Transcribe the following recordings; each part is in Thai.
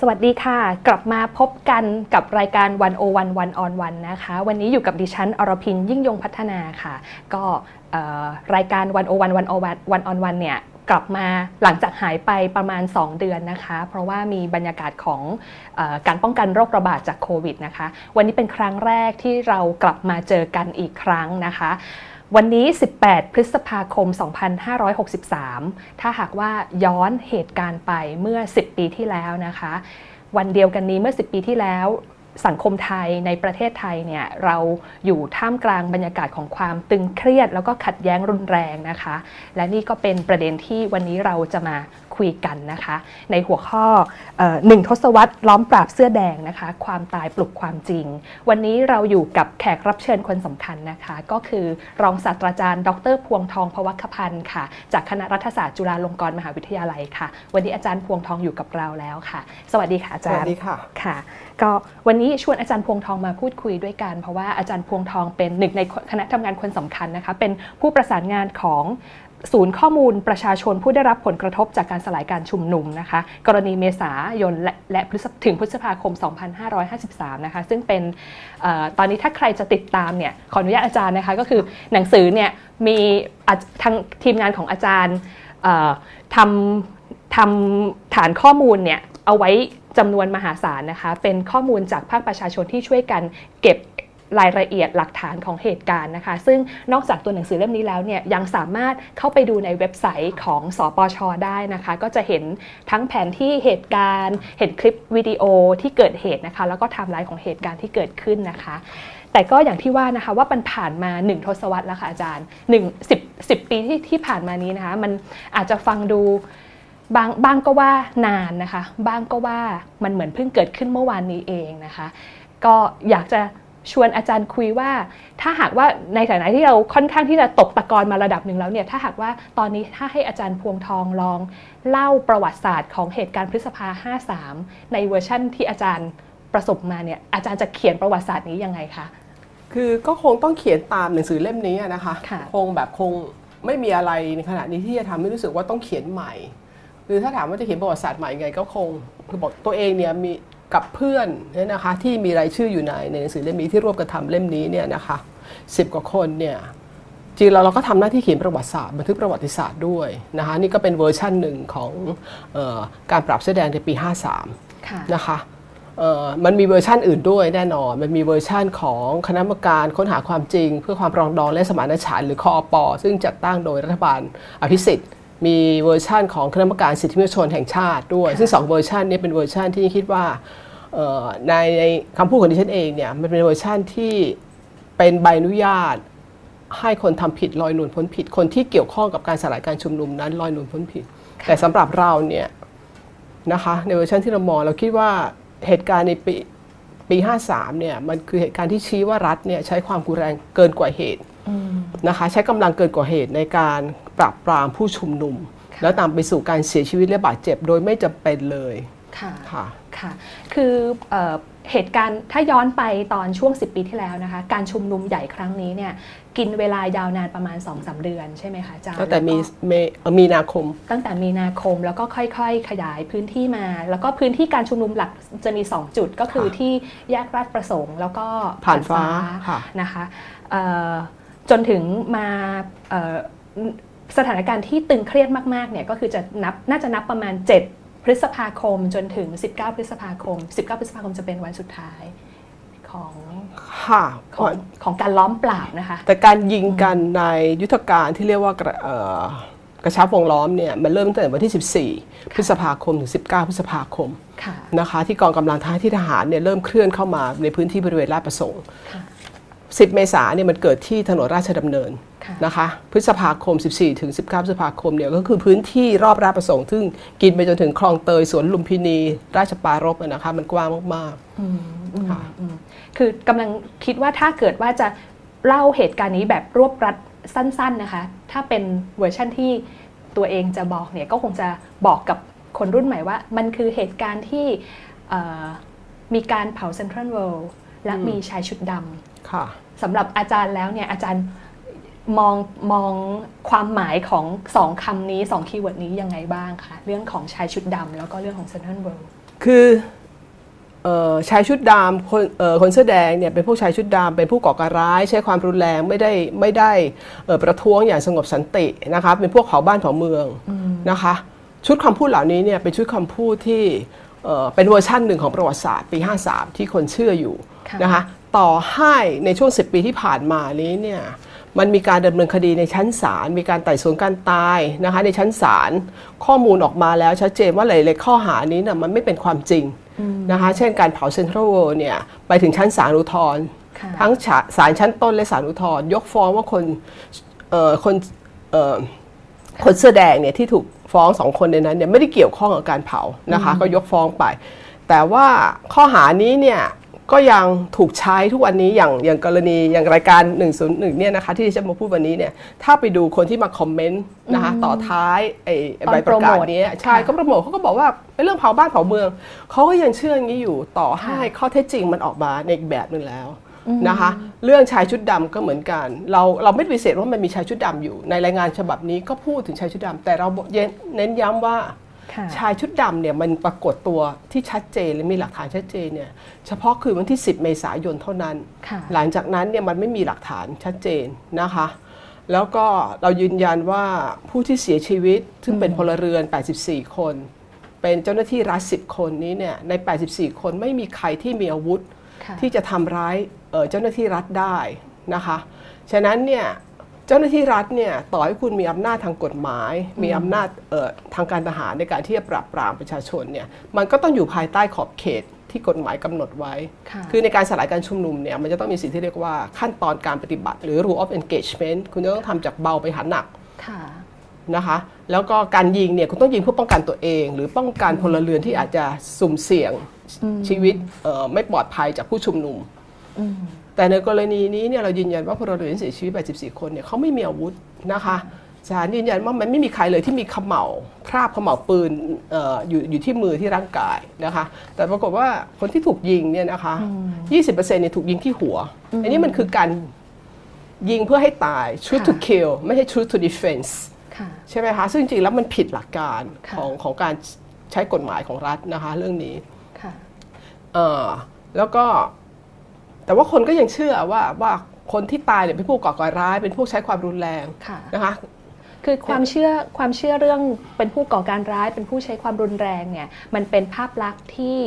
สวัสดีค่ะ กลับมาพบกันกับรายการวันโอวันวันออนวันนะคะ วันนี้อยู่กับดิฉันอรพินยิ่งยงพัฒนาค่ะ ก็รายการวันโอวันวันอวันวันออนวันเนี่ยกลับมาหลังจากหายไปประมาณ 2 เดือนนะคะ เพราะว่ามีบรรยากาศของอการป้องกันโรคระบาดจากโควิดนะคะ วันนี้เป็นครั้งแรกที่เรากลับมาเจอกันอีกครั้งนะคะ วันนี้ 18 พฤษภาคม 2563 ถ้าหากว่าย้อนเหตุการณ์ไปเมื่อ 10 ปีที่แล้วนะคะ วันเดียวกันนี้เมื่อ 10 ปีที่แล้ว สังคมไทยในประเทศไทยเนี่ยเราอยู่ท่ามกลางบรรยากาศของความตึงเครียด แล้วก็ขัดแย้งรุนแรงนะคะ และนี่ก็เป็นประเด็นที่วันนี้เราจะมาคุยกันนะคะ ในหัวข้อหนึ่งทศวรรษล้อมปราบเสื้อแดงนะคะ ความตายปลุกความจริง วันนี้เราอยู่กับแขกรับเชิญคนสำคัญนะคะ ก็คือรองศาสตราจารย์ ดร พวงทองพวัคพันธ์ค่ะ จากคณะรัฐศาสตร์จุฬาลงกรณ์มหาวิทยาลัยค่ะ วันนี้อาจารย์พวงทองอยู่กับเราแล้วค่ะ สวัสดีค่ะอาจารย์สวัสดีค่ะค่ะ ก็วันนี้ชวนอาจารย์พวงทองมาพูดคุยด้วยกัน เพราะว่าอาจารย์พวงทองเป็นหนึ่งในคณะทำงานคนสำคัญนะคะ เป็นผู้ประสานงานของศูนย์ข้อมูลประชาชนผู้ได้รับผลกระทบจากการสลายการชุมนุมนะคะ กรณีเมษายนและและถึงพฤษภาคม 2553 นะคะ ซึ่งเป็นอตอนนี้ถ้าใครจะติดตามเนี่ยขออนุญาตอาจารย์นะคะ ก็คือหนังสือเนี่ยมีทางทีมงานของอาจารย์ทำทำฐานข้อมูลเนี่ยเอาไว้ จำนวนมหาศาลนะคะ เป็นข้อมูลจากภาคประชาชนที่ช่วยกันเก็บรายละเอียดหลักฐานของเหตุการณ์นะคะ ซึ่งนอกจากตัวหนังสือเล่มนี้แล้วเนี่ยยังสามารถเข้าไปดูในเว็บไซต์ของสอปชได้นะคะ ก็จะเห็นทั้งแผนที่เหตุการณ์ เห็นคลิปวิดีโอที่เกิดเหตุนะคะ แล้วก็ไทม์ไลน์ของเหตุการณ์ที่เกิดขึ้นนะคะ แต่ก็อย่างที่ว่านะคะว่ามันผ่านมา 1 ทศวรรษแล้วค่ะอาจารย์1 10 10 ปีที่ที่ผ่านมานี้นะคะ มันอาจจะฟังดู บางบางก็ว่านานนะคะบางก็ว่ามันเหมือนเพิ่งเกิดขึ้นเมื่อวานนี้เองนะคะ ก็อยากจะชวนอาจารย์คุยว่า ถ้าหากว่าในฐานะที่เราค่อนข้างที่จะตกตะกอนมาระดับหนึ่งแล้วเนี่ยถ้าหากว่าตอนนี้ถ้าให้อาจารย์พวงทองลอง เล่าประวัติศาสตร์ของเหตุการณ์พฤษภา 53 ในเวอร์ชั่นที่อาจารย์ประสบมาเนี่ยอาจารย์จะเขียนประวัติศาสตร์นี้ยังไงคะคือก็คงต้องเขียนตามหนังสือเล่มนี้นะคะคะคงแบบคงไม่มีอะไรในขณะนี้ที่จะทำให้รู้สึกว่าต้องเขียนใหม่ คือถ้าถามว่าจะเขียนประวัติศาสตร์ใหม่ยังไงก็คง คือบอกตัวเองเนี่ยมีกับเพื่อนเนี่ยนะคะที่มีรายชื่ออยู่ในในหนังสือเล่มนี้ที่ร่วมกันทำเล่มนี้เนี่ยนะคะสิบกว่าคนเนี่ยจริงเราเราก็ทำหน้าที่เขียนประวัติศาสตร์บันทึกประวัติศาสตร์ด้วยนะคะนี่ก็เป็นเวอร์ชั่นหนึ่งของออการปราบเสื้อแดงในปี 53นะคะมันมีเวอร์ชั่นอื่นด้วยแน่นอน มันมีเวอร์ชั่นของคณะกรรมการค้นหาความจริง เพื่อความปรองดองและสมานฉันท์หรือคอป.ซึ่งจัดตั้งโดยรัฐบาลอภิสิทธิ์ มีเวอร์ชั่นของคณะกรรมการสิทธิมนุษยชนแห่งชาติด้วย ซึ่งสองเวอร์ชันนี้เป็นเวอร์ชันที่คิดว่าในในคำพูดของดิฉันเองเนี่ยมันเป็นเวอร์ชั่นที่เป็นใบอนุญาตให้คนทำผิดลอยนวลพ้นผิด คนที่เกี่ยวข้องกับการสลายการชุมนุมนั้นลอยนวลพ้นผิด แต่สำหรับเราเนี่ยนะคะในเวอร์ชันที่เรามองเราคิดว่าเหตุการณ์ในปีปี 53เนี่ยมันคือเหตุการณ์ที่ชี้ว่ารัฐเนี่ยใช้ความรุนแรงเกินกว่าเหตุ นะคะ ใช้กำลังเกินกว่าเหตุในการปราบปรามผู้ชุมนุม แล้วตามไปสู่การเสียชีวิตและบาดเจ็บโดยไม่จำเป็นเลยค่ะค่ะค่ะคือเหตุการณ์ถ้าย้อนไปตอนช่วง 10 ปีที่แล้วนะคะ การชุมนุมใหญ่ครั้งนี้เนี่ยกินเวลายาวนานประมาณ2อสเดือนใช่ไหมคะอาจารย์ตั้งแต่มีมีนาคม ตั้งแต่มีนาคมแล้วก็ค่อยๆ ขยายพื้นที่มา แล้วก็พื้นที่การชุมนุมหลักจะมี 2 จุดก็คือที่แยกราชประสงค์ แล้วก็ผ่านฟ้านะคะ จนถึงมาสถานการณ์ที่ตึงเครียดมากๆเนี่ยก็คือจะนับน่าจะนับประมาณ 7 พฤษภาคมจนถึง 19 พฤษภาคม 19 พฤษภาคมจะเป็นวันสุดท้ายของของของการล้อมปราบนะคะ แต่การยิงกันในยุทธการที่เรียกว่ากระกระชับวงล้อมเนี่ยมันเริ่มตั้งแต่วันที่ 14 พฤษภาคมถึง 19 พฤษภาคมนะคะที่กองกำลังทหารที่ทหารเนี่ยเริ่มเคลื่อนเข้ามาในพื้นที่บริเวณราชประสงค์ 10 เมษาเนี่ยมันเกิดที่ถนนราชดำเนินนะคะ พฤษภาคม 14 ถึง 19 พฤษภาคมเนี่ยก็คือพื้นที่รอบราชประสงค์ ซึ่งกินไปจนถึงคลองเตยสวนลุมพินี ราชปรารภนะคะมันกว้างมากๆค่ะคือกำลังคิดว่าถ้าเกิดว่าจะเล่าเหตุการณ์นี้แบบรวบรัดสั้น ๆนะคะ ถ้าเป็นเวอร์ชั่นที่ตัวเองจะบอกเนี่ยก็คงจะบอกกับคนรุ่นใหม่ว่า มันคือเหตุการณ์ที่มีการเผาเซ็นทรัลเวิลด์และมีชายชุดดำ สำหรับอาจารย์แล้วเนี่ยอาจารย์มองมองความหมายของสองคำนี้สอง keyword นี้ยังไงบ้างคะเรื่องของชายชุดดำแล้วก็เรื่องของเซนทรัลเวิลด์คือชายชุดดำคนคนเสื้อแดงเนี่ยเป็นผู้ชายชุดดำเป็นผู้ก่อการร้าย ใช้ความรุนแรงไม่ได้ไม่ได้ประท้วงอย่างสงบสันตินะคะเป็นพวกเผาบ้านเผาเมืองนะคะ ชุดคำพูดเหล่านี้เนี่ยเป็นชุดคำพูดที่เป็นเวอร์ชั่นหนึ่งของประวัติศาสตร์ปี 53 ที่คนเชื่ออยู่นะคะ ต่อให้ในช่วง 10 ปีที่ผ่านมานี้เนี่ยมันมีการดำเนินคดีในชั้นศาล มีการไต่สวนการตายนะคะในชั้นศาล ข้อมูลออกมาแล้วชัดเจนว่าหลายๆข้อหานี้นะมันไม่เป็นความจริงนะคะ เช่นการเผาเซ็นทรัลเวิลด์เนี่ยไปถึงชั้นศาลอุทธรณ์ทั้งศาลชั้นต้นและศาลอุทธรณ์ยกฟ้องว่าคนคนคนเสื้อแดงเนี่ยที่ถูกฟ้องสองคนในนั้นเนี่ยไม่ได้เกี่ยวข้องกับการเผานะคะ ก็ยกฟ้องไป แต่ว่าข้อหานี้เนี่ย ก็ยังถูกใช้ทุกวันนี้อย่างอย่างกรณีอย่างรายการ 101เนี่ยนะคะที่ฉันมาพูดวันนี้เนี่ยถ้าไปดูคนที่มาคอมเมนต์นะคะต่อท้ายไอ้ใบประกาศนี้ใช่ก็โปรโมทเขาก็บอกว่าเรื่องเผาบ้านเผาเมืองเขาก็ยังเชื่ออย่างนี้อยู่ต่อให้ข้อเท็จจริงมันออกมาในอีกแบบหนึ่งแล้วนะคะเรื่องชายชุดดำก็เหมือนกัน เราเราไม่ปฏิเสธว่ามันมีชายชุดดำอยู่ ในรายงานฉบับนี้ก็พูดถึงชายชุดดำแต่เราเน้นย้ำว่า ชายชุดดำเนี่ยมันปรากฏตัวที่ชัดเจนและมีหลักฐานชัดเจนเนี่ยเฉพาะคือวันที่ 10 เมษายนเท่านั้น หลังจากนั้นเนี่ยมันไม่มีหลักฐานชัดเจนนะคะ แล้วก็เรายืนยันว่าผู้ที่เสียชีวิตซึ่งเป็นพลเรือน 84 คน เป็นเจ้าหน้าที่รัฐ 10 คนนี้เนี่ยใน 84 คนไม่มีใครที่มีอาวุธที่จะทำร้ายเจ้าหน้าที่รัฐได้นะคะ ฉะนั้นเนี่ย เจ้าหน้าที่รัฐเนี่ยต่อให้คุณมีอำนาจทางกฎหมาย มีอำนาจทางการทหารในการที่จะปราบปรามประชาชนเนี่ยมันก็ต้องอยู่ภายใต้ขอบเขตที่กฎหมายกำหนดไว้ คือในการสลายการชุมนุมเนี่ยมันจะต้องมีสิ่งที่เรียกว่าขั้นตอนการปฏิบัติ หรือ rule of engagement คุณจะต้องทำจากเบาไปหาหนักนะคะ แล้วก็การยิงเนี่ยคุณต้องยิงเพื่อป้องกันตัวเอง หรือป้องกันพลเรือนที่อาจจะสุ่มเสี่ยงชีวิตไม่ปลอดภัยจากผู้ชุมนุม แต่ในกรณีนี้เนี่ยเรายืนยันว่าพลเรือนเสียชีวิต 84 คนเนี่ยเขาไม่มีอาวุธนะคะศาลยืนยันว่ามันไม่มีใครเลยที่มีขมเหลาคราบขมเหลาปืนอยู่อยู่ที่มือที่ร่างกายนะคะ แต่ปรากฏว่าคนที่ถูกยิงเนี่ยนะคะ 20%เนี่ยถูกยิงที่หัว อันนี้มันคือการยิงเพื่อให้ตาย shoot to kill ไม่ใช่ shoot to defense ใช่ไหมคะ ซึ่งจริงๆแล้วมันผิดหลักการของของการใช้กฎหมายของรัฐนะคะ เรื่องนี้แล้วก็ แต่ว่าคนก็ยังเชื่อว่าว่าคนที่ตายเนี่ยเป็นผู้ก่อการร้าย เป็นผู้ใช้ความรุนแรงนะคะคือความเชื่อความเชื่อเรื่องเป็นผู้ก่อการร้าย เป็นผู้ใช้ความรุนแรงเนี่ยมันเป็นภาพลักษณ์ที่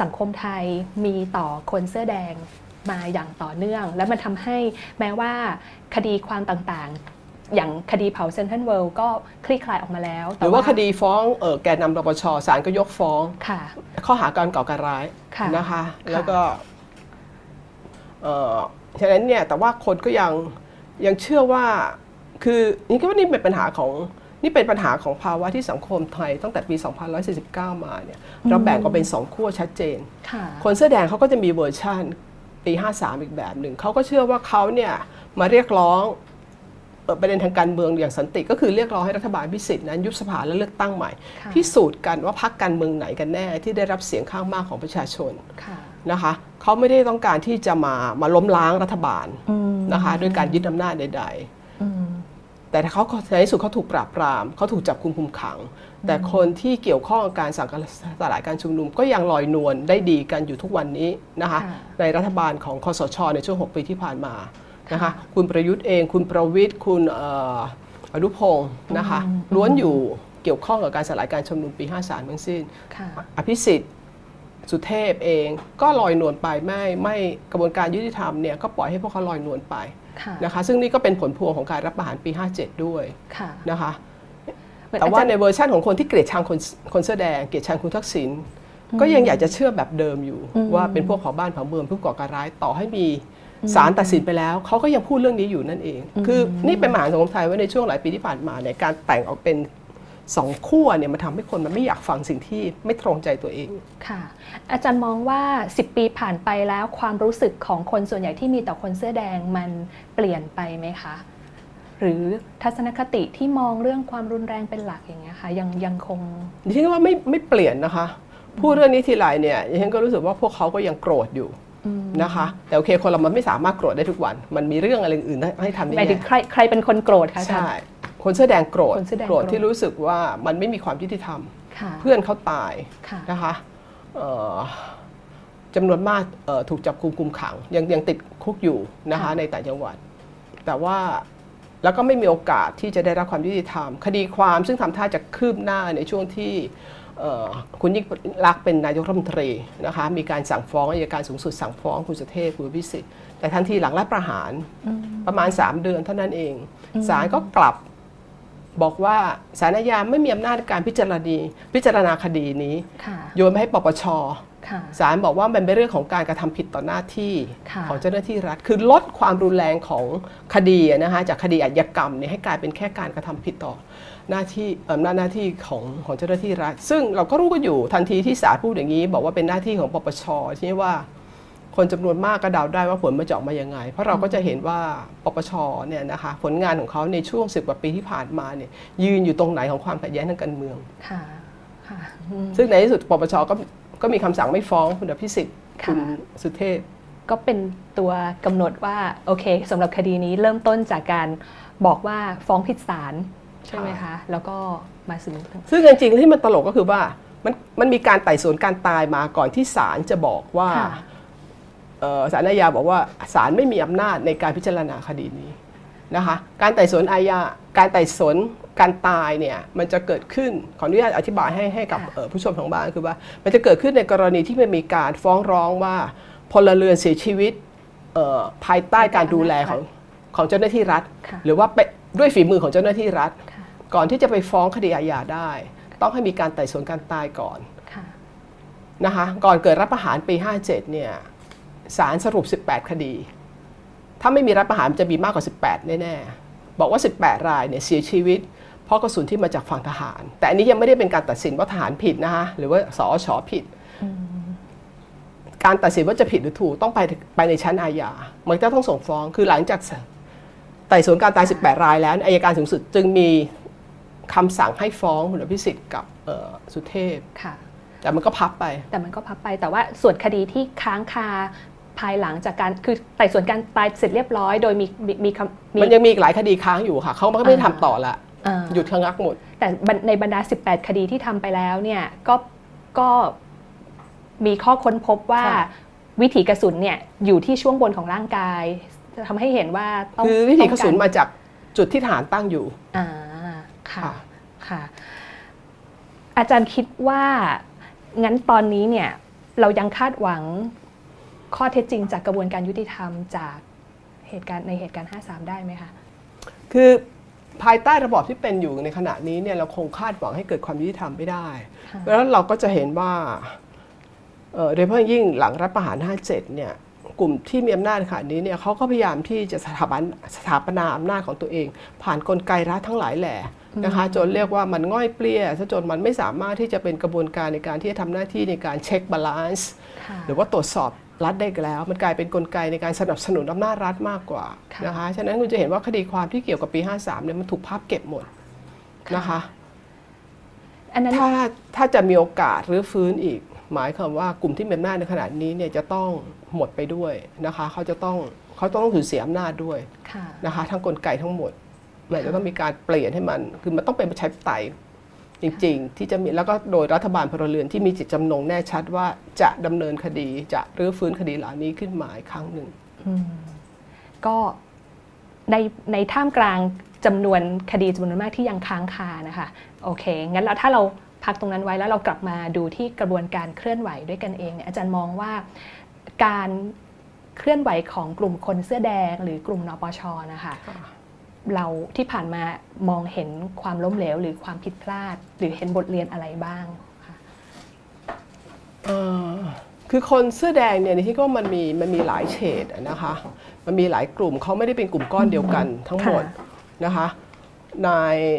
สังคมไทยมีต่อคนเสื้อแดงมาอย่างต่อเนื่อง และมันทำให้แม้ว่าคดีความต่างๆ อย่างคดีเผาเซนทรัลเวิลด์ก็คลี่คลายออกมาแล้ว หรือว่าคดีฟ้องออแกนนำรปชศาลก็ยกฟ้องข้อหาการก่อการร้ายนะคะ แล้วก็ ฉะนั้นเนี่ยแต่ว่าคนก็ยังยังเชื่อว่าคือนี่ก็ว่านี่เป็นปัญหาของนี่เป็นปัญหาของภาวะที่สังคมไทยตั้งแต่ปี 2149 มาเนี่ยเราแบ่งออกเป็นสองขั้วชัดเจน คนเสื้อแดงเขาก็จะมีเวอร์ชันปี 53 อีกแบบหนึ่งเขาก็เชื่อว่าเขาเนี่ยมาเรียกร้องประเด็นทางการเมืองอย่างสันติก็คือเรียกร้องให้รัฐบาลพิสิทธิ์นั้นยุบสภาและเลือกตั้งใหม่ พิสูจน์กันว่าพรรคการเมืองไหนกันแน่ที่ได้รับเสียงข้างมากของประชาชน นะคะเขาไม่ได้ต้องการที่จะมามาล้มล้างรัฐบาลนะคะด้วยการยึดอำนาจใด ๆ แต่เขาในที่สุดเขาถูกปราบปรามเขาถูกจับคุมคุมขัง แต่คนที่เกี่ยวข้องกับการสั่งสลายการชุมนุม ก็ยังลอยนวลได้ดีกันอยู่ทุกวันนี้นะคะในรัฐบาลของคอสชในช่วง 6 ปีที่ผ่านมานะคะคุณประยุทธ์เอง คุณประวิทย์คุณอนุพงศ์นะคะล้วนอยู่เกี่ยวข้องกับการสลายการชุมนุมปี 53ทั้งสิ้น อภิสิทธิ์ สุเทพเองก็ลอยนวลไปไม่ไม่กระบวนการยุติธรรมเนี่ยก็ปล่อยให้พวกเขาลอยนวลไปนะคะซึ่งนี่ก็เป็นผลพวงของการรับประหารปี 57 ด้วยนะคะแต่ว่าในเวอร์ชั่นของคนที่เกลียดชังคนคนเสื้อแดงเกลียดชังคุณทักษิณก็ยังอยากจะเชื่อแบบเดิมอยู่ ว่าเป็นพวกเผาบ้านเผาเมืองผู้ก่อการร้ายต่อให้มีศาลตัดสินไปแล้วเขาก็ยังพูดเรื่องนี้อยู่นั่นเอง คือนี่เป็นปัญหาสังคมไทยว่าในช่วงหลายปีที่ผ่านมาในการแบ่งออกเป็น สองขั้วเนี่ยมันทำให้คนมันไม่อยากฟังสิ่งที่ไม่ตรงใจตัวเองค่ะ อาจารย์มองว่า 10 ปีผ่านไปแล้วความรู้สึกของคนส่วนใหญ่ที่มีต่อคนเสื้อแดงมันเปลี่ยนไปไหมคะ หรือทัศนคติที่มองเรื่องความรุนแรงเป็นหลักอย่างเงี้ยค่ะยังยังคงดิฉันว่าไม่ไม่เปลี่ยนนะคะ พูดเรื่องนี้ทีไรเนี่ยดิฉันก็รู้สึกว่าพวกเขาก็ยังโกรธอยู่นะคะแต่โอเคคนเรามันไม่สามารถโกรธได้ทุกวัน มันมีเรื่องอะไรอื่นให้ทำได้หมายถึงใครใครเป็นคนโกรธคะใช่ คนเสื้อแดงโกรธโกรธที่รู้สึกว่ามันไม่มีความยุติธรรมเพื่อนเขาตายนะคะจำนวนมากถูกจับคุมคุมขัง ยังยังติดคุกอยู่นะคะในต่างจังหวัด แต่ว่าแล้วก็ไม่มีโอกาสที่จะได้รับความยุติธรรม คดีความซึ่งทำท่าจะคืบหน้าในช่วงที่คุณยิ่งรักเป็นนายกรัฐมนตรีนะคะมีการสั่งฟ้องอายการสูงสุดสั่งฟ้องคุณสุเทพคุณพิสิทธิ์แต่ทันทีหลังรัฐประหารประมาณ 3 เดือนเท่านั้นเองศาลก็กลับ บอกว่าสารยาไม่มีอำนาจการพิจารณาพิจารณาคดีนี้ โยนไปให้ปปชศาลบอกว่ามันเป็นเรื่องของการกระทำผิดต่อหน้าที่ของเจ้าหน้าที่รัฐ คือลดความรุนแรงของคดีนะคะจากคดีอาญากรรมเนี่ยให้กลายเป็นแค่การกระทำผิดต่อหน้าที่อำนาจหน้าที่ของของเจ้าหน้าที่รัฐ ซึ่งเราก็รู้กันอยู่ทันทีที่ศาลพูดอย่างนี้ บอกว่าเป็นหน้าที่ของปปชที่ว่า คนจำนวนมากก็เดาได้ว่าผลมาจะออกมายังไง เพราะเราก็จะเห็นว่าปปชเนี่ยนะคะผลงานของเขาในช่วงสิบกว่าปีที่ผ่านมาเนี่ยยืนอยู่ตรงไหนของความขัดแย้งทางการเมืองค่ะซึ่งในที่สุดปปชก็ก็มีคำสั่งไม่ฟ้องคุณอภิสิทธิ์คุณสุเทพก็เป็นตัวกำหนดว่าโอเคสำหรับคดีนี้เริ่มต้นจากการบอกว่าฟ้องผิดศาลใช่ไหมคะแล้วก็มาซึ่งซึ่งจริงๆที่มันตลกก็คือว่ามันมันมีการไต่สวนการตายมาก่อนที่ศาลจะบอกว่า ศาลอาญาบอกว่าศาลไม่มีอำนาจในการพิจารณาคดีนี้นะคะการไต่สวนอาญาการไต่สวนการตายเนี่ยมันจะเกิดขึ้นขออนุญาตอธิบายให้ให้กับผู้ชมทางบ้านคือว่า มันจะเกิดขึ้นในกรณีที่มันมีการฟ้องร้องว่าพลเรือนเสียชีวิตภายใต้การดูแลของของเจ้าหน้าที่รัฐ หรือว่าด้วยฝีมือของเจ้าหน้าที่รัฐ ก่อนที่จะไปฟ้องคดีอาญาได้ ต้องให้มีการไต่สวนการตายก่อนนะคะก่อนเกิดรัฐประหารปี 57เนี่ย ศาลสรุป 18 คดี ถ้าไม่มีรัฐประหารจะมีมากกว่า 18 แน่ๆ บอกว่า 18 รายเนี่ยเสียชีวิต เพราะกระสุนที่มาจากฝั่งทหาร แต่อันนี้ยังไม่ได้เป็นการตัดสินว่าทหารผิดนะคะหรือว่าสอชอผิด การตัดสินว่าจะผิดหรือถูกต้องไปไปในชั้นอาญามันจะต้องส่งฟ้องคือหลังจากไต่สวนการตาย 18 รายแล้วอายการสูงสุดจึงมีคำสั่งให้ฟ้องคุณอภิสิทธิ์กับสุเทพแต่มันก็พับไป แต่มันก็พับไป แต่ว่าส่วนคดีที่ค้างคา ภายหลังจากการคือไต่สวนการตายเสร็จเรียบร้อย โดยมีมีมันยังมีอีกหลายคดีค้างอยู่ค่ะเขาไม่ได้ทำต่อละหยุดชะงักหมด แต่ในบรรดา 18 คดีที่ทำไปแล้วเนี่ยก็ก็มีข้อค้นพบว่าวิถีกระสุนเนี่ยอยู่ที่ช่วงบนของร่างกายทำให้เห็นว่าต้องคือวิถีกระสุนมาจากจุดที่ฐานตั้งอยู่อ่าค่ะค่ะ อาจารย์คิดว่างั้นตอนนี้เนี่ยเรายังคาดหวัง ข้อเท็จจริงจากกระบวนการยุติธรรมจากเหตุการณ์ในเหตุการณ์ 53 ได้ไหมคะ คือภายใต้ระบอบที่เป็นอยู่ในขณะนี้เนี่ยเราคงคาดหวังให้เกิดความยุติธรรมไม่ได้ เพราะฉะนั้นเราก็จะเห็นว่าโดยเฉพาะยิ่งหลังรัฐประหาร 57 เนี่ยกลุ่มที่มีอำนาจขณะนี้เนี่ยเขาก็พยายามที่จะสถาบันสถาปนาอำนาจของตัวเอง ผ่านกลไกรัฐทั้งหลายแหล่นะคะจนเรียกว่ามันง่อยเปลี้ยซะจนมันไม่สามารถที่จะเป็นกระบวนการในการที่จะทำหน้าที่ในการ check balance หรือว่าตรวจสอบ รัฐได้แล้ว มันกลายเป็นกลไกในการสนับสนุนอำนาจรัฐมากกว่านะคะฉะนั้นคุณจะเห็นว่าคดีความที่เกี่ยวกับปี 53เนี่ยมันถูกพับเก็บหมดนะคะถ้าถ้าจะมีโอกาสหรือฟื้นอีก หมายความว่ากลุ่มที่มีอำนาจในขณะนี้เนี่ยจะต้องหมดไปด้วยนะคะเขาจะต้องเขาต้องสูญเสียอำนาจด้วยนะคะทั้งกลไกทั้งหมดมันจะต้องมีการเปลี่ยนให้มัน คือมันต้องเป็นประชาธิปไตย จริงๆ ที่จะมีแล้วก็โดยรัฐบาลพลเรือนที่มีจิตจำนงแน่ชัดว่าจะดำเนินคดีจะรื้อฟื้นคดีเหล่านี้ขึ้นมาอีกครั้งหนึ่งก็ในในท่ามกลางจำนวนคดีจำนวนมากที่ยังค้างคานะคะโอเค งั้นแล้วถ้าเราพักตรงนั้นไว้แล้วเรากลับมาดูที่กระบวนการเคลื่อนไหวด้วยกันเองเนี่ยอาจารย์มองว่าการเคลื่อนไหวของกลุ่มคนเสื้อแดงหรือกลุ่มนปชนะคะ เราที่ผ่านมามองเห็นความล้มเหลวหรือความผิดพลาด หรือเห็นบทเรียนอะไรบ้างคะคือคนเสื้อแดงเนี่ยที่ก็มันมีมันมีหลายเฉดนะคะ มันมีหลายกลุ่มเขาไม่ได้เป็นกลุ่มก้อนเดียวกันทั้งหมดนะคะใน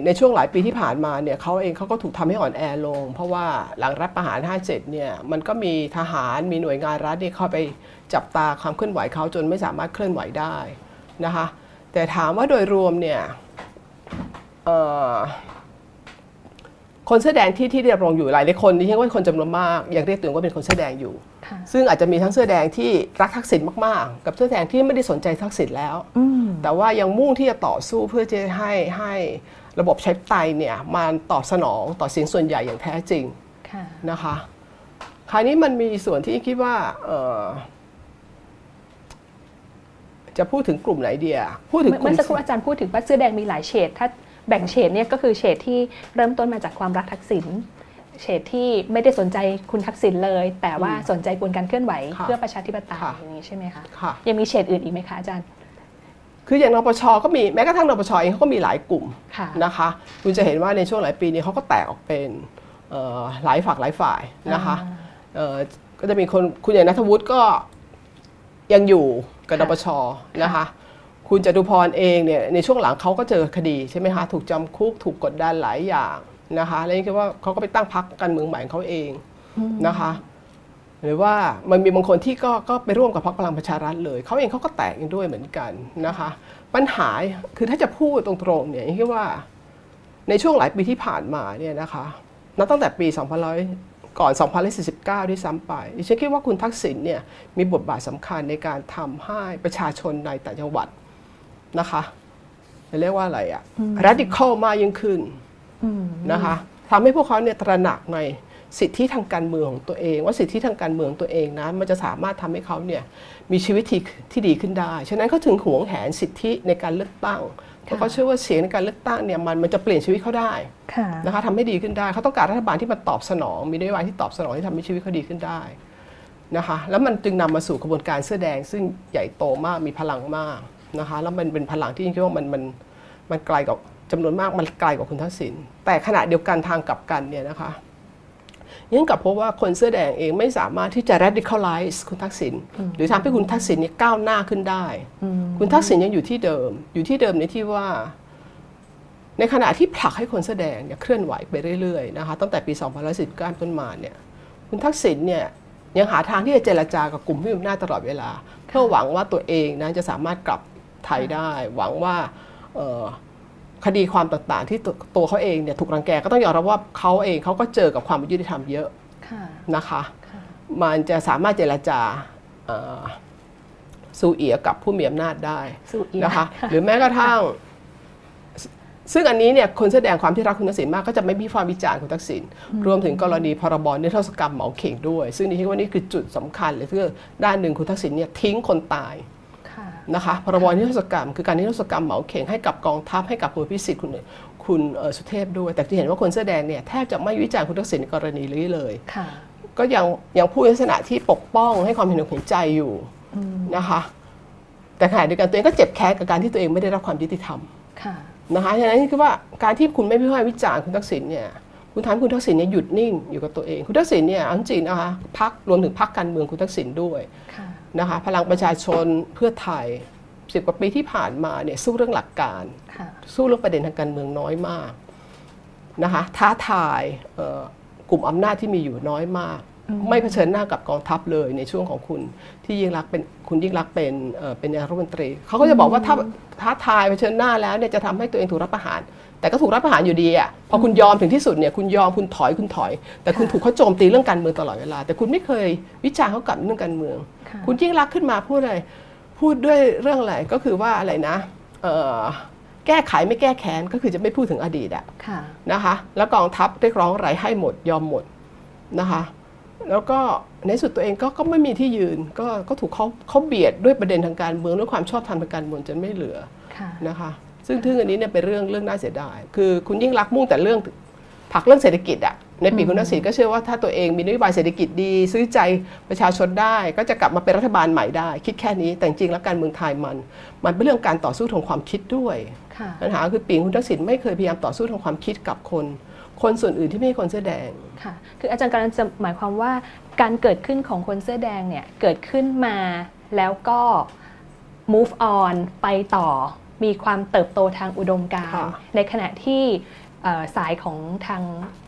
ในช่วงหลายปีที่ผ่านมาเนี่ยเขาเองเขาก็ถูกทำให้อ่อนแอลง เพราะว่าหลังรัฐประหาร 57 เนี่ยมันก็มีทหารมีหน่วยงานรัฐที่เข้าไปจับตาความเคลื่อนไหวเขาจนไม่สามารถเคลื่อนไหวได้นะคะ แต่ถามว่าโดยรวมเนี่ยคนเสื้อแดงที่ที่ดำรงอยู่หลายหลายคนที่เรียกว่าคนจำนวนมากยังเรียกตัวเองว่าเป็นคนเสื้อแดงอยู่ ซึ่งอาจจะมีทั้งเสื้อแดงที่รักทักษิณมากๆ กับเสื้อแดงที่ไม่ได้สนใจทักษิณแล้วแต่ว่ายังมุ่งที่จะต่อสู้เพื่อจะให้ให้ระบบใช้ไตเนี่ยมาตอบสนองต่อเสียงส่วนใหญ่อย่างแท้จริงนะคะ คราวนี้มันมีส่วนที่คิดว่า จะพูดถึงกลุ่มไหนเดียพูดถึงเมื่อสักครู่อาจารย์พูดถึงว่าเสื้อแดงมีหลายเฉดถ้าแบ่งเฉดเนี่ยก็คือเฉดที่เริ่มต้นมาจากความรักทักษิณเฉดที่ไม่ได้สนใจคุณทักษิณเลย แต่ว่าสนใจกลการเคลื่อนไหวเพื่อประชาธิปไตยอย่างนี้ใช่ไหมคะยังมีเฉดอื่นอีกไหมคะอาจารย์คืออย่างนปชก็มีแม้กระทั่งนปชเองเขาก็มีหลายกลุ่มนะคะ คุณจะเห็นว่าในช่วงหลายปีนี้เขาก็แตกออกเป็นหลายฝักหลายฝ่ายนะคะก็จะมีคนคุณอย่างนัทวุฒิก็ยังอยู่ กับนปชนะคะ คุณจตุพรเองเนี่ยในช่วงหลังเขาก็เจอคดีใช่ไหมคะถูกจำคุกถูกกดดันหลายอย่างนะคะแล้วนี่คือว่าเขาก็ไปตั้งพักการเมืองใหม่ของเขาเองนะคะ หรือว่ามันมีบางคนที่ก็ก็ไปร่วมกับพรรคพลังประชารัฐเลยเขาเองเขาก็แตกกันด้วยเหมือนกันนะคะ ปัญหาคือถ้าจะพูดตรงๆเนี่ยคิดว่าในช่วงหลายปีที่ผ่านมาเนี่ยนะคะนับตั้งแต่ปี2000 ก่อน 2049 ที่ซ้ำไปดิฉันคิดว่าคุณทักษิณเนี่ยมีบทบาทสำคัญในการทำให้ประชาชนในต่างจังหวัดนะคะจะเรียกว่าอะไรอะ radical มากยิ่งขึ้นนะคะทำให้พวกเขาเนี่ยตระหนักในสิทธิทางการเมืองของตัวเอง ว่าสิทธิทางการเมืองตัวเองนะมันจะสามารถทำให้เขาเนี่ยมีชีวิตที่ที่ดีขึ้นได้ ฉะนั้นเขาถึงหวงแหนสิทธิในการเลือกตั้ง เพราะเขาเชื่อว่าเสียงในการเลือกตั้งเนี่ยมันมันจะเปลี่ยนชีวิตเขาได้นะคะทำให้ดีขึ้นได้เขาต้องการรัฐบาลที่มันตอบสนอง มีนโยบายที่ตอบสนองที่ทำให้ชีวิตเขาดีขึ้นได้นะคะแล้วมันจึงนำมาสู่กระบวนการเสื้อแดง ซึ่งใหญ่โตมากมีพลังมากนะคะแล้วมันเป็นพลังที่คิดว่ามันมันมันไกลกับจำนวนมากมันไกลกว่าคุณทักษิณแต่ขณะเดียวกันทางกลับกันเนี่ยนะคะ ยังกับพบว่าคนเสื้อแดงเองไม่สามารถที่จะ radicalize คุณทักษิณหรือทำให้คุณทักษิณเนี่ยก้าวหน้าขึ้นได้ คุณทักษิณยังอยู่ที่เดิม อยู่ที่เดิมในที่ว่า ในขณะที่ผลักให้คนเสื้อแดงเนี่ยเคลื่อนไหวไปเรื่อยๆนะคะตั้งแต่ปี 2019ต้นมาเนี่ย คุณทักษิณเนี่ยยังหาทางที่จะเจรจากับกลุ่มผู้มีอำนาจตลอดเวลา เพื่อหวังว่าตัวเองนั้นจะสามารถกลับไทยได้ หวังว่า คดีความต่างๆ ที่ตัวเขาเองเนี่ยถูกรังแกก็ต้องยอมรับว่าเขาเองเขาก็เจอกับความไม่ยุติธรรมเยอะนะคะมันจะสามารถเจรจาสู้เอียกับผู้มีอำนาจได้นะคะหรือแม้กระทั่ง ซึ่งอันนี้เนี่ยคนแสดงความที่รักคุณทักษิณมากก็จะไม่มีความวิจารณ์คุณทักษิณรวมถึงกรณีพรบนิรโทษกรรมเหมาเข่งด้วย ซึ่งนี่คิดว่านี่คือจุดสำคัญเลยคือด้านหนึ่งคุณทักษิณเนี่ยทิ้งคนตาย นะคะพรบนิรโทษกรรม คือการนิรโทษกรรมเหมาเข่งให้กับกองทัพให้กับคุณพิสิทธิ์คุณคุณสุเทพด้วย แต่ที่เห็นว่าคนเสื้อแดงเนี่ยแทบจะไม่วิจารณ์คุณทักษิณในกรณีนี้เลยก็ยังยังพูดลักษณะที่ปกป้องให้ความเห็นอกเห็นใจอยู่นะคะ แต่ขณะเดียวกันตัวเองก็เจ็บแค้นกับการที่ตัวเองไม่ได้รับความยุติธรรมนะคะฉะนั้นคือว่าการที่คุณไม่พิพากษาวิจารณ์คุณทักษิณเนี่ยคุณทำคุณทักษิณเนี่ยหยุดนิ่งอยู่กับตัวเอง คุณทักษิณเนี่ยอันจริงนะคะพักรวมถึงพักการเมืองคุณทักษิณด้วย นะคะพลังประชาชนเพื่อไทยสิบกว่าปีที่ผ่านมาเนี่ยสู้เรื่องหลักการ สู้เรื่องประเด็นทางการเมืองน้อยมากนะคะท้าทายกลุ่มอำนาจที่มีอยู่น้อยมาก ไม่เผชิญหน้ากับกองทัพเลยในช่วงของคุณที่ยิ่งรักเป็นคุณยิ่งรักเป็นเป็นนายรัฐมนตรีเขาก็จะบอกว่าถ้าท้าทายเผชิญหน้าแล้วเนี่ยจะทำให้ตัวเองถูกรับประหาร แต่ก็ถูกรับประหารอยู่ดีอะพอคุณยอมถึงที่สุดเนี่ยคุณยอมคุณถอยคุณถอย แต่คุณถูกเขาโจมตีเรื่องการเมืองตลอดเวลา แต่คุณไม่เคยวิจารณ์เขากลับเรื่องการเมือง คุณยิ่งรักขึ้นมาพูดอะไรพูดด้วยเรื่องอะไรก็คือว่าอะไรนะแก้ไขไม่แก้แค้นก็คือจะไม่พูดถึงอดีตอะนะคะ แล้วกองทัพเรียกร้องอะไรให้หมดยอมหมดนะคะ แล้วก็ในสุดตัวเองก็ก็ไม่มีที่ยืนก็ก็ถูกเขาเขาเบียดด้วยประเด็นทางการเมืองด้วยความชอบธรรมทางการเมืองจนไม่เหลือนะคะ ซึ่งทึ่งอันนี้เนี่ยเป็นเรื่องเรื่องน่าเสียดาย คือคุณยิ่งรักมุ่งแต่เรื่องผักเรื่องเศรษฐกิจอะในปีคุณทักษิณก็เชื่อว่าถ้าตัวเองมีนโยบายเศรษฐกิจดี ซื้อใจประชาชนได้ ก็จะกลับมาเป็นรัฐบาลใหม่ได้ คิดแค่นี้แต่จริงแล้วการเมืองไทยมัน มันเป็นเรื่องการต่อสู้ทางความคิดด้วยปัญหาคือปีคุณทักษิณไม่เคยพยายามต่อสู้ทางความคิดกับคน คนส่วนอื่นที่ไม่ใช่คนเสื้อแดงค่ะคืออาจารย์กำลังจะหมายความว่าการเกิดขึ้นของคนเสื้อแดงเนี่ยเกิดขึ้นมาแล้วก็ move on ไปต่อ มีความเติบโตทางอุดมการณ์ในขณะที่สายของทาง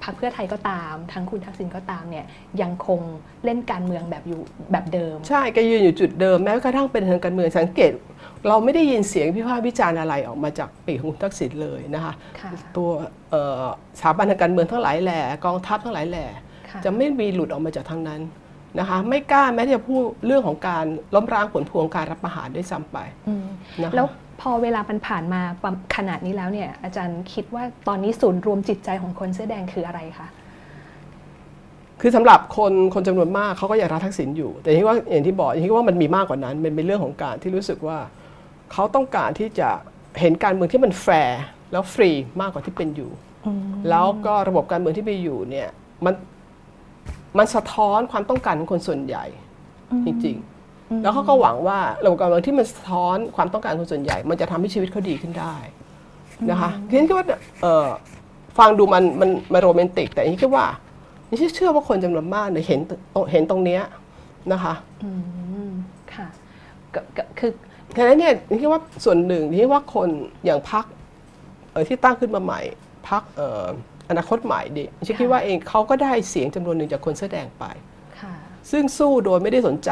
พรรคเพื่อไทยก็ตามทั้งคุณทักษิณก็ตามเนี่ยยังคงเล่นการเมืองแบบอยู่แบบเดิม ใช่ก็ยืนอยู่จุดเดิมแม้กระทั่งเป็นทางการเมืองสังเกต เราไม่ได้ยินเสียงพิพากษ์วิจารณ์อะไรออกมาจากปีของคุณทักษิณเลยนะคะตัวสถาบันทางการเมืองทั้งหลายแหล่กองทัพทั้งหลายแหล่จะไม่มีหลุดออกมาจากทางนั้นนะคะไม่กล้าแม้จะพูดเรื่องของการล้มล้างผลพวงการรัฐประหารด้วยซ้ำไปแล้ว พอเวลามันผ่านมาขนาดนี้แล้วเนี่ยอาจารย์คิดว่าตอนนี้ศูนย์รวมจิตใจของคนเสื้อแดงคืออะไรคะคือสำหรับคนคนจำนวนมากเขาก็ยังรักทักษิณอยู่ แต่ที่ว่าอย่างที่บอกอย่างที่ว่ามันมีมากกว่านั้นมันเป็นเรื่องของการที่รู้สึกว่าเขาต้องการที่จะเห็นการเมืองที่มันแฟร์แล้วฟรีมากกว่าที่เป็นอยู่ แล้วก็ระบบการเมืองที่มีอยู่เนี่ยมันมันสะท้อนความต้องการของคนส่วนใหญ่จริงๆ แล้วเขาก็หวังว่าระบบการเมืองที่มันสะท้อนความต้องการคนส่วนใหญ่ มันจะทำให้ชีวิตเขาดีขึ้นได้นะคะทีนี้ก็ว่าฟังดูมันมันมันโรแมนติก แต่นี่คิดว่านี่เชื่อว่าคนจำนวนมากเนี่ยเห็นเห็นตรงเนี้ยนะคะค่ะคือแค่นั้นเนี่ยนี่คิดว่าส่วนหนึ่งที่ว่าคนอย่างพักที่ตั้งขึ้นมาใหม่พักอนาคตใหม่ดิฉันคิดว่าเองเขาก็ได้เสียงจำนวนหนึ่งจากคนแสดงไปซึ่งสู้โดยไม่ได้สนใจ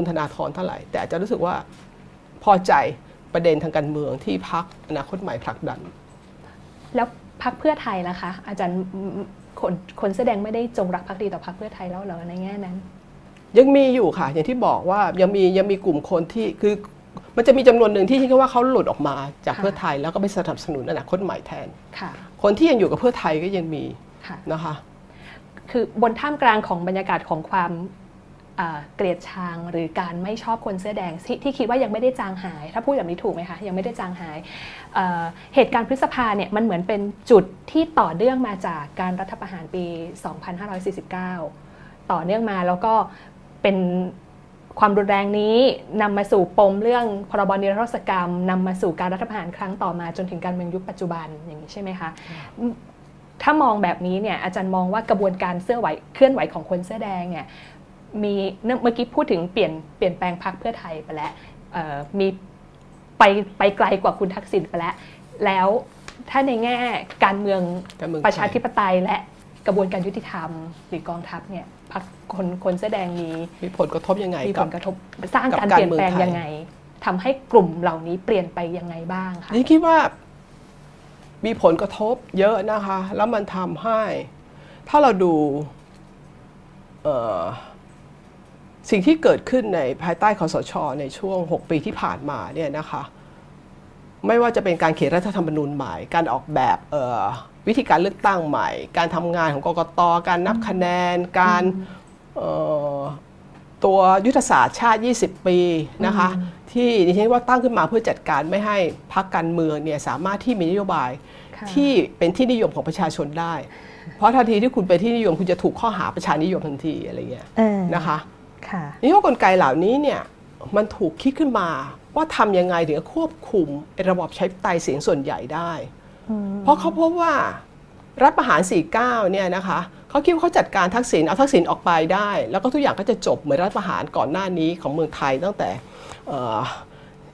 คุณธนาธรเท่าไหร่ แต่จะรู้สึกว่าพอใจประเด็นทางการเมืองที่พักอนาคตใหม่ผลักดัน แล้วพักเพื่อไทยล่ะคะ อาจารย์คนคนแสดงไม่ได้จงรักภักดีต่อพักเพื่อไทยแล้วเหรอในแง่นั้น ยังมีอยู่ค่ะ อย่างที่บอกว่ายังมียังมีกลุ่มคนที่คือมันจะมีจำนวนหนึ่งที่คิดว่าเขาหลุดออกมาจากเพื่อไทยแล้วก็ไปสนับสนุนอนาคตใหม่แทนคนที่ยังอยู่กับเพื่อไทยก็ยังมีนะคะ คือบนท่ามกลางของบรรยากาศของความ เกลียดชังหรือการไม่ชอบคนเสื้อแดงทที่คิดว่ายังไม่ได้จางหาย ถ้าพูดแบบนี้ถูกไหมคะยังไม่ได้จางหายเเหตุการณ์พฤษภาเนี่ยมันเหมือนเป็นจุดที่ต่อเนื่องมาจากการรัฐประหารปี 2549 ต่อเนื่องมาแล้วก็เป็นความรุนแรงนี้นำมาสู่ปมเรื่องพรบนิรโทษกรรมนำมาสู่การรัฐประหารครั้งต่อมาจนถึงการเมืองยุคปัจจุบันอย่างนี้ใช่ไหมคะถ้ามองแบบนี้เนี่ยอาจารย์มองว่ากระบวนการเสื้อไหวเคลื่อนไหวของคนเสื้อแดงเนี่ย มีเมื่อกี้พูดถึงเปลี่ยนเปลี่ยนแปลงพรรคเพื่อไทยไปแล้วมีไปไปไกลกว่าคุณทักษิณไปแล้ว แล้วถ้าในแง่การเมืองประชาธิปไตยและกระบวนการยุติธรรมหรือกองทัพเนี่ยพรรคคนคนแสดงมีมีผลกระทบยังไงมีผลกระทบสร้างการเปลี่ยนแปลงยังไงทำให้กลุ่มเหล่านี้เปลี่ยนไปยังไงบ้างคะนี่คิดว่ามีผลกระทบเยอะนะคะ แล้วมันทำให้ ถ้าเราดู สิ่งที่เกิดขึ้นในภายใต้คอสช ในช่วง 6 ปีที่ผ่านมาเนี่ยนะคะไม่ว่าจะเป็นการเขียนรัฐธรรมนูญใหม่ การออกแบบวิธีการเลือกตั้งใหม่ การทำงานของกกต การนับคะแนน การตัวยุทธศาสตร์ชาติ 20 ปีนะคะที่ดิฉันว่าตั้งขึ้นมาเพื่อจัดการไม่ให้พรรคการเมืองเนี่ยสามารถที่มีนโยบายที่เป็นที่นิยมของประชาชนได้ เพราะทันทีที่คุณเป็นที่นิยมคุณจะถูกข้อหาประชานิยมทันทีอะไรเงี้ยนะคะ นี่ว่ากลไกเหล่านี้เนี่ยมันถูกคิดขึ้นมาว่าทำยังไงถึงจะควบคุมระบบใช้ไตเสียงส่วนใหญ่ได้ เพราะเขาพบว่ารัฐประหาร 49 เนี่ยนะคะเขาคิดว่าเขาจัดการทักษิณเอาทักษิณออกไปได้ แล้วก็ทุกอย่างก็จะจบเหมือนรัฐประหารก่อนหน้านี้ของเมืองไทยตั้งแต่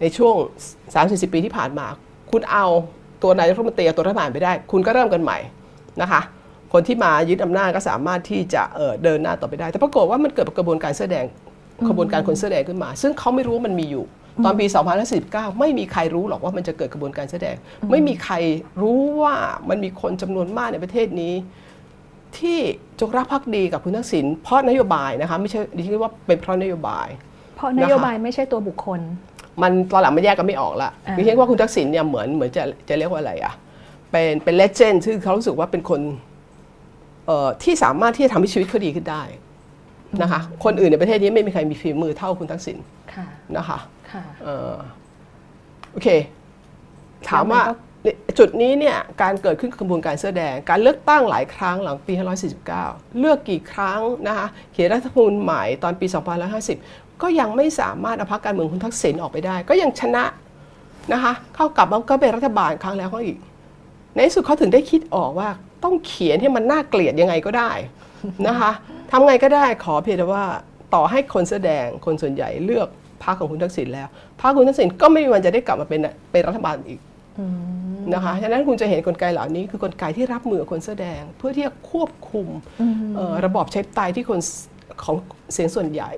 ในช่วง 30 ปีที่ผ่านมา คุณเอาตัวนายรัฐมนตรีตัวรัฐบาลไปได้ คุณก็เริ่มกันใหม่นะคะ คนที่มายึดอำนาจก็สามารถที่จะเเดินหน้าต่อไปได้ แต่ปรากฏว่ามันเกิดกระบวนการแสดงกระบวนการคนแสดงขึ้นมา ซึ่งเขาไม่รู้ว่ามันมีอยู่ ตอนปี 2019 ไม่มีใครรู้หรอกว่ามันจะเกิดกระบวนการแสดง ไม่มีใครรู้ว่ามันมีคนจำนวนมากในประเทศนี้ ที่จงรักภักดีกับคุณทักษิณเพราะนโยบายนะคะไม่ใช่ดิฉันว่าเป็นเพราะนโยบาย เพราะนโยบายไม่ใช่ตัวบุคคล มันตอนหลังมันแยกกันไม่ออกละดิฉันว่าคุณทักษิณเนี่ยเหมือนเหมือนจะจะเรียกว่าอะไรอะเป็นเป็นเลเจนด์ซึ่งเขารู้สึกว่าเป็นคน ที่สามารถที่จะทำให้ชีวิตเขาดีขึ้นได้นะคะคนอื่นในประเทศนี้ไม่มีใครมีฝีมือเท่าคุณทักษิณนะคะโอเค ถามว่าจุดนี้เนี่ยการเกิดขึ้นกระบวนการเสื้อแดง การเลือกตั้งหลายครั้งหลังปี2549 เลือกกี่ครั้งนะคะเขียนรัฐธรรมนูญใหม่ตอนปี 2550 ก็ยังไม่สามารถเอาพักการเมืองคุณทักษิณออกไปได้ ก็ยังชนะนะคะเข้ากลับมาก็เป็นรัฐบาลครั้งแล้วก็อีก ในที่สุดเขาถึงได้คิดออกว่า ต้องเขียนให้มันน่าเกลียดยังไงก็ได้นะคะทำไงก็ได้ขอเพียงแต่ว่าต่อให้คนแสดงคนส่วนใหญ่เลือกพรรคของคุณทักษิณแล้วพรรคคุณทักษิณก็ไม่มีวันจะได้กลับมาเป็นเป็นรัฐบาลอีกนะคะ ฉะนั้นคุณจะเห็นกลไกเหล่านี้คือกลไกที่รับมือคนแสดง เพื่อที่จะควบคุมระบอบใช้ไตที่คนของเสียงส่วนใหญ่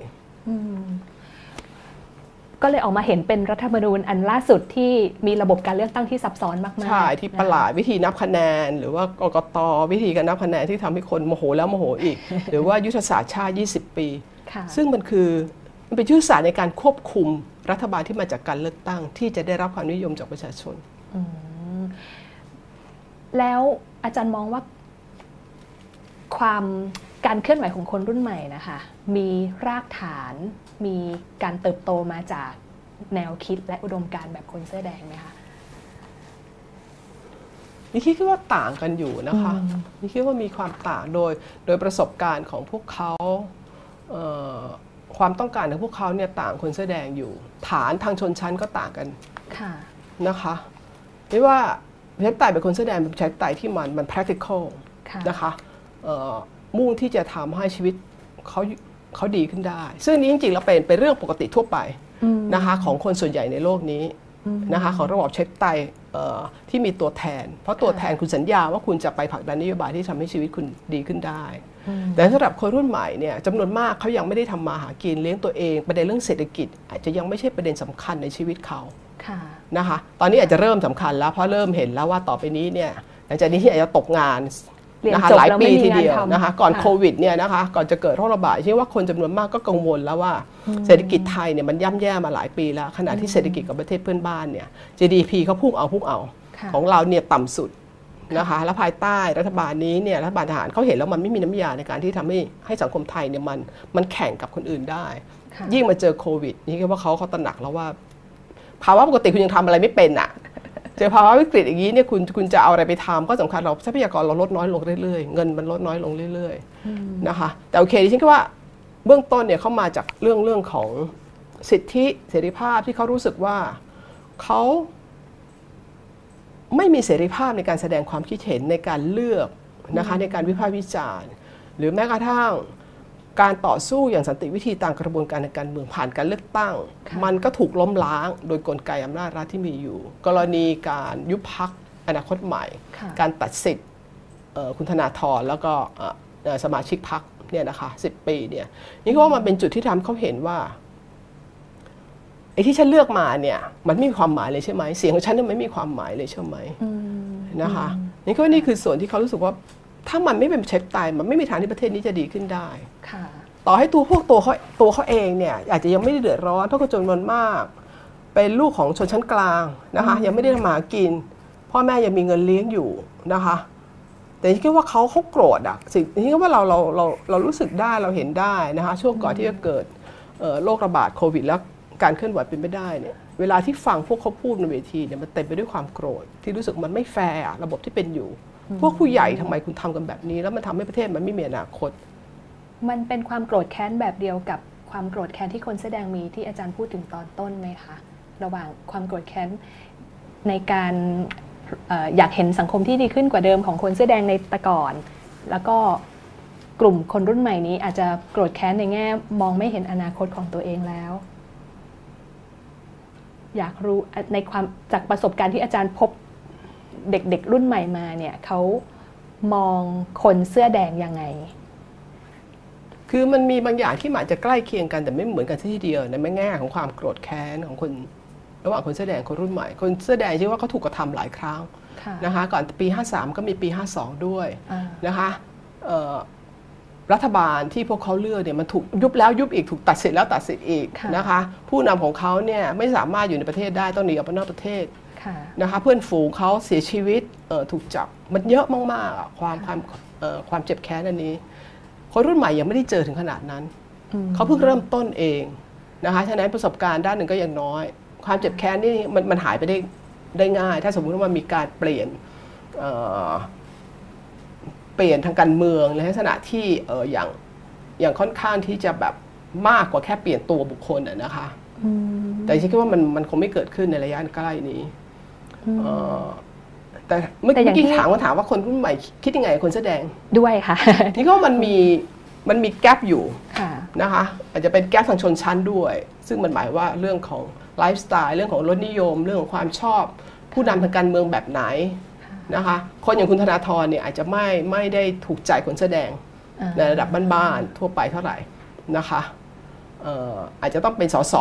ก็เลยออกมาเห็นเป็นรัฐธรรมนูญอันล่าสุดที่มีระบบการเลือกตั้งที่ซับซ้อนมากๆใช่ที่ประหลาดวิธีนับคะแนน หรือว่ากกตวิธีการนับคะแนนที่ทำให้คนโมโหแล้วโมโหอีก หรือว่ายุทธศาสตร์ชาติ 20 ปี ซึ่งมันคือมันเป็นยุทธศาสตร์ในการควบคุมรัฐบาลที่มาจากการเลือกตั้ง ที่จะได้รับความนิยมจากประชาชนแล้วอาจารย์มองว่าความการเคลื่อนไหวของคนรุ่นใหม่นะคะ มีรากฐาน มีการเติบโตมาจากแนวคิดและอุดมการณ์แบบคนเสื้อแดงไหมคะนี่คิดว่าต่างกันอยู่นะคะนี่คิดว่ามีความต่างโดยโดยประสบการณ์ของพวกเขาความต้องการของพวกเขาเนี่ยต่างคนเสื้อแดงอยู่ ฐานทางชนชั้นก็ต่างกันนะคะไม่ว่าประชาธิปไตยเป็นคนเสื้อแดงเป็นประชาธิปไตยที่มันมัน practical นะคะมุ่งที่จะทำให้ชีวิตเขา เขาดีขึ้นได้ ซึ่งนี้จริงๆเราเป็นเป็นเรื่องปกติทั่วไปนะคะของคนส่วนใหญ่ในโลกนี้นะคะของระบบเช็คไตที่มีตัวแทน เพราะตัวแทนคุณสัญญาว่าคุณจะไปผลักดันนโยบายที่ทำให้ชีวิตคุณดีขึ้นได้ แต่สำหรับคนรุ่นใหม่เนี่ยจำนวนมากเขายังไม่ได้ทำมาหากินเลี้ยงตัวเองประเด็นเรื่องเศรษฐกิจ อาจจะยังไม่ใช่ประเด็นสำคัญในชีวิตเขานะคะ ตอนนี้อาจจะเริ่มสำคัญแล้วเพราะเริ่มเห็นแล้วว่าต่อไปนี้เนี่ยหลังจากนี้ที่อาจจะตกงาน นะคะหลายปีทีเดียวนะคะก่อนโควิดเนี่ยนะคะก่อนจะเกิดโรคระบาดที่ว่าคนจำนวนมากก็กังวลแล้วว่าเศรษฐกิจไทยเนี่ยมันย่ำแย่มาหลายปีแล้ว ขณะที่เศรษฐกิจกับประเทศเพื่อนบ้านเนี่ย GDP เขาพุ่งเอาพุ่งเอา ของเราเนี่ยต่ำสุดนะคะและภายใต้รัฐบาลนี้เนี่ยรัฐบาลทหารเขาเห็นแล้วมันไม่มีน้ำยาในการที่ทำให้ให้สังคมไทยเนี่ยมันมันแข่งกับคนอื่นได้ ยิ่งมาเจอโควิด นี่ก็ว่าเขาเขาตระหนักแล้วว่าภาวะปกติคุณยังทำอะไรไม่เป็นอะ เจอภาวะวิกฤตอย่างนี้เนี่ยคุณคุณจะเอาอะไรไปทำก็สำคัญเราทรัพยากรเราลดน้อยลงเรื่อยๆ เงินมันลดน้อยลงเรื่อยๆนะคะแต่โอเคดิฉันก็ว่าเบื้องต้นเนี่ยเขามาจากเรื่องเรื่องของสิทธิเสรีภาพที่เขารู้สึกว่าเขาไม่มีเสรีภาพในการแสดงความคิดเห็นในการเลือกนะคะในการวิพากษ์วิจารณ์ หรือแม้กระทั่ง การต่อสู้อย่างสันติวิธีตามกระบวนการในการเมืองผ่านการเลือกตั้ง มันก็ถูกล้มล้างโดยกลไกอำนาจรัฐที่มีอยู่ กรณีการยุบพักอนาคตใหม่ การตัดสิทธิ์คุณธนาธรแล้วก็สมาชิกพักเนี่ยนะคะสิปีเนี่ยนี่ก็ว่ามันเป็นจุดที่ทำเขาเห็นว่าไอ้ที่ฉันเลือกมาเนี่ยมันไม่มีความหมายเลยใช่ไหมเสียงของฉันเนี่ยไม่มีความหมายเลยใช่ไหมนะคะนี่ก็นี่คือส่วนที่เขารู้สึกว่า ถ้ามันไม่เป็นเช็คตายมันไม่มีทางที่ประเทศนี้จะดีขึ้นได้ต่อให้ตัวพวกตัวเขาตัวเขาเองเนี่ยอาจจะยังไม่ได้เดือดร้อนเพราะคนจำนวนมาก เป็นลูกของชนชั้นกลางนะคะ ยังไม่ได้ทำมากิน พ่อแม่ยังมีเงินเลี้ยงอยู่นะคะ แต่คิดว่าเขาเขาโกรธอะสิ่งที่ว่าเราเราเราเรารู้สึกได้เราเห็นได้นะคะ ช่วงก่อนที่จะเกิดโรคระบาดโควิดแล้วการเคลื่อนไหวเป็นไม่ได้เนี่ยเวลาที่ฟังพวกเขาพูดในเวทีเนี่ยมันเต็มไปด้วยความโกรธที่รู้สึกมันไม่แฟร์ระบบที่เป็นอยู่ พวกผู้ใหญ่ทำไมคุณทำกันแบบนี้ แล้วมันทำให้ประเทศมันไม่มีอนาคต มันเป็นความโกรธแค้นแบบเดียวกับความโกรธแค้นที่คนแสดงมีที่อาจารย์พูดถึงตอนต้นไหมคะระหว่างความโกรธแค้นในการอยากเห็นสังคมที่ดีขึ้นกว่าเดิมของคนเสื้อแดงในตะก่อน แล้วก็กลุ่มคนรุ่นใหม่นี้อาจจะโกรธแค้นในแง่ มองไม่เห็นอนาคตของตัวเองแล้ว อยากรู้ในความจากประสบการณ์ที่อาจารย์พบ เด็กๆรุ่นใหม่มาเนี่ยเขามองคนเสื้อแดงยังไง คือมันมีบางอย่างที่อาจจะใกล้เคียงกันแต่ไม่เหมือนกันทีเดียวในแง่ของความโกรธแค้นของคนระหว่างคนเสื้อแดงคนรุ่นใหม่ คนเสื้อแดงชื่อว่าเขาถูกกระทำหลายครั้งนะคะก่อนปี 53 ก็มีปี 52 ด้วยนะคะรัฐบาลที่พวกเขาเลือกเนี่ยมันถูกยุบแล้วยุบอีกถูกตัดสิทธิ์แล้วตัดสิทธิ์อีกนะคะผู้นำของเขาเนี่ยไม่สามารถอยู่ในประเทศได้ต้องหนีออกไปนอกประเทศ นะคะเพื่อนฝูงเขาเสียชีวิตถูกจับมันเยอะมากๆความความความเจ็บแค้นอันนี้ คนรุ่นใหม่ยังไม่ได้เจอถึงขนาดนั้น เขาเพิ่งเริ่มต้นเองนะคะฉะนั้นประสบการณ์ด้านหนึ่งก็ยังน้อย ความเจ็บแค้นนี่มันมันหายไปได้ได้ง่าย ถ้าสมมุติว่ามันมีการเปลี่ยนเปลี่ยนทางการเมืองในลักษณะที่อย่างอย่างค่อนข้างที่จะแบบมากกว่าแค่เปลี่ยนตัวบุคคลนะคะแต่ฉันคิดว่ามันมันคงไม่เกิดขึ้นในระยะใกล้นี้ แต่เมื่อกี้ถามว่าถามว่าคนรุ่นใหม่คิดยังไงคนแสดงด้วยค่ะนี่ก็มันมีมันมีแกลบอยู่นะคะอาจจะเป็นแกลบทางชนชั้นด้วย ซึ่งมันหมายว่าเรื่องของไลฟ์สไตล์เรื่องของรสนิยม เรื่องของความชอบ ผู้นำทางการเมืองแบบไหนนะคะคนอย่างคุณธนาธรเนี่ยอาจจะไม่ไม่ได้ถูกใจคนแสดงในระดับบ้านๆทั่วไปเท่าไหร่นะคะอาจจะต้องเป็นสส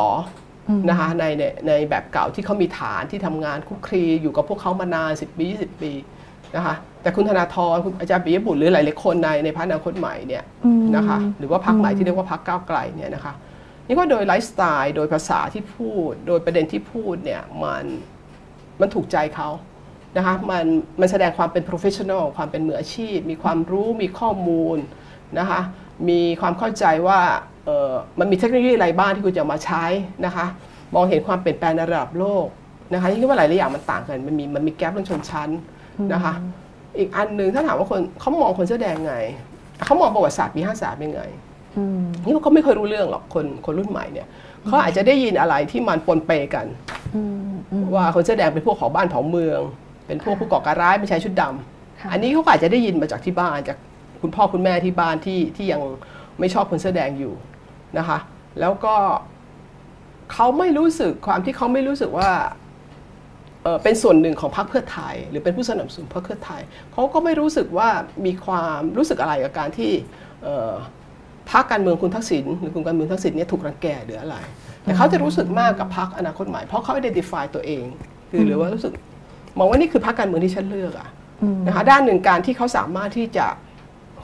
นะคะในในในแบบเก่าที่เขามีฐานที่ทำงานคุกคีอยู่กับพวกเขามานานสิบปียี่สิบปีนะคะแต่คุณธนาธรคุณอาจารย์ปิยบุตรหรือหลายๆคนในในพรรคอนาคตใหม่เนี่ยนะคะหรือว่าพรรคใหม่ที่เรียกว่าพรรคก้าวไกลเนี่ยนะคะนี่ก็โดยไลฟ์สไตล์โดยภาษาที่พูด โดยประเด็นที่พูดเนี่ยมันมันถูกใจเขานะคะมันมันแสดงความเป็น professional ความเป็นมืออาชีพ มีความรู้มีข้อมูลนะคะมีความเข้าใจว่า มันมีเทคโนโลยีอะไรบ้างที่คุณจะมาใช้นะคะ มองเห็นความเปลี่ยนแปลงในระดับโลกนะคะที่ว่าหลายๆอย่างมันต่างกันมันมีมันมีแกลบเรื่องชนชั้นนะคะ อีกอันหนึ่งถ้าถามว่าคนเขามองคนเสื้อแดงไงเขามองประวัติศาสตร์ปีห้าสามยังไงนี่เขาไม่เคยรู้เรื่องหรอกคนคนรุ่นใหม่เนี่ยเขาอาจจะได้ยินอะไรที่มันปนเปกันว่าคนเสื้อแดงเป็นพวกของบ้านของเมือง เป็นพวกผู้ก่อการร้ายไม่ใช้ชุดดำอันนี้เขาอาจจะได้ยินมาจากที่บ้านจากคุณพ่อคุณแม่ที่บ้านที่ที่ยังไม่ชอบคนเสื้อแดงอยู่ นะคะ แล้วก็เขาไม่รู้สึกความที่เขาไม่รู้สึกว่าเป็นส่วนหนึ่งของพรรคเพื่อไทย หรือเป็นผู้สนับสนุนพรรคเพื่อไทยเขาก็ไม่รู้สึกว่ามีความรู้สึกอะไรกับการที่พรรคการเมืองคุณทักษิณหรือคุณการเมืองทักษิณเนี่ยถูกรังแกหรืออะไร แต่เขาจะรู้สึกมากกับพรรคอนาคตใหม่เพราะเขา identify ตัวเอง คือหรือว่ารู้สึกมองว่านี่คือพรรคการเมืองที่ฉันเลือกอะนะคะด้านหนึ่งการที่เขาสามารถที่จะข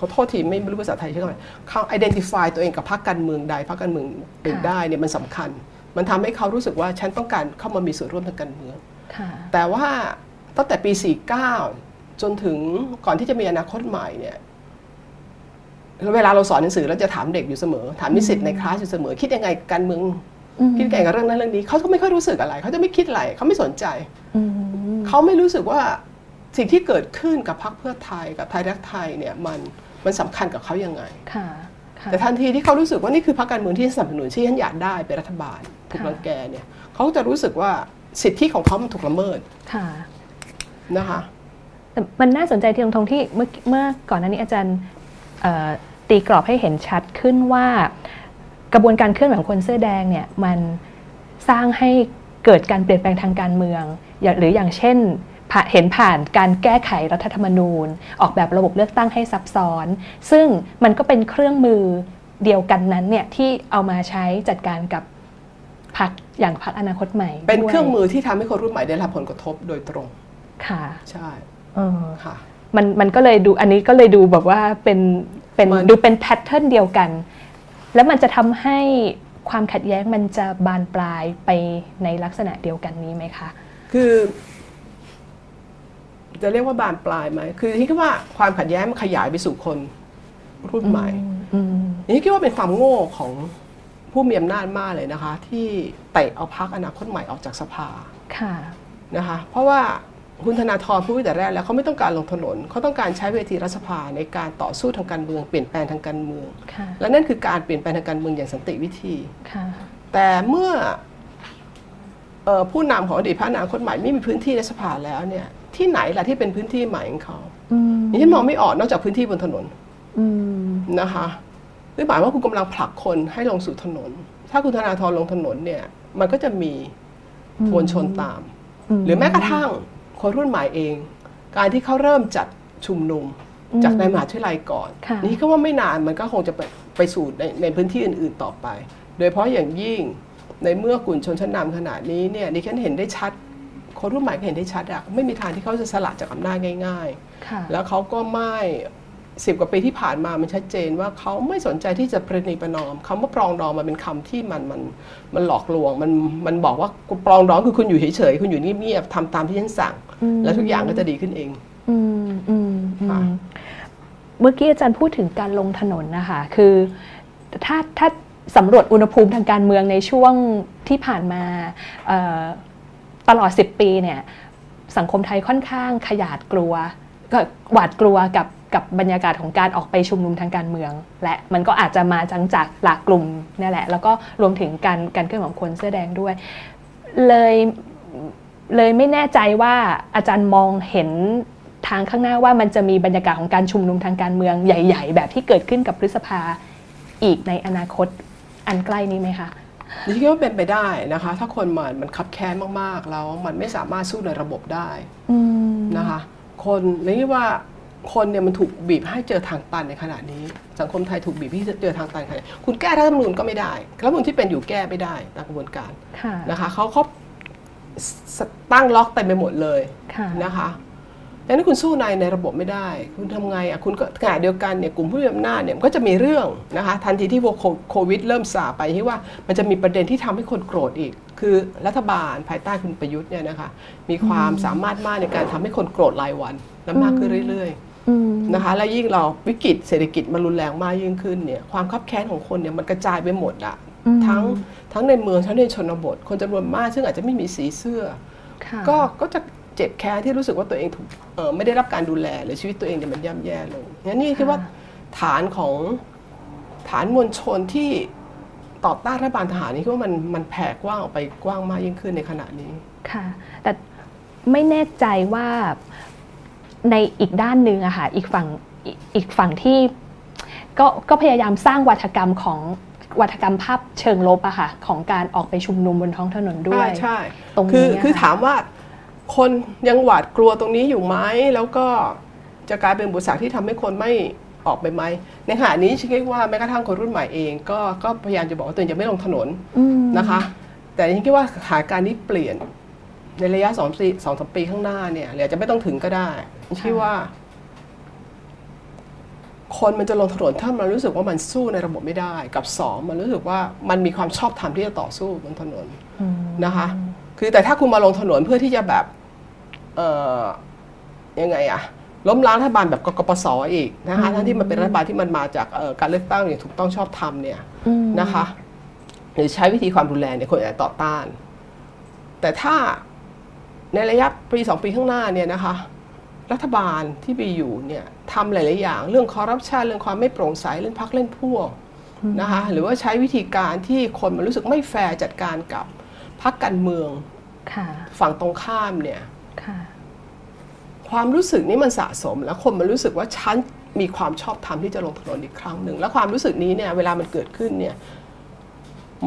อโทษทีไม่รู้ภาษาไทยใช่ไหมเขา identify ตัวเองกับพรรคการเมืองใดพรรคการเมืองหนึ่งได้เนี่ยมันสำคัญ มันทำให้เขารู้สึกว่าฉันต้องการเข้ามามีส่วนร่วมทางการเมืองแต่ว่าตั้งแต่ปี 49 จนถึงก่อนที่จะมีอนาคตใหม่เนี่ยเวลาเราสอนหนังสือเราจะถามเด็กอยู่เสมอ ถามนิสิตในคลาสอยู่เสมอ คิดยังไงการเมืองคิดยังไงกับเรื่องนั้นเรื่องนี้เขาก็ไม่ค่อยรู้สึกอะไร เขาจะไม่คิดอะไรเขาไม่สนใจเขาไม่รู้สึกว่าสิ่งที่เกิดขึ้นกับพรรคเพื่อไทยกับไทยรักไทยเนี่ยมัน มันสำคัญกับเขายังไงแต่ทันทีที่เขารู้สึกว่านี่คือพรรคการเมืองที่สนับสนุนที่ฉันอยากได้เป็นรัฐบาลถูกรังแกเนี่ยเขาจะรู้สึกว่าสิทธิของเขามันถูกละเมิดนะคะแต่มันน่าสนใจที่ตรงที่เมื่อเมื่อก่อนหน้านี้อาจารย์ตีกรอบให้เห็นชัดขึ้นว่ากระบวนการเคลื่อนไหวของคนเสื้อแดงเนี่ยมันสร้างให้เกิดการเปลี่ยนแปลงทางการเมืองหรืออย่างเช่น เห็นผ่านการแก้ไขรัฐธรรมนูญ ออกแบบระบบเลือกตั้งให้ซับซ้อน ซึ่งมันก็เป็นเครื่องมือเดียวกันนั้นเนี่ยที่เอามาใช้จัดการกับพรรคอย่างพรรคอนาคตใหม่ เป็นเครื่องมือที่ทำให้คนรุ่นใหม่ได้รับผลกระทบโดยตรง ค่ะ ใช่เออค่ะ มันมันก็เลยดูอันนี้ก็เลยดูแบบว่าเป็นเป็นดูเป็นแพทเทิร์นเดียวกัน แล้วมันจะทำให้ความขัดแย้งมันจะบานปลายไปในลักษณะเดียวกันนี้ไหมคะ คือ จะเรียกว่าบานปลายไหมคือที่คิดว่าความขัดแย้งมันขยายไปสู่คนรุ่นใหม่นี่คิดว่าเป็นความโง่ของผู้มีอำนาจมากเลยนะคะ ที่เตะเอาพักอนาคตใหม่ออกจากสภาค่ะนะคะ เพราะว่าคุณธนาธรพูดแต่แรกแล้วเขาไม่ต้องการลงถนนเขาต้องการใช้เวทีรัฐสภาในการต่อสู้ทางการเมืองเปลี่ยนแปลงทางการเมือง และนั่นคือการเปลี่ยนแปลงทางการเมืองอย่างสันติวิธีแต่เมื่อผู้นำของอดีตพระนางคนใหม่ไม่มีพื้นที่ในสภาแล้วเนี่ย ที่ไหนล่ะที่เป็นพื้นที่ใหม่ของเขานี่ฉันมองไม่ออกนอกจากพื้นที่บนถนนนะคะนี่หมายว่าคุณกำลังผลักคนให้ลงสู่ถนน ถ้าคุณธนาธรลงถนนเนี่ย มันก็จะมีมวลชนตาม หรือแม้กระทั่งคนรุ่นใหม่เอง การที่เขาเริ่มจัดชุมนุมจากในมหาวิทยาลัยก่อน นี่ก็ว่าไม่นานมันก็คงจะไปไปสู่ในในพื้นที่อื่น ๆต่อไป โดยเพราะอย่างยิ่งในเมื่อกลุ่มชนชั้นนำขนาดนี้เนี่ยดิฉันเห็นได้ชัด คนรุ่นใหม่เห็นได้ชัดอะไม่มีทางที่เขาจะสลัดจากอำนาจง่ายๆ แล้วเขาก็ไม่สิบกว่าปีที่ผ่านมามันชัดเจนว่าเขาไม่สนใจที่จะประนีประนอมคำว่าปรองดองมันเป็นคำที่มันมันมันหลอกลวงมันมันบอกว่าปรองดองคือคุณอยู่เฉยๆคุณอยู่เงียบๆทำตามที่ฉันสั่ง แล้วทุกอย่างก็จะดีขึ้นเองอืมอืมเมื่อกี้อาจารย์พูดถึงการลงถนนนะคะคือถ้าถ้าสำรวจอุณหภูมิทางการเมืองในช่วงที่ผ่านมา ตลอด 10 ปีเนี่ยสังคมไทยค่อนข้างขยาดกลัวก็หวาดกลัวกับกับบรรยากาศของการออกไปชุมนุมทางการเมือง และมันก็อาจจะมาจังจากหลากกลุ่มนี่แหละ แล้วก็รวมถึงการการเคลื่อนของคนเสื้อแดงด้วย เลยเลยไม่แน่ใจว่าอาจารย์มองเห็นทางข้างหน้าว่ามันจะมีบรรยากาศของการชุมนุมทางการเมืองใหญ่ ๆ แบบที่เกิดขึ้นกับพฤษภาอีกในอนาคตอันใกล้นี้ไหมคะ นี่คิดว่าเป็นไปได้นะคะ ถ้าคนมันมันคับแค้นมากๆ แล้วมันไม่สามารถสู้ในระบบได้นะคะ คนนี่ว่าคนเนี่ยมันถูกบีบให้เจอทางตันในขณะนี้ สังคมไทยถูกบีบให้เจอทางตันขนาดคุณแก้รัฐธรรมนูญก็ไม่ได้รัฐธรรมนูญที่เป็นอยู่แก้ไม่ได้ตามกระบวนการนะคะเขาเขาตั้งล็อกเต็มไปหมดเลยนะคะ ดังนั้นคุณสู้ในในระบบไม่ได้ คุณทำไงอะคุณก็ขณะเดียวกันเนี่ยกลุ่มผู้มีอำนาจเนี่ยก็จะมีเรื่องนะคะทันทีที่โควิด เริ่มซาไปที่ว่ามันจะมีประเด็นที่ทำให้คนโกรธอีก คือรัฐบาลภายใต้คุณประยุทธ์เนี่ยนะคะมีความสามารถมากในการทำให้คนโกรธรายวันและมากขึ้นเรื่อยๆนะคะและยิ่งเราวิกฤตเศรษฐกิจมันรุนแรงมากยิ่งขึ้นเนี่ยความคับแค้นของคนเนี่ยมันกระจายไปหมดอะทั้งทั้งในเมืองทั้งในชนบท คนจำนวนมากซึ่งอาจจะไม่มีสีเสื้อก็ก็จะ เจ็บแค้นที่รู้สึกว่าตัวเองถูกไม่ได้รับการดูแลหรือชีวิตตัวเองเนี่ยมันย่ำแย่ลงงั้นนี่คิดว่าฐานของฐานมวลชนที่ต่อต้านรัฐบาลทหารนี่คิดว่ามันมันแผ่กว้างออกไปกว้างมากยิ่งขึ้นในขณะนี้ค่ะ แต่ไม่แน่ใจว่าในอีกด้านหนึ่งอะค่ะอีกฝั่งอีกฝั่งที่ก็ก็พยายามสร้างวัฒกรรมของวัฒกรรมภาพเชิงลบอะค่ะของการออกไปชุมนุมบนท้องถนนด้วยใช่ตรงนี้คือถามว่า คนยังหวาดกลัวตรงนี้อยู่ไหมแล้วก็จะกลายเป็นบุษกที่ทำให้คนไม่ออกไปไหมในขณะนี้ฉันคิดว่าแม้กระทั่งคนรุ่นใหม่เอง ก็ก็พยายามจะบอกว่าตัวเองจะไม่ลงถนนนะคะ แต่ฉันคิดว่าสถานการณ์นี้เปลี่ยนในระยะสองปีสองสามปีข้างหน้าเนี่ยหรือจะไม่ต้องถึงก็ได้ฉันคิดว่า คนมันจะลงถนนถ้ามันรู้สึกว่ามันสู้ในระบบไม่ได้ กับสองมันรู้สึกว่ามันมีความชอบธรรมที่จะต่อสู้บนถนนนะคะ คือแต่ถ้าคุณมาลงถนนเพื่อที่จะแบบ เอ่อยังไงอะล้มล้างรัฐบาลแบบกกปสอีกนะคะทั้งที่มันเป็นรัฐบาลที่มันมาจากการเลือกตั้งอย่างถูกต้องชอบธรรมเนี่ยนะคะหรือใช้วิธีความรุนแรงเนี่ยคนอาจจะต่อต้าน แต่ถ้าในระยะปีสองปีข้างหน้าเนี่ยนะคะ รัฐบาลที่มีอยู่เนี่ยทำหลาย ๆ อย่าง เรื่องคอร์รัปชันเรื่องความไม่โปร่งใสเรื่องพักเล่นพวกนะคะหรือว่าใช้วิธีการที่คนมันรู้สึกไม่แฟร์จัดการกับพักการเมืองฝั่งตรงข้ามเนี่ย ความรู้สึกนี้มันสะสม แล้วคนมันรู้สึกว่าฉันมีความชอบธรรมที่จะลงถนนอีกครั้งหนึ่ง แล้วความรู้สึกนี้เนี่ยเวลามันเกิดขึ้นเนี่ย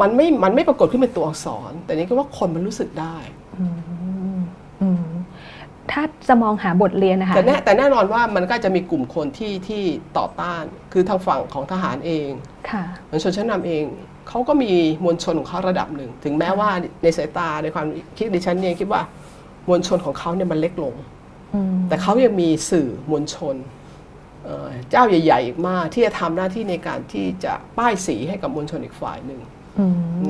มันไม่มันไม่ปรากฏขึ้นเป็นตัวอักษร แต่นี่ก็ว่าคนมันรู้สึกได้ถ้าจะมองหาบทเรียนนะคะแต่แน่แต่แน่นอนว่ามันก็จะมีกลุ่มคนที่ที่ต่อต้าน คือทางฝั่งของทหารเองค่ะมวลชนชั้นนาเองเขาก็มีมวลชนของเขาระดับหนึ่ง ถึงแม้ว่าในสายตาในความคิดดิฉันเนี่ยคิดว่า มวลชนของเขาเนี่ยมันเล็กลง แต่เขายังมีสื่อมวลชนเจ้าใหญ่ๆอีกมากที่จะทำหน้าที่ในการที่จะป้ายสีให้กับมวลชนอีกฝ่ายหนึ่ง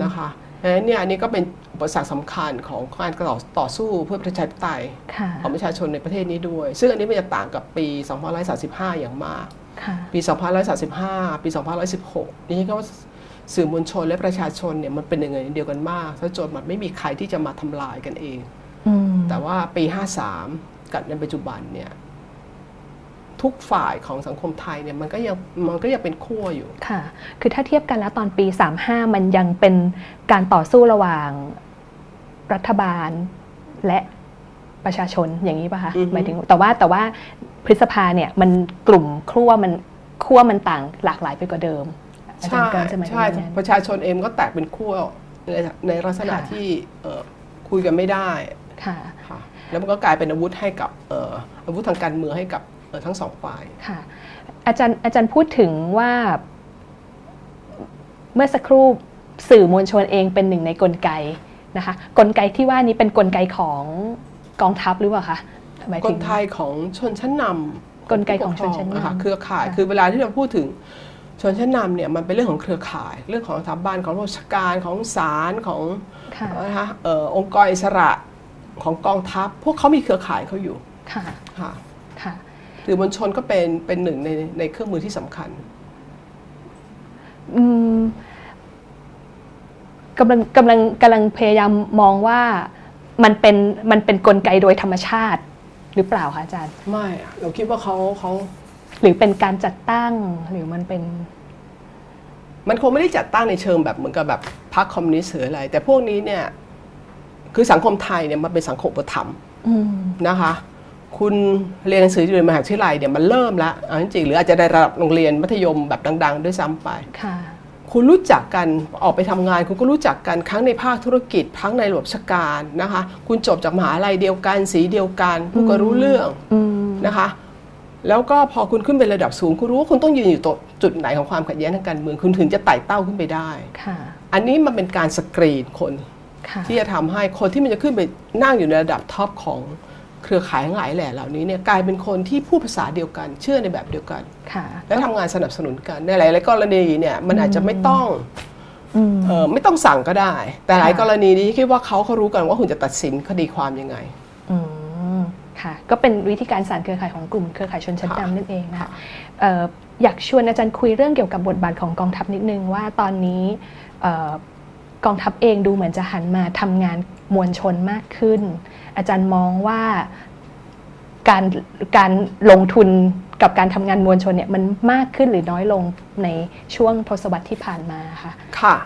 นะคะเพราะฉะนั้นเนี่ยอันนี้ก็เป็นอุปสรรคสำคัญของการต่อต่อสู้เพื่อประชาธิปไตยของประชาชนในประเทศนี้ด้วย ซึ่งอันนี้มันจะต่างกับปี 2535 อย่างมาก ปี 2535 ปี 2516 นี่ก็สื่อมวลชนและประชาชนเนี่ยมันเป็นอย่างเดียวกันมากถ้าจนมันไม่มีใครที่จะมาทำลายกันเอง แต่ว่าปี 53 กับในปัจจุบันเนี่ยทุกฝ่ายของสังคมไทยเนี่ยมันก็ยังมันก็ยังเป็นขั้วอยู่ ค่ะ คือถ้าเทียบกันแล้วตอนปี 35 มันยังเป็นการต่อสู้ระหว่างรัฐบาลและประชาชนอย่างนี้ป่ะคะหมายถึงแต่ว่าแต่ว่าพฤษภาเนี่ยมันกลุ่มขั้วมันขั้วมันต่างหลากหลายไปกว่าเดิมใช่ใช่ประชาชนเองก็แตกเป็นขั้วในในลักษณะที่คุยกันไม่ได้ ค่ะแล้วมันก็กลายเป็นอาวุธให้กับอาวุธทางการเมืองให้กับทั้งสองฝ่ายค่ะอาจารย์อาจารย์พูดถึงว่า เมื่อสักครู่สื่อมวลชนเองเป็นหนึ่งในกลไกนะคะกลไกที่ว่านี้เป็นกลไกของกองทัพหรือเปล่าคะกลไกของชนชั้นนำกลไกของชนชั้นนำเครือข่ายคือเวลาที่เราพูดถึงชนชั้นนำเนี่ยมันเป็นเรื่องของเครือข่าย เรื่องของสถาบันของราชการของศาลของนะคะองค์กรอิสระ ของกองทัพ พวกเขามีเครือข่ายเขาอยู่ค่ะค่ะค่ะสื่อมวลชนก็เป็นเป็นหนึ่งในในเครื่องมือที่สำคัญกำลังกำลังกำลังพยายามมองว่ามันเป็นมันเป็นนกลไกโดยธรรมชาติหรือเปล่าคะอาจารย์ ไม่เราคิดว่าเขาเขาหรือเป็นการจัดตั้งหรือมันเป็น มันคงไม่ได้จัดตั้งในเชิงแบบเหมือนกับแบบพรรคคอมมิวนิสต์หรืออะไร แต่พวกนี้เนี่ย คือสังคมไทยเนี่ยมันเป็นสังคมประถมนะคะ คุณเรียนหนังสืออยู่ในมหาวิทยาลัยเนี่ยมันเริ่มแล้วจริงๆหรืออาจจะได้ระดับโรงเรียนมัธยมแบบดัง ๆ ด้วยซ้ำไปคุณรู้จักกันออกไปทำงาน คุณก็รู้จักกันครั้งในภาคธุรกิจทั้งในระบบราชการนะคะ คุณจบจากมหาลัยเดียวกันสีเดียวกันคุณก็รู้เรื่องนะคะ แล้วก็พอคุณขึ้นเป็นระดับสูง คุณรู้ว่าคุณต้องยืนอยู่ตจุดไหนของความขัดแย้งทางการเมืองคุณถึงจะไต่เต้าขึ้นไปได้อันนี้มันเป็นการสกรีนคน ที่จะทำให้คนที่มันจะขึ้นไปนั่งอยู่ในระดับท็อปของเครือข่ายทั้งหลายแหล่เหล่านี้เนี่ยกลายเป็นคนที่พูดภาษาเดียวกัน เชื่อในแบบเดียวกันและทำงานสนับสนุนกันในหลายๆกรณีเนี่ยมันอาจจะไม่ต้องเออไม่ต้องสั่งก็ได้ แต่หลายกรณีนี้คิดว่าเขาเขารู้กันว่าคุณจะตัดสินคดีความยังไงค่ะ ก็เป็นวิธีการสารเครือข่ายของกลุ่มเครือข่ายชนชั้นนำนั่นเองนะคะอยากชวนอาจารย์คุยเรื่องเกี่ยวกับบทบาทของกองทัพนิดนึงว่าตอนนี้ กองทัพเองดูเหมือนจะหันมาทำงานมวลชนมากขึ้น อาจารย์มองว่าการการลงทุนกับการทำงานมวลชนเนี่ยมันมากขึ้นหรือน้อยลงในช่วงทศวรรษที่ผ่านมาค่ะ ค่ะ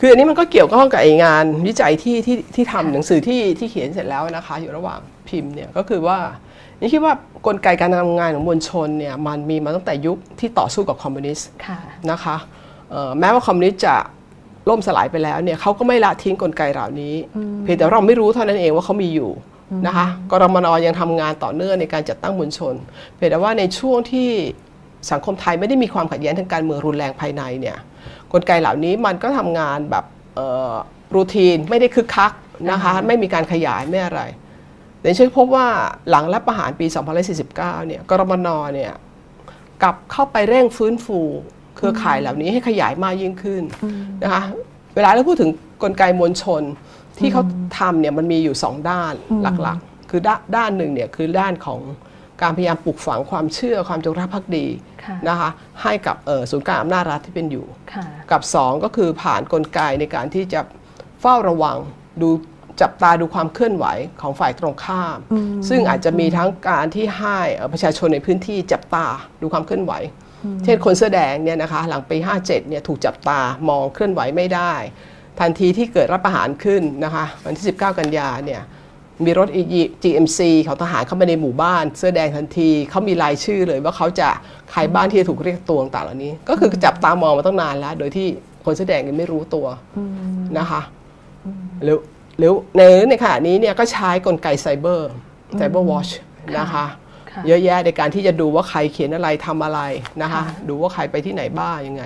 คืออันนี้มันก็เกี่ยวข้องกับไองานวิจัยที่ที่ที่ทำหนังสือที่ที่เขียนเสร็จแล้วนะคะ อยู่ระหว่างพิมพ์เนี่ยก็คือว่านี่คิดว่ากลไกการทำงานของมวลชนเนี่ยมันมีมาตั้งแต่ยุคที่ต่อสู้กับคอมมิวนิสต์นะคะแม้ว่าคอมมิวนิสต์จะ ล่มสลายไปแล้วเนี่ยเขาก็ไม่ละทิ้งกลไกเหล่านี้ เพียงแต่เราไม่รู้เท่านั้นเองว่าเขามีอยู่นะคะกรมนยังทำงานต่อเนื่องในการจัดตั้งมวลชน เพียงแต่ว่าในช่วงที่สังคมไทยไม่ได้มีความขัดแย้งทางการเมืองรุนแรงภายในเนี่ยกลไกเหล่านี้มันก็ทำงานแบบรูทีนไม่ได้คึกคักนะคะไม่มีการขยายไม่อะไรแต่เชื่อพบว่าหลังรัฐประหารปี2049 เนี่ยกรมนเนี่ยกลับเข้าไปเร่งฟื้นฟู เครือข่ายเหล่านี้ให้ขยายมากยิ่งขึ้นนะคะเวลาเราพูดถึงกลไกมวลชนที่เขาทำเนี่ยมันมีอยู่สองด้านหลักๆ คือด้านหนึ่งเนี่ยคือด้านของการพยายามปลูกฝังความเชื่อความจงรักภักดีนะคะให้กับศูนย์การอำนาจรัฐที่เป็นอยู่ กับสองก็คือผ่านนกลไกในการที่จะเฝ้าระวังดูจับตาดูความเคลื่อนไหวของฝ่ายตรงข้าม ซึ่งอาจจะมีทั้งการที่ให้ประชาชนในพื้นที่จับตาดูความเคลื่อนไหว เช่นคนเสื้อแดงเนี่ยนะคะหลังปี 57เนี่ยถูกจับตามองเคลื่อนไหวไม่ได้ ทันทีที่เกิดรัฐประหารขึ้นนะคะวันที่ 19 กันยาเนี่ยมีรถ GMC ของทหารเข้ามาในหมู่บ้าน เสื้อแดงทันทีเขามีรายชื่อเลยว่าเขาจะใครบ้านที่จะถูกเรียกตัวต่างเหล่านี้ ก็คือจับตามองมาตั้งนานแล้ว โดยที่คนเสื้อแดงยังไม่รู้ตัวนะคะหรือหรือในในขณะนี้เนี่ยก็ใช้กลไกไซเบอร์ไซเบอร์วอชนะคะ เยอะแยะในการที่จะดูว่าใครเขียนอะไรทำอะไรนะคะดูว่าใครไปที่ไหนบ้างยังไง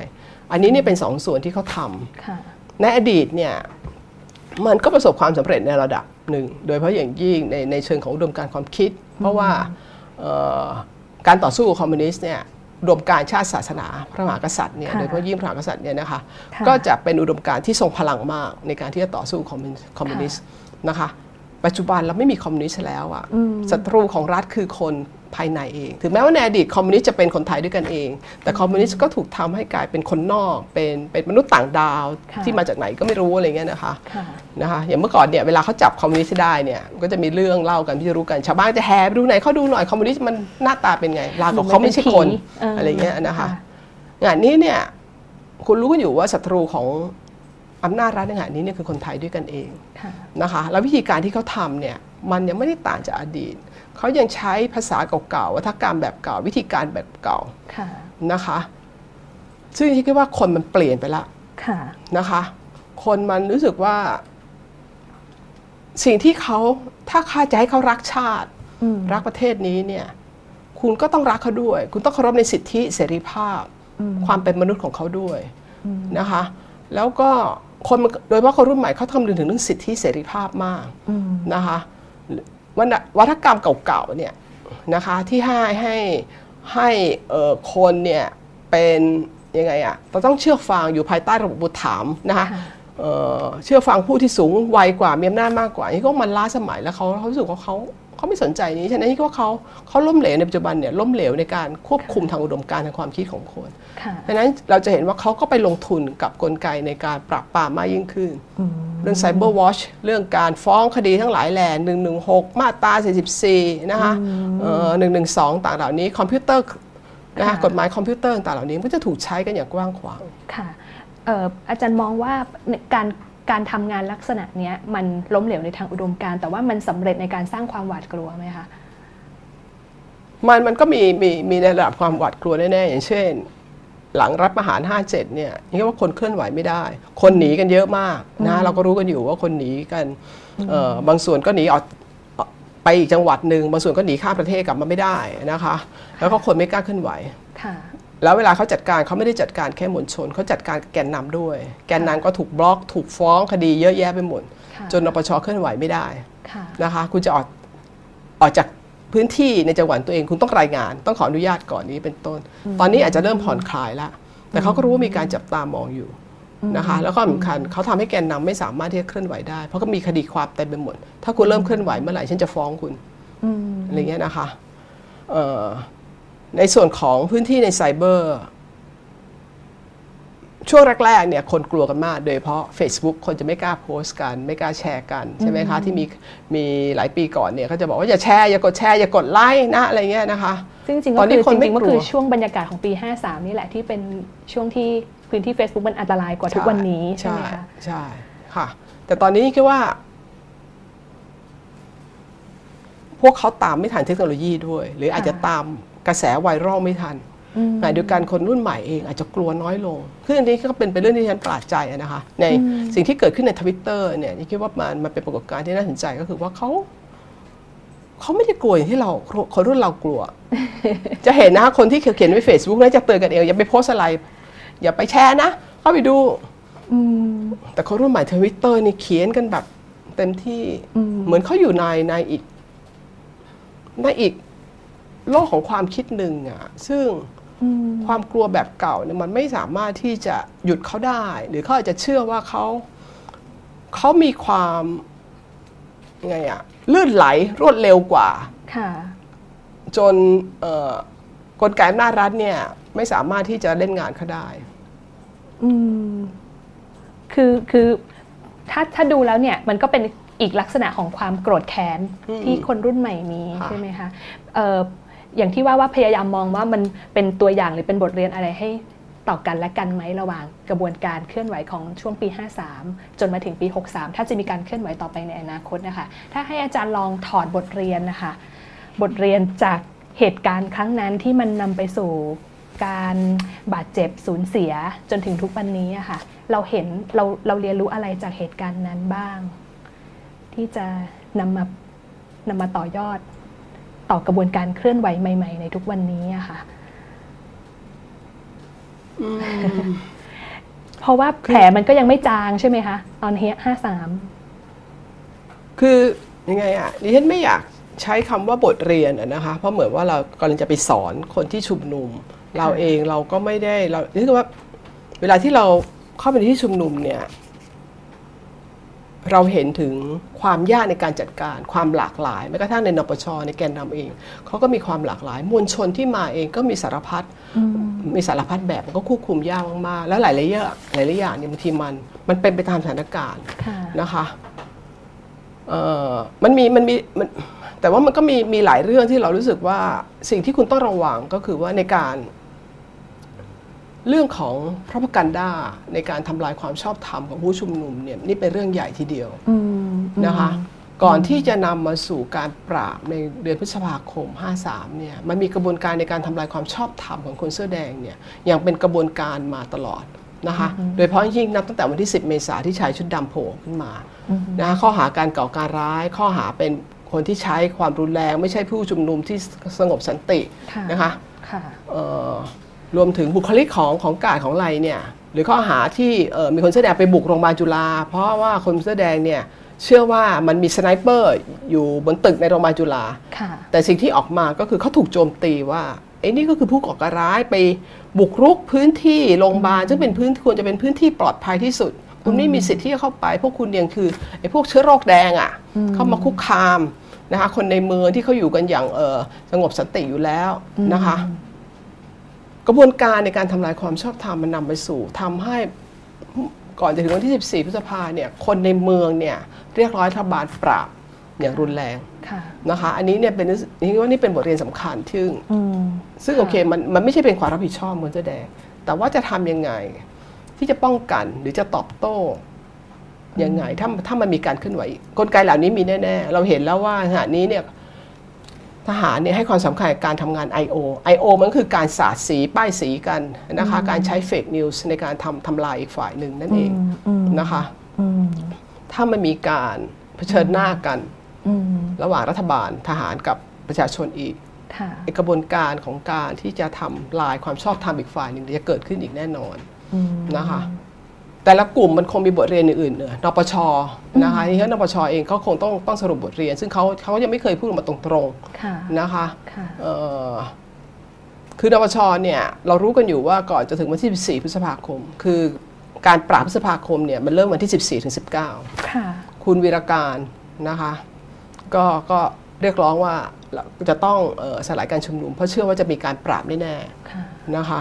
อันนี้เนี่ยเป็นสองส่วนที่เขาทำในอดีตเนี่ยมันก็ประสบความสำเร็จในระดับหนึ่ง โดยเฉพาะอย่างยิ่งในในเชิงของอุดมการความคิด เพราะว่าการต่อสู้กับคอมมิวนิสต์เนี่ยอุดมการณ์ชาติศาสนา พระมหากษัตริย์เนี่ยโดยเฉพาะยิ่งพระมหากษัตริย์เนี่ยนะคะก็จะเป็นอุดมการณ์ที่ทรงพลังมากในการที่จะต่อสู้คอมมิวนิสต์นะคะปัจจุบันเราไม่มีคอมมิวนิสต์แล้วอะศัตรูของรัฐคือคน ภายในเอง ถึงแม้ว่าในอดีตคอมมิวนิสต์จะเป็นคนไทยด้วยกันเอง แต่คอมมิวนิสต์ก็ถูกทำให้กลายเป็นคนนอกเป็นเป็นมนุษย์ต่างดาวที่มาจากไหนก็ไม่รู้อะไรเงี้ยนะคะนะคะอย่างเมื่อก่อนเนี่ยเวลาเขาจับคอมมิวนิสต์ได้เนี่ยก็จะมีเรื่องเล่ากันที่จะรู้กันชาวบ้านจะแห่ไปดูไหนขอดูหน่อยคอมมิวนิสต์มันหน้าตาเป็นไงลากับเขาไม่ใช่คนอะไรเงี้ยนะคะงานนี้เนี่ยคุณรู้กันอยู่ว่าศัตรูของอำนาจรัฐในขณะนี้เนี่ยคือคนไทยด้วยกันเองนะคะแล้ววิธีการที่เขาทำเนี่ยมันยังไม่ได้ต่างจากอดีต เขายังใช้ภาษาเก่าๆวัฒกรรมแบบเก่า วิธีการแบบเก่านะคะ ซึ่งคิดว่าคนมันเปลี่ยนไปละนะคะ คนมันรู้สึกว่า สิ่งที่เขาถ้าข้าจะให้เขารักชาติรักประเทศนี้เนี่ย คุณก็ต้องรักเขาด้วย คุณต้องเคารพในสิทธิเสรีภาพ ความเป็นมนุษย์ของเขาด้วยนะคะ แล้วก็คนโดยเฉพาะคนรุ่นใหม่เขาทำถึงเรื่องสิทธิเสรีภาพมากนะคะ วัฒกรรมเก่าๆเนี่ยนะคะที่ให้ให้ให้คนเนี่ยเป็นยังไงอะเราต้องเชื่อฟังอยู่ภายใต้ระบบบุตรถามนะคะเชื่อฟังผู้ที่สูงวัยกว่ามีอำนาจมากกว่านี่ก็มันล้าสมัยแล้วเขาเขาสึกว่าเขา เขาไม่สนใจนี้ ฉะนั้นนี่ก็เขาเขาล้มเหลวในปัจจุบันเนี่ยล้มเหลวในการควบคุมทางอุดมการทางความคิดของคนดังนั้นเราจะเห็นว่าเขาก็ไปลงทุนกับกลไกในการปราบปรามมากยิ่งขึ้น เรื่องไซเบอร์วอชเรื่องการฟ้องคดีทั้งหลายแหล่หนึ่งหนึ่งหกมาตราสี่สิบสี่นะคะหนึ่งหนึ่งสองต่างเหล่านี้คอมพิวเตอร์นะคะกฎหมายคอมพิวเตอร์ต่างเหล่านี้ก็จะถูกใช้กันอย่างกว้างขวางค่ะอาจารย์มองว่าการ การทำงานลักษณะนี้มันล้มเหลวในทางอุดมการแต่ว่ามันสำเร็จในการสร้างความหวาดกลัวไหมคะมันมันก็มีมีมีในระดับความหวาดกลัวแน่ๆอย่างเช่น หลังรับประหาร 57 เนี่ยนี่ว่าคนเคลื่อนไหวไม่ได้ คนหนีกันเยอะมากนะเราก็รู้กันอยู่ว่าคนหนีกันบางส่วนก็หนีออกไปอีกจังหวัดหนึ่งบางส่วนก็หนีข้ามประเทศกลับมาไม่ได้นะคะ แล้วก็คนไม่กล้าเคลื่อนไหว แล้วเวลาเขาจัดการเขาไม่ได้จัดการแค่มวลชนเขาจัดการแกนนำด้วย แกนนำก็ถูกบล็อกถูกฟ้องคดีเยอะแยะไปหมด จนนปชเคลื่อนไหวไม่ได้นะคะ คุณจะออกออกจากพื้นที่ในจังหวัดตัวเองคุณต้องรายงาน ต้องขออนุญาตก่อนนี้เป็นต้น ตอนนี้อาจจะเริ่มผ่อนคลายแล้วแต่เขาก็รู้ว่ามีการจับตามองอยู่นะคะแล้วก็สำคัญเขาทำให้แกนนำไม่สามารถที่จะเคลื่อนไหวได้ เพราะก็มีคดีความเต็มไปหมด ถ้าคุณเริ่มเคลื่อนไหวเมื่อไหร่ฉันจะฟ้องคุณอะไรเงี้ยนะคะ ในส่วนของพื้นที่ในไซเบอร์ช่วงแรกๆเนี่ยคนกลัวกันมาก โดยเพราะ Facebook คนจะไม่กล้าโพสต์กัน ไม่กล้าแชร์กัน ใช่ไหมคะ ที่มีมีหลายปีก่อนเนี่ยเขาจะบอกว่าอย่าแชร์อย่ากดแชร์อย่ากดไลค์นะอะไรเงี้ยนะคะ ซึ่งจริงๆก็คือจริงๆก็คือช่วงบรรยากาศของปี 53 นี่แหละที่เป็นช่วงที่พื้นที่ Facebook มันอันตรายกว่าทุกวันนี้ใช่ไหมคะใช่ค่ะ แต่ตอนนี้คิดว่า พวกเขาตามไม่ทันเทคโนโลยีด้วย หรืออาจจะตาม กระแสไวรัลไม่ทันขณะเดียวกันคนรุ่นใหม่เองอาจจะกลัวน้อยลงคืออันนี้ก็เป็นเป็นเรื่องที่ฉันประหลาดใจนะคะในสิ่งที่เกิดขึ้นในทวิตเตอร์เนี่ยนี่คิดว่ามันมันเป็นปรากฏการณ์ที่น่าสนใจก็คือว่าเขาเขาไม่ได้กลัวอย่างที่เราคนรุ่นเรากลัว จะเห็นนะคนที่เขียนไว้เฟซบุ๊กนะจะเตือนกันเองอย่าไปโพสอะไร อย่าไปแชร์นะเข้าไปดูแต่คนรุ่นใหม่ทวิตเตอร์นี่เขียนกันแบบเต็มที่เหมือนเขาอยู่ในในอีกในอีก โลกของความคิดหนึ่งอะซึ่งความกลัวแบบเก่าเนี่ยมันไม่สามารถที่จะหยุดเขาได้ หรือเขาอาจจะเชื่อว่าเขาเขามีความไงอะลื่นไหลรวดเร็วกว่าจนกลไกอำนาจรัฐเนี่ย ไม่สามารถที่จะเล่นงานเขาได้อืมคือคือถ้าถ้าดูแล้วเนี่ย มันก็เป็นอีกลักษณะของความโกรธแค้นที่คนรุ่นใหม่มีใช่ไหมคะ อย่างที่ว่าว่าพยายามมองว่ามันเป็นตัวอย่างหรือเป็นบทเรียนอะไรให้ต่อกันและกันไหมระหว่างกระบวนการเคลื่อนไหวของช่วงปี 53 จนมาถึงปี 63 ถ้าจะมีการเคลื่อนไหวต่อไปในอนาคตนะคะ ถ้าให้อาจารย์ลองถอดบทเรียนนะคะ บทเรียนจากเหตุการณ์ครั้งนั้นที่มันนำไปสู่การบาดเจ็บสูญเสียจนถึงทุกวันนี้อะค่ะ เราเห็นเราเราเรียนรู้อะไรจากเหตุการณ์นั้นบ้าง ที่จะนำมานำมาต่อยอด ต่อกระบวนการเคลื่อนไหวใหม่ ๆ ในทุกวันนี้อะค่ะเพราะว่าแผลมันก็ยังไม่จางใช่ไหมคะตอนเฮียห้าสามคือยังไงอะดิฉันไม่อยากใช้คำว่าบทเรียนนะคะ เพราะเหมือนว่าเรากำลังจะไปสอนคนที่ชุมนุม เราเองเราก็ไม่ได้เราเรียกว่า เวลาที่เราเข้าไปที่ชุมนุมเนี่ย เราเห็นถึงความยากในการจัดการ ความหลากหลายแม้กระทั่งในนปชในแกนนำเองเขาก็มีความหลากหลาย มวลชนที่มาเองก็มีสารพัดมีสารพัดแบบมันก็ควบคุมยากมากๆแล้วหลายๆอย่างหลายๆอย่างเนี่ยบางทีมัน มันเป็นไปตามสถานการณ์นะคะมันมีมันมีมันแต่ว่ามันก็มีมีหลายเรื่องที่เรารู้สึกว่าสิ่งที่คุณต้องระวังก็คือว่าในการ เรื่องของพระพกันดาในการทำลายความชอบธรรมของผู้ชุมนุมเนี่ยนี่เป็นเรื่องใหญ่ทีเดียวนะคะ ก่อนที่จะนำมาสู่การปราบในเดือนพฤษภาคม 53 เนี่ยมันมีกระบวนการในการทำลายความชอบธรรมของคนเสื้อแดงเนี่ยอย่างเป็นกระบวนการมาตลอดนะคะ โดยเฉพาะยิ่งนับตั้งแต่วันที่ 10 เมษาที่ชายชุดดำโผล่ขึ้นมานะคะข้อหาการก่อการร้ายข้อหาเป็นคนที่ใช้ความรุนแรง ไม่ใช่ผู้ชุมนุมที่สงบสันตินะคะ รวมถึงบุคลิกของของการ์ดของไรเนี่ยหรือข้อหาที่มีคนเสื้อแดงไปบุกโรงพยาบาลจุฬาเพราะว่าคนเสื้อแดงเนี่ยเชื่อว่ามันมี sniper อยู่บนตึกในโรงพยาบาลจุฬาแต่สิ่งที่ออกมาก็คือเขาถูกโจมตีว่าไอ้นี่ก็คือผู้ก่อการร้ายไปบุกรุกพื้นที่โรงพยาบาลซึ่งเป็นพื้นควรจะเป็นพื้นที่ปลอดภัยที่สุด คุณไม่มีสิทธิ์ที่จะเข้าไป พวกคุณยังคือไอ้พวกเชื้อโรคแดงอะเข้ามาคุกคามนะคะคนในเมืองที่เขาอยู่กันอย่างสงบสติอยู่แล้วนะคะ กระบวนการในการทำลายความชอบธรรมมันนำไปสู่ทำให้ก่อนจะถึงวันที่ 14 พฤษภาเนี่ยคนในเมืองเนี่ยเรียกร้อยรัฐบาลปราบอย่างรุนแรงนะคะอันนี้เนี่ยเป็นนี่ว่านี่เป็นบทเรียนสำคัญที่ซึ่งโอเคมันมันไม่ใช่เป็นความรับผิดชอบคนเสื้อแดงแต่ว่าจะทํำยังไง ที่จะป้องกันหรือจะตอบโต้ยังไงถ้าถ้ามันมีการเคลื่อนไหวกลไกเหล่านี้มีแน่ ๆ เราเห็นแล้วว่าขณะนี้เนี่ย ทหารเนี่ยให้ความสำคัญกับการทำงาน I.O. I.O. มันคือการสาดสีป้ายสีกันนะคะการใช้เฟกนิวส์ในการทำทำลายอีกฝ่ายหนึ่งนั่นเองนะคะถ้ามันมีการเผชิญหน้ากัน ระหว่างรัฐบาลทหารกับประชาชนอีกกระบวนการของการที่จะทำลายความชอบธรรมอีกฝ่ายหนึ่งจะเกิดขึ้นอีกแน่นอนนะคะ แต่ละกลุ่มมันคงมีบทเรียนอื่นๆเนอะนปชนะคะที่นปชเองเขาคงต้องต้องสรุปบทเรียน ซึ่งเขาเขายังไม่เคยพูดมาตรงๆนะคะคือนปชเนี่ยเรารู้กันอยู่ว่าก่อนจะถึงวันที่ 14 พฤษภาคม คือการปราบพฤษภาคมเนี่ยมันเริ่มวันที่ 14 ถึง 19คุณวีรการนะคะก็ก็เรียกร้องว่าจะต้องสลายการชุมนุม เพราะเชื่อว่าจะมีการปราบแน่ๆนะคะ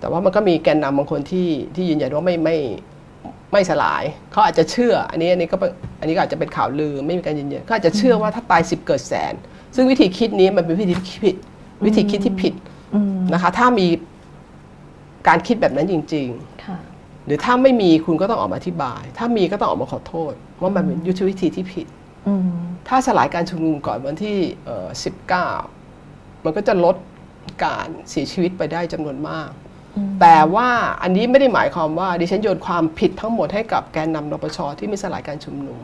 แต่ว่ามันก็มีแกนนำบางคนที่ที่ยืนยันว่าไม่ไม่ไม่สลาย เขาอาจจะเชื่อ อันนี้อันนี้ก็อันนี้ก็อาจจะเป็นข่าวลือไม่มีการยืนยันเขาอาจจะเชื่อว่าถ้าตายสิบเกิดแสน ซึ่งวิธีคิดนี้มันเป็นวิธีคิดผิดวิธีคิดที่ผิดนะคะ ถ้ามีการคิดแบบนั้นจริงๆหรือถ้าไม่มีคุณก็ต้องออกมาอธิบาย ถ้ามีก็ต้องออกมาขอโทษ ว่ามันเป็นยุทธวิธีที่ผิดถ้าสลายการชุมนุมก่อนวันที่สิบเก้ามันก็จะลดการเสียชีวิตไปได้จำนวนมาก แต่ว่าอันนี้ไม่ได้หมายความว่า ดิฉันโยนความผิดทั้งหมดให้กับแกนนำนปชที่ไม่สลายการชุมนุม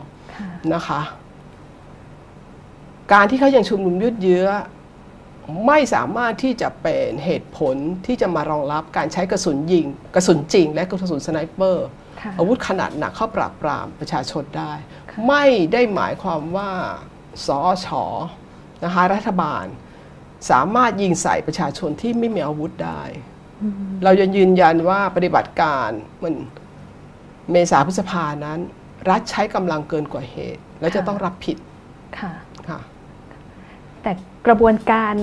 นะคะ การที่เขายังชุมนุมยืดเยื้อ ไม่สามารถที่จะเป็นเหตุผลที่จะมารองรับการใช้กระสุนยิง กระสุนจริง และกระสุนสไนเปอร์อาวุธขนาดหนักเข้าปราบปรามประชาชนได้ ไม่ได้หมายความว่าสอชอนะคะรัฐบาล สามารถยิงใส่ประชาชนที่ไม่มีอาวุธได้ เรายังยืนยันว่าปฏิบัติการมันเมษาพฤษภานั้น รัฐใช้กำลังเกินกว่าเหตุ และจะต้องรับผิดค่ะค่ะ แต่กระบวนการ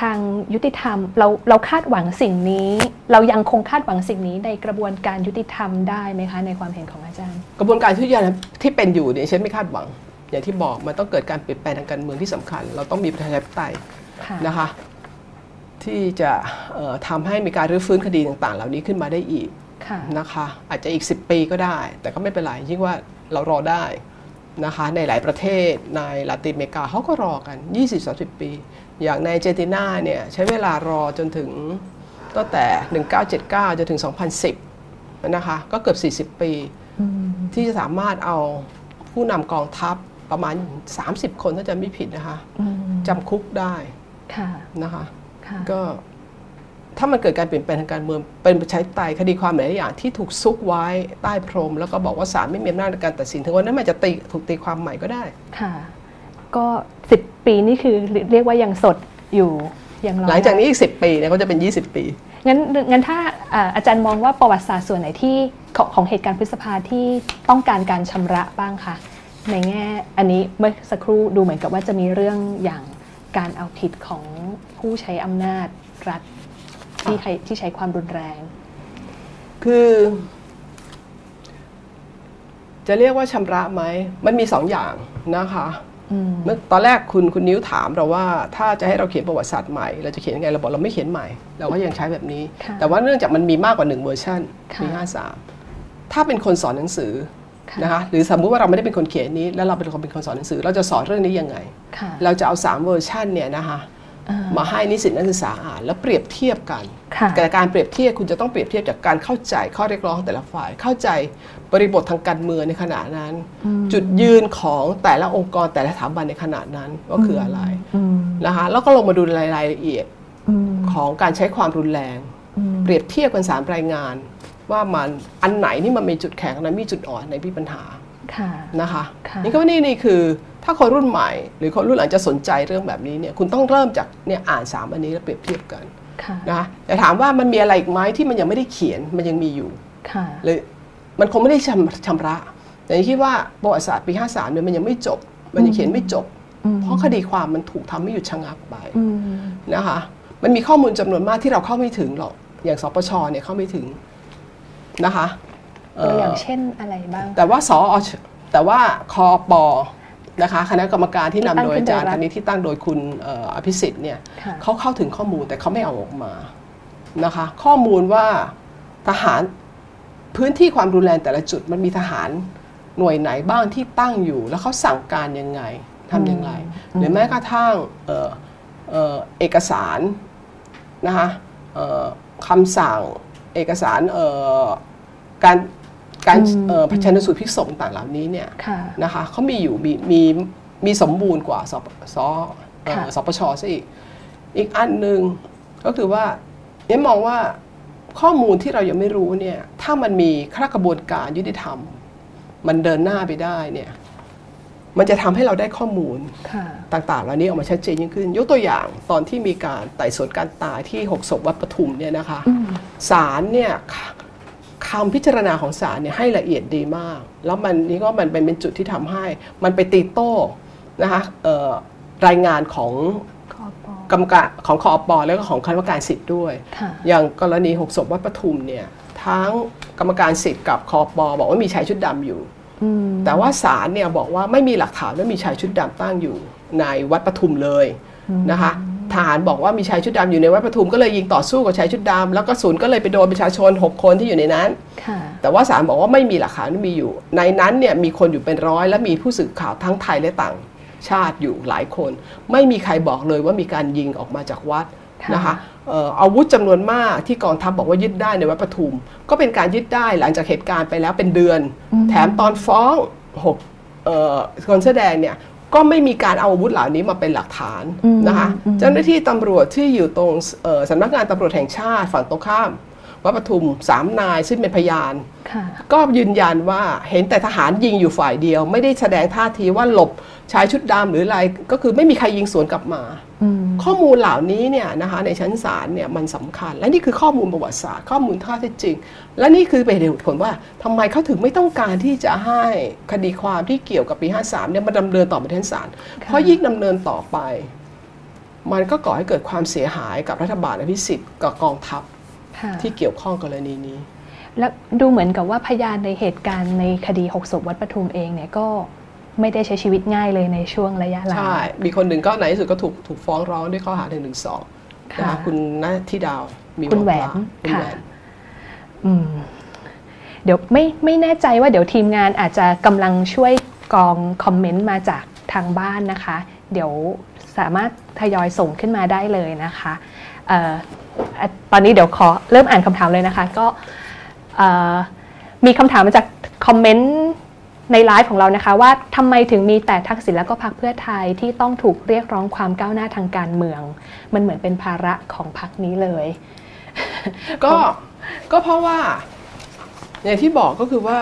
ทางยุติธรรม เราเราคาดหวังสิ่งนี้ เรายังคงคาดหวังสิ่งนี้ในกระบวนการยุติธรรมได้ไหมคะ ในความเห็นของอาจารย์ กระบวนการที่ยันที่เป็นอยู่เนี่ยฉันไม่คาดหวัง อย่างที่บอกมันต้องเกิดการเปลี่ยนแปลงทางการเมืองที่สำคัญ เราต้องมีประชาธิปไตยนะคะ ที่จะทำให้มีการรื้อฟื้นคดีต่างๆ เหล่านี้ขึ้นมาได้อีกนะคะอาจจะอีก 10 ปีก็ได้ แต่ก็ไม่เป็นไรยิ่งว่าเรารอได้นะคะในหลายประเทศในลาตินอเมริกาเขาก็รอกัน 20-30 ปี อย่างในเจตินาเนี่ยใช้เวลารอจนถึงตั้งแต่ 1979 จนถึง 2010 นะคะ ก็เกือบ 40 ปี ที่จะสามารถเอาผู้นำกองทัพประมาณ 30 คนถ้าจะไม่ผิดนะคะจำคุกได้นะคะ ก็ถ้ามันเกิดการเปลี่ยนแปลงทางการเมืองเป็นประชาธิปไตยคดีความหลายอย่างที่ถูกซุกไว้ใต้พรม แล้วก็บอกว่าศาลไม่มีอำนาจในการตัดสินถึงวันนั้นมันจะตีถูกตีความใหม่ก็ได้ค่ะ ก็สิบปีนี่คือเรียกว่ายังสดอยู่ยังรอหลังจากนี้อีกสิปีเนี่ยก็จะเป็น 20 ปี งั้นงั้นถ้าอาจารย์มองว่าประวัติศาสตร์ส่วนไหนที่ของของเหตุการณ์พฤษภาที่ต้องการการชำระบ้างคะในแง่อันนี้เมื่อสักครู่ดูเหมือนกับว่าจะมีเรื่องอย่างการเอาผิดของ ผู้ใช้อำนาจรัฐที่ใครที่ใช้ความรุนแรง คือ จะเรียกว่าชำระไหม มันมีสองอย่างนะคะเมื่อตอนแรกคุณคุณนิ้วถามเราว่า ถ้าจะให้เราเขียนประวัติศาสตร์ใหม่ เราจะเขียนยังไงเราบอกเราไม่เขียนใหม่ เราก็ยังใช้แบบนี้ แต่ว่าเนื่องจากมันมีมากกว่าหนึ่งเวอร์ชันมีห้าสามถ้าเป็นคนสอนหนังสือนะคะหรือสมมุติว่าเราไม่ได้เป็นคนเขียนนี้ แล้วเราเป็นคนเป็นคนสอนหนังสือ เราจะสอนเรื่องนี้ยังไง เราจะเอาสามเวอร์ชันเนี่ยนะคะ มาให้นิสิตนักศึกษาอ่านแล้วเปรียบเทียบกันแต่การเปรียบเทียบคุณจะต้องเปรียบเทียบจากการเข้าใจข้อเรียกร้องแต่ละฝ่าย เข้าใจบริบททางการเมืองในขณะนั้น จุดยืนของแต่ละองค์กรแต่ละสถาบันในขณะนั้นว่าคืออะไรนะคะแล้วก็ลงมาดูรายละเอียดของการใช้ความรุนแรง เปรียบเทียบกันสามรายงาน ว่ามันอันไหนนี่มันมีจุดแข็งอันไหนมีจุดอ่อนในมีปัญหา นะคะนี่ก็นี่นี่คือถ้าคนรุ่นใหม่ หรือคนรุ่นหลังจะสนใจเรื่องแบบนี้เนี่ยคุณต้องเริ่มจากเนี่ยอ่านสามอันนี้แล้วเปรียบเทียบกันนะแต่ถามว่ามันมีอะไรอีกไหมที่มันยังไม่ได้เขียนมันยังมีอยู่เลยมันคงไม่ได้ชำชำระ แต่คิดว่าประวัติศาสตร์ปี 53เนี่ยมันยังไม่จบ มันยังเขียนไม่จบ เพราะคดีความมันถูกทำให้หยุดชะงักไปนะคะมันมีข้อมูลจำนวนมากที่เราเข้าไม่ถึงหรอกอย่างสปชเนี่ยเข้าไม่ถึงนะคะ ตัวอย่างเช่นอะไรบ้าง แต่ว่าสอแต่ว่าคอปอนะคะคณะกรรมการที่นำโดยอาจารย์คนนี้ที่ตั้งโดยคุณอภิสิทธิ์เนี่ยเขาเข้าถึงข้อมูลแต่เขาไม่เอาออกมานะคะ ข้อมูลว่าทหารพื้นที่ความรุนแรงแต่ละจุดมันมีทหารหน่วยไหนบ้างที่ตั้งอยู่ แล้วเขาสั่งการยังไงทำยังไงหรือแม้กระทั่งเเอกสารนะคะคำสั่งเอกสารการ การพัฒนสูตรพิกษต่างเหล่านี้เนี่ยนะคะเขามีอยู่มีมีมีสมบูรณ์กว่าสสสปชซะอีกอีกอันหนึ่งก็คือว่าเนี่ยมองว่าข้อมูลที่เรายังไม่รู้เนี่ยถ้ามันมีข้ากระบวนการยุติธรรม มันเดินหน้าไปได้เนี่ยมันจะทำให้เราได้ข้อมูลต่างๆเหล่านี้ออกมาชัดเจนยิ่งขึ้น ยกตัวอย่างตอนที่มีการไต่สวนการตายที่หกศพวัดปทุมเนี่ยนะคะศาลเนี่ย คำพิจารณาของศาลเนี่ยให้ละเอียดดีมาก แล้วมันนี่ก็มันเป็นจุดที่ทำให้มันไปตีโต้นะคะรายงานของกรรมการของคอปอแล้วก็ของคณะกรรมการสิทธิ์ด้วย อย่างกรณีหกศพวัดปทุมเนี่ยทั้งกรรมการสิทธิ์กับคอปอบอกว่ามีชายชุดดำอยู่ แต่ว่าศาลเนี่ยบอกว่าไม่มีหลักฐานว่ามีชายชุดดำตั้งอยู่ในวัดปทุมเลยนะคะ ทหารบอกว่ามีชายชุดดำอยู่ในวัดปทุมก็เลยยิงต่อสู้กับชายชุดดำแล้วก็ศูนย์ก็เลยไปโดนประชาชน 6 คนที่อยู่ในนั้นแต่ว่าศาลบอกว่าไม่มีหลักฐานที่มีอยู่ ในนั้นเนี่ยมีคนอยู่เป็นร้อยและมีผู้สื่อข่าวทั้งไทยและต่างชาติอยู่หลายคน ไม่มีใครบอกเลยว่ามีการยิงออกมาจากวัดนะคะอาวุธจำนวนมากที่กองทัพบบอกว่ายึดได้ในวัดปทุม ก็เป็นการยึดได้หลังจากเหตุการณ์ไปแล้วเป็นเดือน แถมตอนฟ้องหกคนแสดงเนี่ย ก็ไม่มีการเอาอาวุธเหล่านี้มาเป็นหลักฐานนะคะเจ้าหน้าที่ตำรวจที่อยู่ตรงสำนักงานตำรวจแห่งชาติฝั่งตรงข้าม วัดปทุมสามนายซึ่งเป็นพยาน ก็ยืนยันว่าเห็นแต่ทหารยิงอยู่ฝ่ายเดียว ไม่ได้แสดงท่าทีว่าหลบชายชุดดำหรืออะไรก็คือไม่มีใครยิงสวนกลับมา ข้อมูลเหล่านี้เนี่ยนะคะในชั้นศาลเนี่ยมันสำคัญ และนี่คือข้อมูลประวัติศาสตร์ข้อมูลท่าเท็จจริง และนี่คือเป็นเหตุผลว่าทำไมเขาถึงไม่ต้องการที่จะให้คดีความที่เกี่ยวกับปี 53เนี่ยมาดำเนินต่อไปชั้นศาลเพราะยิ่งดำเนินต่อไป มันก็ก่อให้เกิดความเสียหายกับรัฐบาลอภิสิทธิ์กับกองทัพ ที่เกี่ยวข้องกรณีนี้ และดูเหมือนกับว่าพยานในเหตุการณ์ในคดีหกศพวัดปทุมเองเนี่ยก็ไม่ได้ใช้ชีวิตง่ายเลยในช่วงระยะหลังใช่ มีคนหนึ่งก็ในที่สุดก็ถูกถูกฟ้องร้องด้วยข้อหาหนึ่งหนึ่งสองนะคะคุณนาที่ดาวมีคุณแหวนค่ะเดี๋ยวไม่ไม่แน่ใจว่าเดี๋ยวทีมงานอาจจะกำลังช่วยกองคอมเมนต์มาจากทางบ้านนะคะ เดี๋ยวสามารถทยอยส่งขึ้นมาได้เลยนะคะ ตอนนี้เดี๋ยวขอเริ่มอ่านคำถามเลยนะคะ ก็มีคำถามมาจากคอมเมนต์ในไลฟ์ของเรานะคะ ว่าทำไมถึงมีแต่ทักษิณแล้วก็พรรคเพื่อไทยที่ต้องถูกเรียกร้องความก้าวหน้าทางการเมือง มันเหมือนเป็นภาระของพรรคนี้เลย ก็ก็เพราะว่า อย่างที่บอกก็คือว่า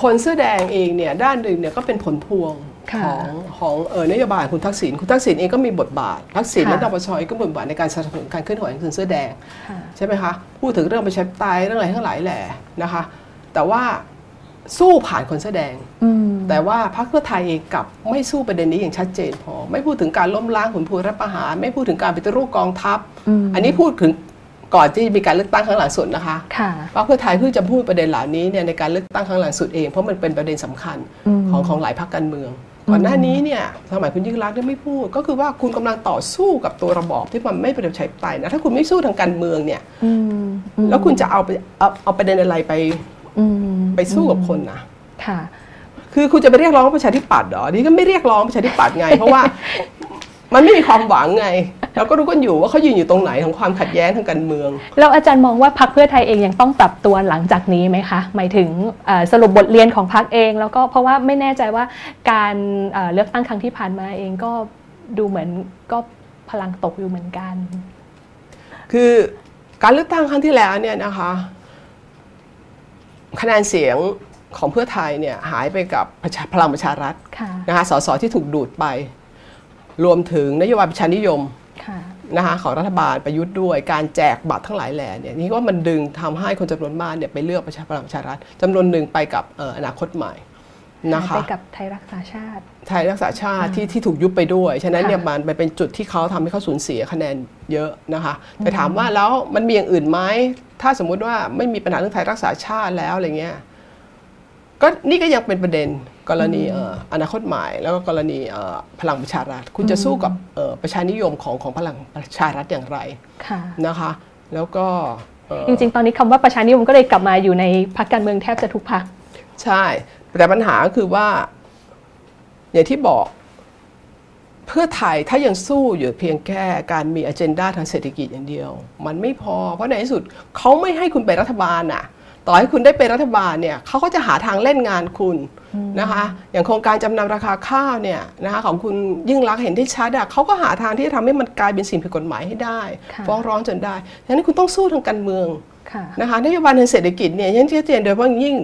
คนเสื้อแดงเองเนี่ยด้านหนึ่งเนี่ยก็เป็นผลพวง ของของเออนโยบายคุณทักษิณคุณทักษิณเองก็มีบทบาท ทักษิณและนปชก็มีบทบาทในการสนับสนุนการเคลื่อนไหวของคนเสื้อแดงใช่ไหมคะพูดถึงเรื่องประชาธิปไตยเรื่องอะไรทั้งหลายแหละนะคะ แต่ว่าสู้ผ่านคนแสดง แต่ว่าพรรคเพื่อไทยเองกับไม่สู้ประเด็นนี้อย่างชัดเจนพอ ไม่พูดถึงการล้มล้างขุนพลรัฐประหาร ไม่พูดถึงการปฏิรูปกองทัพ อันนี้พูดถึงก่อนที่มีการเลือกตั้งครั้งหลังสุดนะคะพรรคเพื่อไทยเพิ่งจะพูดประเด็นเหล่านี้เนี่ยในการเลือกตั้งครั้งหลังสุดเองเพราะมันเป็นประเด็นสำคัญของของหลายพรรคการเมือง ก่อนหน้านี้เนี่ยสมัยคุณยิ่งรักเนี่ยไม่พูด ก็คือว่าคุณกำลังต่อสู้กับตัวระบอบที่มันไม่เป็นประชาธิปไตยนะถ้าคุณไม่สู้ทางการเมืองเนี่ยแล้วคุณจะเอาไปเอาประเด็นอะไรไปไปสู้กับคนนะค่ะ คือคุณจะไปเรียกร้องประชาธิปัตย์เหรอนี่ก็ไม่เรียกร้องประชาธิปัตย์ไง เพราะว่า มันไม่มีความหวังไง เราก็รู้กันอยู่ว่าเขายืนอยู่ตรงไหนของความขัดแย้งทางการเมือง แล้วอาจารย์มองว่าพรรคเพื่อไทยเองยังต้องปรับตัวหลังจากนี้ไหมคะ หมายถึงสรุปบทเรียนของพรรคเอง แล้วก็เพราะว่าไม่แน่ใจว่าการเลือกตั้งครั้งที่ผ่านมาเองก็ดูเหมือนก็พลังตกอยู่เหมือนกัน คือการเลือกตั้งครั้งที่แล้วเนี่ยนะคะคะแนนเสียงของเพื่อไทยเนี่ยหายไปกับพลังประชารัฐนะคะสสที่ถูกดูดไป รวมถึงนโยบายประชานิยมนะคะของรัฐบาลประยุทธ์ด้วยการแจกบัตรทั้งหลายแหล่เนี่ยนี่ว่ามันดึงทำให้คนจำนวนมากเนี่ยไปเลือกประชาพลังประชารัฐจำนวนหนึ่งไปกับอนาคตใหม่นะคะไปกับไทยรักษาชาติ ไทยรักษาชาติที่ที่ถูกยุบไปด้วย ฉะนั้นเนี่ยมันเป็นจุดที่เขาทำให้เขาสูญเสียคะแนนเยอะนะคะแต่ถามว่าแล้วมันมีอย่างอื่นไหมถ้าสมมุติว่าไม่มีปัญหาเรื่องไทยรักษาชาติแล้วอะไรเงี้ยก็นี่ก็ยังเป็นประเด็น กรณีอนาคตใหม่แล้วก็กรณีพลังประชารัฐ คุณจะสู้กับประชานิยมของของพลังประชารัฐอย่างไรนะคะ แล้วก็จริงๆ ตอนนี้คำว่าประชานิยมก็เลยกลับมาอยู่ในพรรคการเมืองแทบจะทุกพรรคใช่ แต่ปัญหาคือว่า อย่างที่บอกเพื่อไทยถ้ายังสู้อยู่เพียงแค่การมีอเจนดาทางเศรษฐกิจอย่างเดียว มันไม่พอ เพราะในที่สุดเขาไม่ให้คุณเป็นรัฐบาลอะ ต่อให้คุณได้เป็นรัฐบาลเนี่ยเขาก็จะหาทางเล่นงานคุณ นะคะอย่างโครงการจำนำราคาข้าวเนี่ยนะคะของคุณยิ่งรักเห็นที่ชัดอะเขาก็หาทางที่จะทำให้มันกลายเป็นสิ่งผิดกฎหมายให้ได้ ฟ้องร้องจนได้ดังนั้นคุณต้องสู้ทางการเมืองนะคะนโยบายทางเศรษฐกิจเนี่ยยังชัดเจนโดยเฉพาะยิ่ง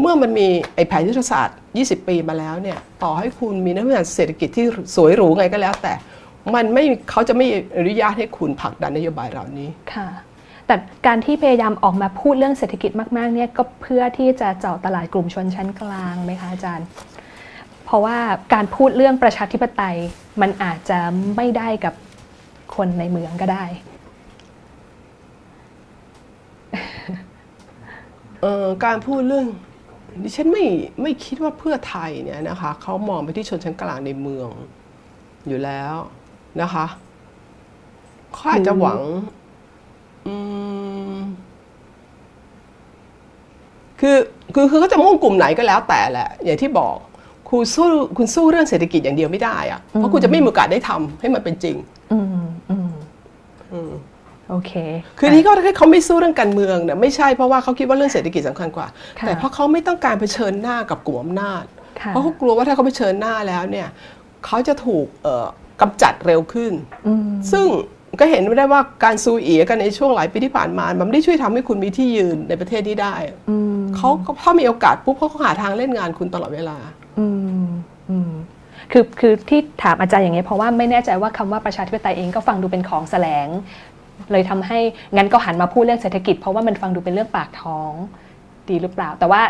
เมื่อมันมีไอ้แผนยุทธศาสตร์ 20 ปีมาแล้วเนี่ยต่อให้คุณมีนโยบายเศรษฐกิจที่สวยหรูไงก็แล้วแต่มันไม่เขาจะไม่อนุญาตให้คุณผลักดันนโยบายเหล่านี้ค่ะ แต่การที่พยายามออกมาพูดเรื่องเศรษฐกิจมากๆเนี่ยก็เพื่อที่จะเจาะตลาดกลุ่มชนชั้นกลางไหมคะอาจารย์ เพราะว่าการพูดเรื่องประชาธิปไตยมันอาจจะไม่ได้กับคนในเมืองก็ได้การพูดเรื่องดิฉันไม่ไม่คิดว่าเพื่อไทยเนี่ยนะคะเขามองไปที่ชนชั้นกลางในเมืองอยู่แล้วนะคะเขาอาจจะหวัง คือคือคือเขาจะมุ่งกลุ่มไหนก็แล้วแต่แหละ อย่างที่บอกคุณสู้คุณสู้เรื่องเศรษฐกิจอย่างเดียวไม่ได้อะเพราะคุณจะไม่มีโอกาสได้ทำให้มันเป็นจริง อืมอืมโอเค คือนี้ก็ให้เขาไม่สู้เรื่องการเมืองเนี่ยไม่ใช่เพราะว่าเขาคิดว่าเรื่องเศรษฐกิจสำคัญกว่า แต่เพราะเขาไม่ต้องการเผชิญหน้ากับกลุ่มอำนาจ เพราะเขากลัวว่าถ้าเขาเผชิญหน้าแล้วเนี่ยเขาจะถูกกำจัดเร็วขึ้น ซึ่ง ก็เห็นได้ว่าการซูเอียกันในช่วงหลายปีที่ผ่านมา มันไม่ได้ช่วยทำให้คุณมีที่ยืนในประเทศนี้ได้เขาถ้ามีโอกาสปุ๊บเขาหาทางเล่นงานคุณตลอดเวลา อืมอืมคือคือที่ถามอาจารย์อย่างนี้เพราะว่าไม่แน่ใจว่าคำว่าประชาธิปไตยเองก็ฟังดูเป็นของแสลง เลยทำให้งั้นก็หันมาพูดเรื่องเศรษฐกิจ เพราะว่ามันฟังดูเป็นเรื่องปากท้องดีหรือเปล่า แต่ว่า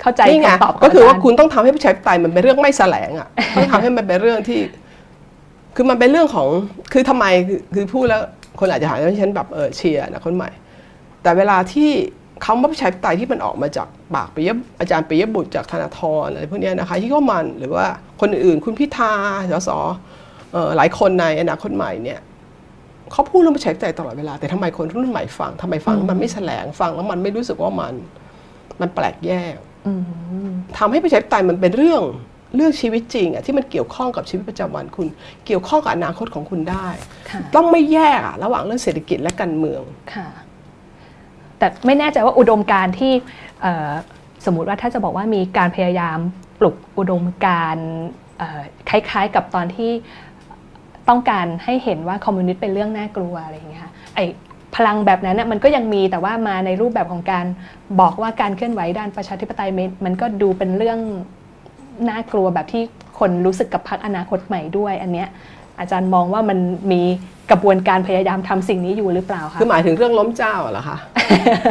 เข้าใจคำตอบก็คือว่าคุณต้องทำให้ประชาธิปไตยมันเป็นเรื่องไม่แสลงอะต้องทำให้มันเป็นเรื่องที่ คือมันเป็นเรื่องของคือทำไมคือพูดแล้วคนอาจจะหาว่าฉันแบบเออเชียร์นะคนใหม่ แต่เวลาที่คำว่าประชาธิปไตยที่มันออกมาจากปากปิยอาจารย์ปิยบุตรจากธนาธรอะไรพวกนี้นะคะที่เขามันหรือว่าคนอื่นคุณพิธาสสหลายคนในอนาคตใหม่เนี่ยเขาพูดเรื่องประชาธิปไตยตลอดเวลาแต่ทำไมคนรุ่นใหม่ฟังทำไมฟังมันไม่แสลงฟังแล้วมันไม่รู้สึกว่ามัน มันแปลกแยกทำให้ประชาธิปไตยมันเป็นเรื่อง เรื่องชีวิตจริงอะที่มันเกี่ยวข้องกับชีวิตประจำวันคุณ เกี่ยวข้องกับอนาคตของคุณได้ ต้องไม่แยกอะระหว่างเรื่องเศรษฐกิจและการเมืองค่ะ แต่ไม่แน่ใจว่าอุดมการที่สมมุติว่าถ้าจะบอกว่ามีการพยายามปลุกอุดมการคล้ายๆ กับตอนที่ต้องการให้เห็นว่าคอมมิวนิสต์เป็นเรื่องน่ากลัวอะไรอย่างเงี้ยไอพลังแบบนั้นมันก็ยังมีแต่ว่ามาในรูปแบบของการบอกว่าการเคลื่อนไหวด้านประชาธิปไตยมันก็ดูเป็นเรื่อง น่ากลัวแบบที่คนรู้สึกกับพรรคอนาคตใหม่ด้วย อันเนี้ยอาจารย์มองว่ามันมีกระบวนการพยายามทำสิ่งนี้อยู่หรือเปล่าคะคือหมายถึงเรื่องล้มเจ้าเหรอคะ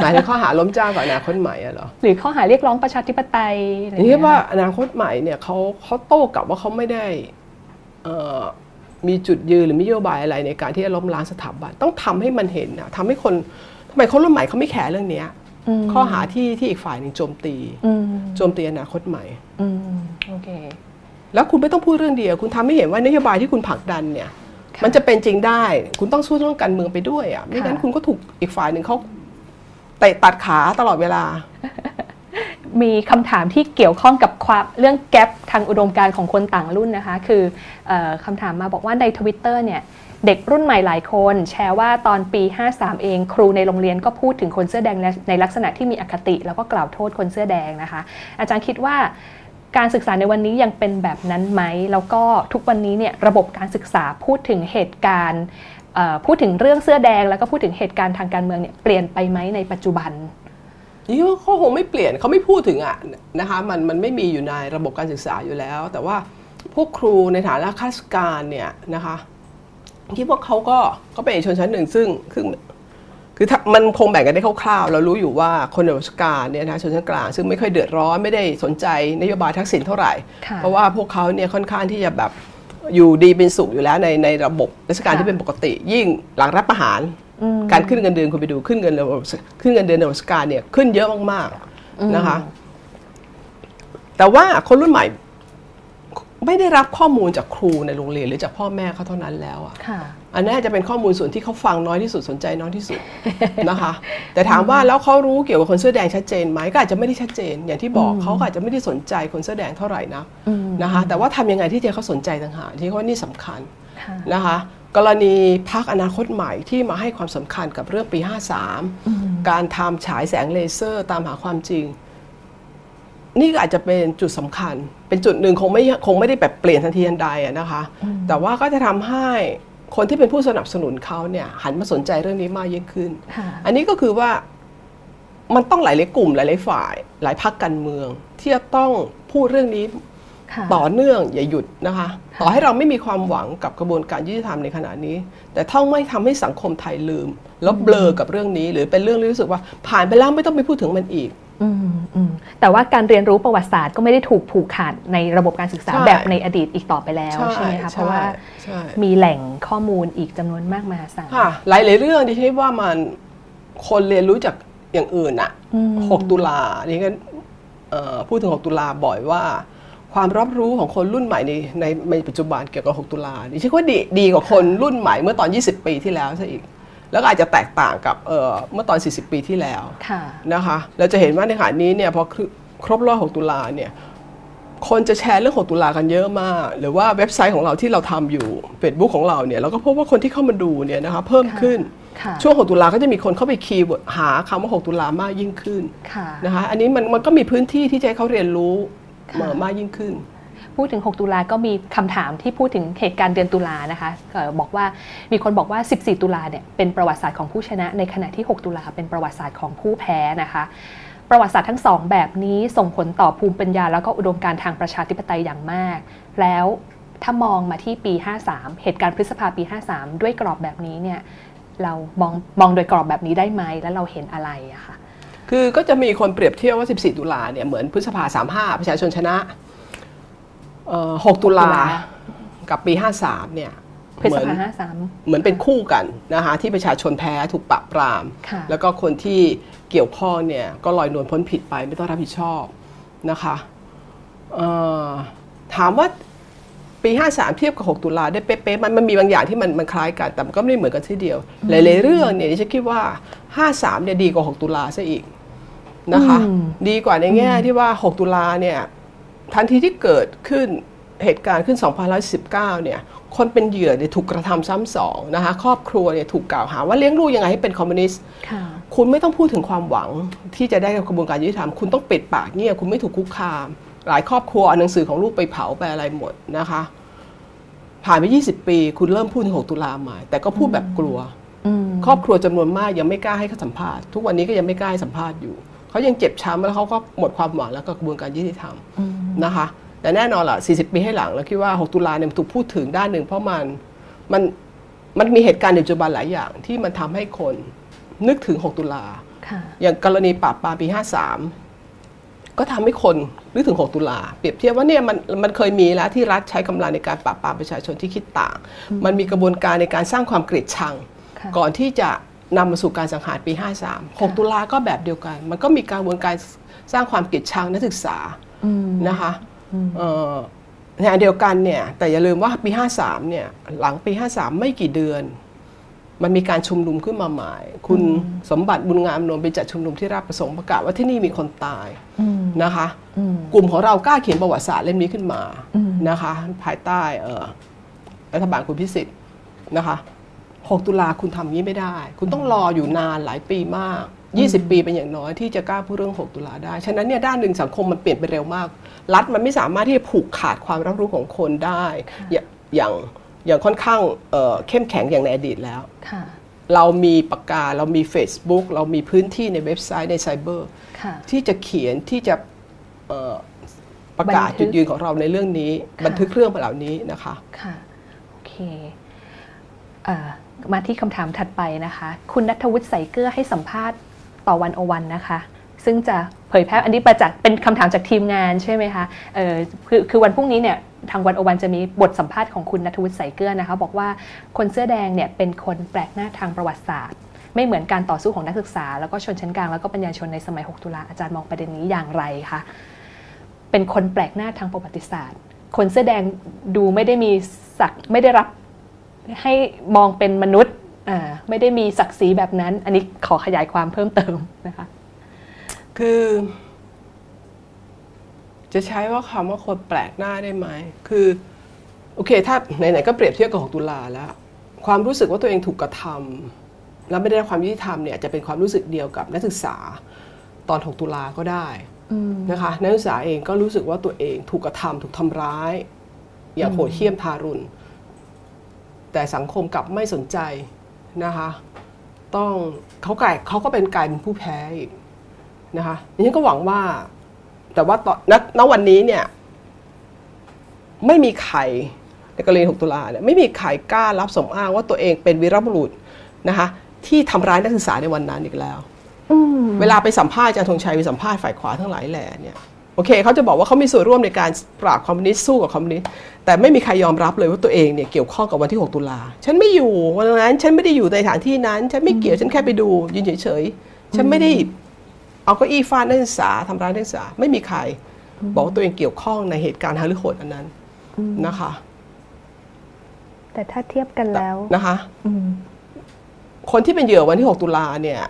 หมายถึงข้อหาล้มเจ้ากับอนาคตใหม่เหรอหรือข้อหาเรียกร้องประชาธิปไตยนี่ว่าอนาคตใหม่เนี่ยเขาเขาโต้กลับว่าเขาไม่ได้มีจุดยืนหรือมีนโยบายอะไรในการที่จะล้มล้างสถาบันต้องทำให้มันเห็นนะทำให้คนทำไมคนรุ่นใหม่เขาไม่แคร์เรื่องนี้ ข้อหาที่ที่อีกฝ่ายหนึ่งโจมตีโจมตีอนาคตใหม่โอเค แล้วคุณไม่ต้องพูดเรื่องเดียว คุณทำให้เห็นว่านโยบายที่คุณผลักดันเนี่ย มันจะเป็นจริงได้ คุณต้องสู้เรื่องการเมืองไปด้วยอะไม่งั้นคุณก็ถูกอีกฝ่ายหนึ่งเขาเตะตัดขาตลอดเวลา มีคำถามที่เกี่ยวข้องกับความเรื่องแกลบทางอุดมการของคนต่างรุ่นนะคะ คืออคำถามมาบอกว่าในทวิตเตอร์เนี่ย เด็กรุ่นใหม่หลายคน แชร์ว่าตอนปี 53 เอง ครูในโรงเรียนก็พูดถึงคนเสื้อแดงในลักษณะที่มีอคติ แล้วก็กล่าวโทษคนเสื้อแดงนะคะ อาจารย์คิดว่าการศึกษาในวันนี้ยังเป็นแบบนั้นไหม แล้วก็ทุกวันนี้เนี่ยระบบการศึกษาพูดถึงเหตุการณ์พูดถึงเรื่องเสื้อแดง แล้วก็พูดถึงเหตุการณ์ทางการเมืองเนี่ยเปลี่ยนไปไหมในปัจจุบันนี่เขาคงไม่เปลี่ยนเขาไม่พูดถึงอะนะคะมันมันไม่มีอยู่ในระบบการศึกษาอยู่แล้ว แต่ว่าพวกครูในฐานะข้าราชการเนี่ยนะคะ คิดว่าเขาก็ก็เป็นชนชั้นหนึ่งซึ่งคือคือมันคงแบ่งกันได้คร่าวๆ เรารู้อยู่ว่าคนในราชการเนี่ยนะชนชั้นกลางซึ่งไม่ค่อยเดือดร้อนไม่ได้สนใจนโยบายทักษิณเท่าไหร่ เพราะว่าพวกเขาเนี่ยค่อนข้างที่จะแบบอยู่ดีเป็นสุขอยู่แล้วในในระบบราชการที่เป็นปกติ ยิ่งหลังรับประหาร การขึ้นเงินเดือนคุณไปดูขึ้นเงินขึ้นเงินเดือนในราชการเนี่ยขึ้นเยอะมากๆนะคะ แต่ว่าคนรุ่นใหม่ ไม่ได้รับข้อมูลจากครูในโรงเรียนหรือจากพ่อแม่เขาเท่านั้นแล้วอะอันนี้จะเป็นข้อมูลส่วนที่เขาฟังน้อยที่สุดสนใจน้อยที่สุดนะคะ แต่ถามว่าแล้วเขารู้เกี่ยวกับคนเสื้อแดงชัดเจนไหมก็อาจจะไม่ได้ชัดเจน อย่างที่บอกเขาอาจจะไม่ได้สนใจคนเสื้อแดงเท่าไหร่นะนะคะ แต่ว่าทำยังไงที่จะเขาสนใจต่างหากที่เขานี่สำคัญนะคะกรณีพักอนาคตใหม่ที่มาให้ความสำคัญกับเรื่องปี 53 การทำฉายแสงเลเซอร์ตามหาความจริง นี่ก็อาจจะเป็นจุดสำคัญ เป็นจุดหนึ่งคงไม่คงไม่ได้แบบเปลี่ยนทันทีทันใดนะคะ แต่ว่าก็จะทำให้คนที่เป็นผู้สนับสนุนเขาเนี่ยหันมาสนใจเรื่องนี้มากยิ่งขึ้น อันนี้ก็คือว่ามันต้องหลายหลายกลุ่มหลายหลายฝ่าย หลายพักการเมือง ที่จะต้องพูดเรื่องนี้ต่อเนื่องอย่าหยุดนะคะ ต่อให้เราไม่มีความหวังกับกระบวนการยุติธรรมในขณะนี้ แต่ถ้าไม่ทำให้สังคมไทยลืม แล้วเบลอกับเรื่องนี้ หรือเป็นเรื่องที่รู้สึกว่าผ่านไปแล้วไม่ต้องไปพูดถึงมันอีกอืมอืม แต่ว่าการเรียนรู้ประวัติศาสตร์ก็ไม่ได้ถูกผูกขาดในระบบการศึกษาแบบในอดีตอีกต่อไปแล้วใช่ไหมคะเพราะว่ามีแหล่งข้อมูลอีกจำนวนมากมายสาค่ะหลายหลายเรื่องที่คิดว่ามันคนเรียนรู้จากอย่างอื่นอะหกตุลานี่ก็พูดถึง 6 ตุลาบ่อยว่า ความรับรู้ของคนรุ่นใหม่ในในในปัจจุบันเกี่ยวกับ 6 ตุลาดิฉันว่าดีดีกว่าคนรุ่นใหม่เมื่อตอน 20 ปีที่แล้วซะอีก แล้วก็อาจจะแตกต่างกับเมื่อตอน 40 ปีที่แล้วนะคะเราจะเห็นว่าในขณะนี้เนี่ยพอครบรอบ6ตุลาเนี่ยคนจะแชร์เรื่อง 6 ตุลากันเยอะมาก หรือว่าเว็บไซต์ของเราที่เราทำอยู่ Facebook ของเราเนี่ยเราก็พบว่าคนที่เข้ามาดูเนี่ยนะคะเพิ่มขึ้น ช่วง 6 ตุลาก็จะมีคนเข้าไป keyword หาคำว่า 6 ตุลามากยิ่งขึ้นนะคะ อันนี้มันมันก็มีพื้นที่ที่จะให้เขาเรียนรู้มากยิ่งขึ้น พูดถึง 6 ตุลาก็มีคำถามที่พูดถึงเหตุการณ์เดือนตุลานะคะบอกว่ามีคนบอกว่า 14 ตุลาเนี่ยเป็นประวัติศาสตร์ของผู้ชนะ ในขณะที่ 6 ตุลาเป็นประวัติศาสตร์ของผู้แพ้นะคะประวัติศาสตร์ทั้งสองแบบนี้ส่งผลต่อภูมิปัญญา แล้วก็อุดมการทางประชาธิปไตยอย่างมาก แล้วถ้ามองมาที่ปี 53 เหตุการณ์พฤษภาปี 53 ด้วยกรอบแบบนี้เนี่ยเรามองมองโดยกรอบแบบนี้ได้ไหมแล้วเราเห็นอะไรอะคะคือก็จะมีคนเปรียบเทียบว่า 14 ตุลาเนี่ยเหมือนพฤษภา 35 ประชาชนชนะ 6ตุลากับปี 53 เนี่ยพฤษภา53เหมือนเป็นคู่กันนะคะที่ประชาชนแพ้ถูกปราบปราม แล้วก็คนที่เกี่ยวข้องเนี่ยก็ลอยนวลพ้นผิดไปไม่ต้องรับผิดชอบนะคะถามว่าปี 53 เทียบกับ 6 ตุลาได้เป๊ะๆมันมันมีบางอย่างที่มันมันคล้ายกัน แต่มันก็ไม่เหมือนกันทีเดียว หลายๆเรื่องเนี่ยดิฉันคิดว่า 53 เนี่ยดีกว่า 6 ตุลาซะอีกนะคะ ดีกว่าในแง่ที่ว่า 6 ตุลาเนี่ย ทันทีที่เกิดขึ้นเหตุการณ์ขึ้น 2019 เนี่ย คนเป็นเหยื่อเนี่ยถูกกระทำซ้ำสองนะคะ ครอบครัวเนี่ยถูกกล่าวหาว่าเลี้ยงลูกยังไงให้เป็นคอมมิวนิสต์ คุณไม่ต้องพูดถึงความหวังที่จะได้กระบวนการยุติธรรม คุณต้องปิดปากเงียบ คุณไม่ถูกคุกคาม หลายครอบครัวเอาหนังสือของลูกไปเผาไปอะไรหมดนะคะ ผ่านไป 20 ปี คุณเริ่มพูดถึง 6 ตุลาใหม่ แต่ก็พูดแบบกลัว ครอบครัวจำนวนมากยังไม่กล้าให้เขาสัมภาษณ์ ทุกวันนี้ก็ยังไม่กล้าให้สัมภาษณ์อยู่ เขายังเจ็บช้ำแล้วเขาก็หมดความหวังแล้วก็กระบวนการยุติธรรมนะคะแต่แน่นอนล่ะ 40 ปีให้หลังเราคิดว่า 6 ตุลาเนี่ยถูกพูดถึงด้านหนึ่ง เพราะมันมันมันมีเหตุการณ์ในปัจจุบันหลายอย่างที่มันทำให้คนนึกถึง 6 ตุลา อย่างกรณีปราบปรามปี 53 ก็ทำให้คนนึกถึง 6 ตุลา เปรียบเทียบว่าเนี่ยมันมันเคยมีแล้วที่รัฐใช้กำลังในการปราบปรามประชาชนที่คิดต่าง มันมีกระบวนการในการสร้างความเกลียดชัง ก่อนที่จะ นำมาสู่การสังหารปี 53 6 ตุลาก็แบบเดียวกัน มันก็มีการกระบวนการสร้างความเกลียดชังนักศึกษานะคะในอันเดียวกันเนี่ยแต่อย่าลืมว่าปี 53 เนี่ยหลังปี 53 ไม่กี่เดือน มันมีการชุมนุมขึ้นมาใหม่ คุณสมบัติบุญงามนนท์ไปจัดชุมนุมที่ราชประสงค์ประกาศว่าที่นี่มีคนตายนะคะ กลุ่มของเรากล้าเขียนประวัติศาสตร์เล่มนี้ขึ้นมานะคะ ภายใต้รัฐบาลคุณพิสิทธิ์นะคะ 6 ตุลาคุณทำนี้ไม่ได้ คุณต้องรออยู่นานหลายปีมาก 20 ปีเป็นอย่างน้อยที่จะกล้าพูดเรื่อง 6 ตุลาได้ ฉะนั้นเนี่ยด้านหนึ่งสังคมมันเปลี่ยนไปเร็วมาก รัฐมันไม่สามารถที่จะผูกขาดความรับรู้ของคนได้อย่างอย่างค่อนข้างเข้มแข็งอย่างในอดีตแล้วเรามีปากกา เรามี Facebook เรามีพื้นที่ในเว็บไซต์ในไซเบอร์ที่จะเขียนที่จะประกาศจุดยืนของเราในเรื่องนี้บันทึกเรื่องเหล่านี้นะคะ ค่ะ โอเค มาที่คำถามถัดไปนะคะ คุณนัทวุฒิใส่เกื้อให้สัมภาษณ์ต่อวันโอวันนะคะ ซึ่งจะเผยแพร่อันนี้ประจักษ์เป็นคำถามจากทีมงานใช่ไหมคะคือคือวันพรุ่งนี้เนี่ยทางวันโอวันจะมีบทสัมภาษณ์ของคุณนัทวุฒิใส่เกื้อนะคะบอกว่าคนเสื้อแดงเนี่ยเป็นคนแปลกหน้าทางประวัติศาสตร์ ไม่เหมือนการต่อสู้ของนักศึกษา แล้วก็ชนชั้นกลางแล้วก็ปัญญาชนในสมัย 6 ตุลาอาจารย์มองประเด็นนี้อย่างไรคะเป็นคนแปลกหน้าทางประวัติศาสตร์ คนเสื้อแดงดูไม่ได้มีศักไม่ได้รับ ให้มองเป็นมนุษย์ไม่ได้มีศักดิ์ศรีแบบนั้น อันนี้ขอขยายความเพิ่มเติมนะคะ คือ จะใช้ว่าคำว่าคนแปลกหน้าได้ไหม คือโอเค ถ้าไหนๆก็เปรียบเทียบกับของตุลาแล้ว ความรู้สึกว่าตัวเองถูกกระทำแล้วไม่ได้รับความยุติธรรมเนี่ยจะเป็นความรู้สึกเดียวกับนักศึกษาตอน 6 ตุลาก็ได้นะคะนักศึกษาเองก็รู้สึกว่าตัวเองถูกกระทำถูกทำร้าย อย่างโหดเหี้ยมทารุณ แต่สังคมกลับไม่สนใจนะคะต้องเขากลายเขาก็เป็นกลายเป็นผู้แพ้อีกนะคะนี้ก็หวังว่า แต่ว่าตอนณวันนี้เนี่ย ไม่มีใครในกรณี 6 ตุลาเนี่ยไม่มีใครกล้ารับสมอ้างว่าตัวเองเป็นวีรบุรุษนะคะที่ทำร้ายนักศึกษาในวันนั้นอีกแล้วไเวลาไปสัมภาษณ์อาจารย์ธงชัยไปสัมภาษณ์ฝ่ายขวาทั้งหลายแหล่เนี่ยโอเคเขาจะบอกว่าเขามีส่วนร่วมในการปราบคอมมิวนิสต์สู้กับคอมมิวนิสต์แต่ไม่มีใครยอมรับเลยว่าตัวเองเนี่ยเกี่ยวข้องกับวันที่ 6 ตุลา ฉันไม่อยู่วันนั้น ฉันไม่ได้อยู่ในสถานที่นั้น ฉันไม่เกี่ยวฉันแค่ไปดูยืนเฉยๆฉันไม่ได้เอาเก้าอี้ฟาดนักศึกษาทำร้ายนักศึกษาไม่มีใคร บอกว่าตัวเองเกี่ยวข้องในเหตุการณ์ฮารุโหดอันนั้นนะคะ แต่ถ้าเทียบกันแล้วนะคะคนที่เป็นเหยื่อวันที่ 6 ตุลาเนี่ย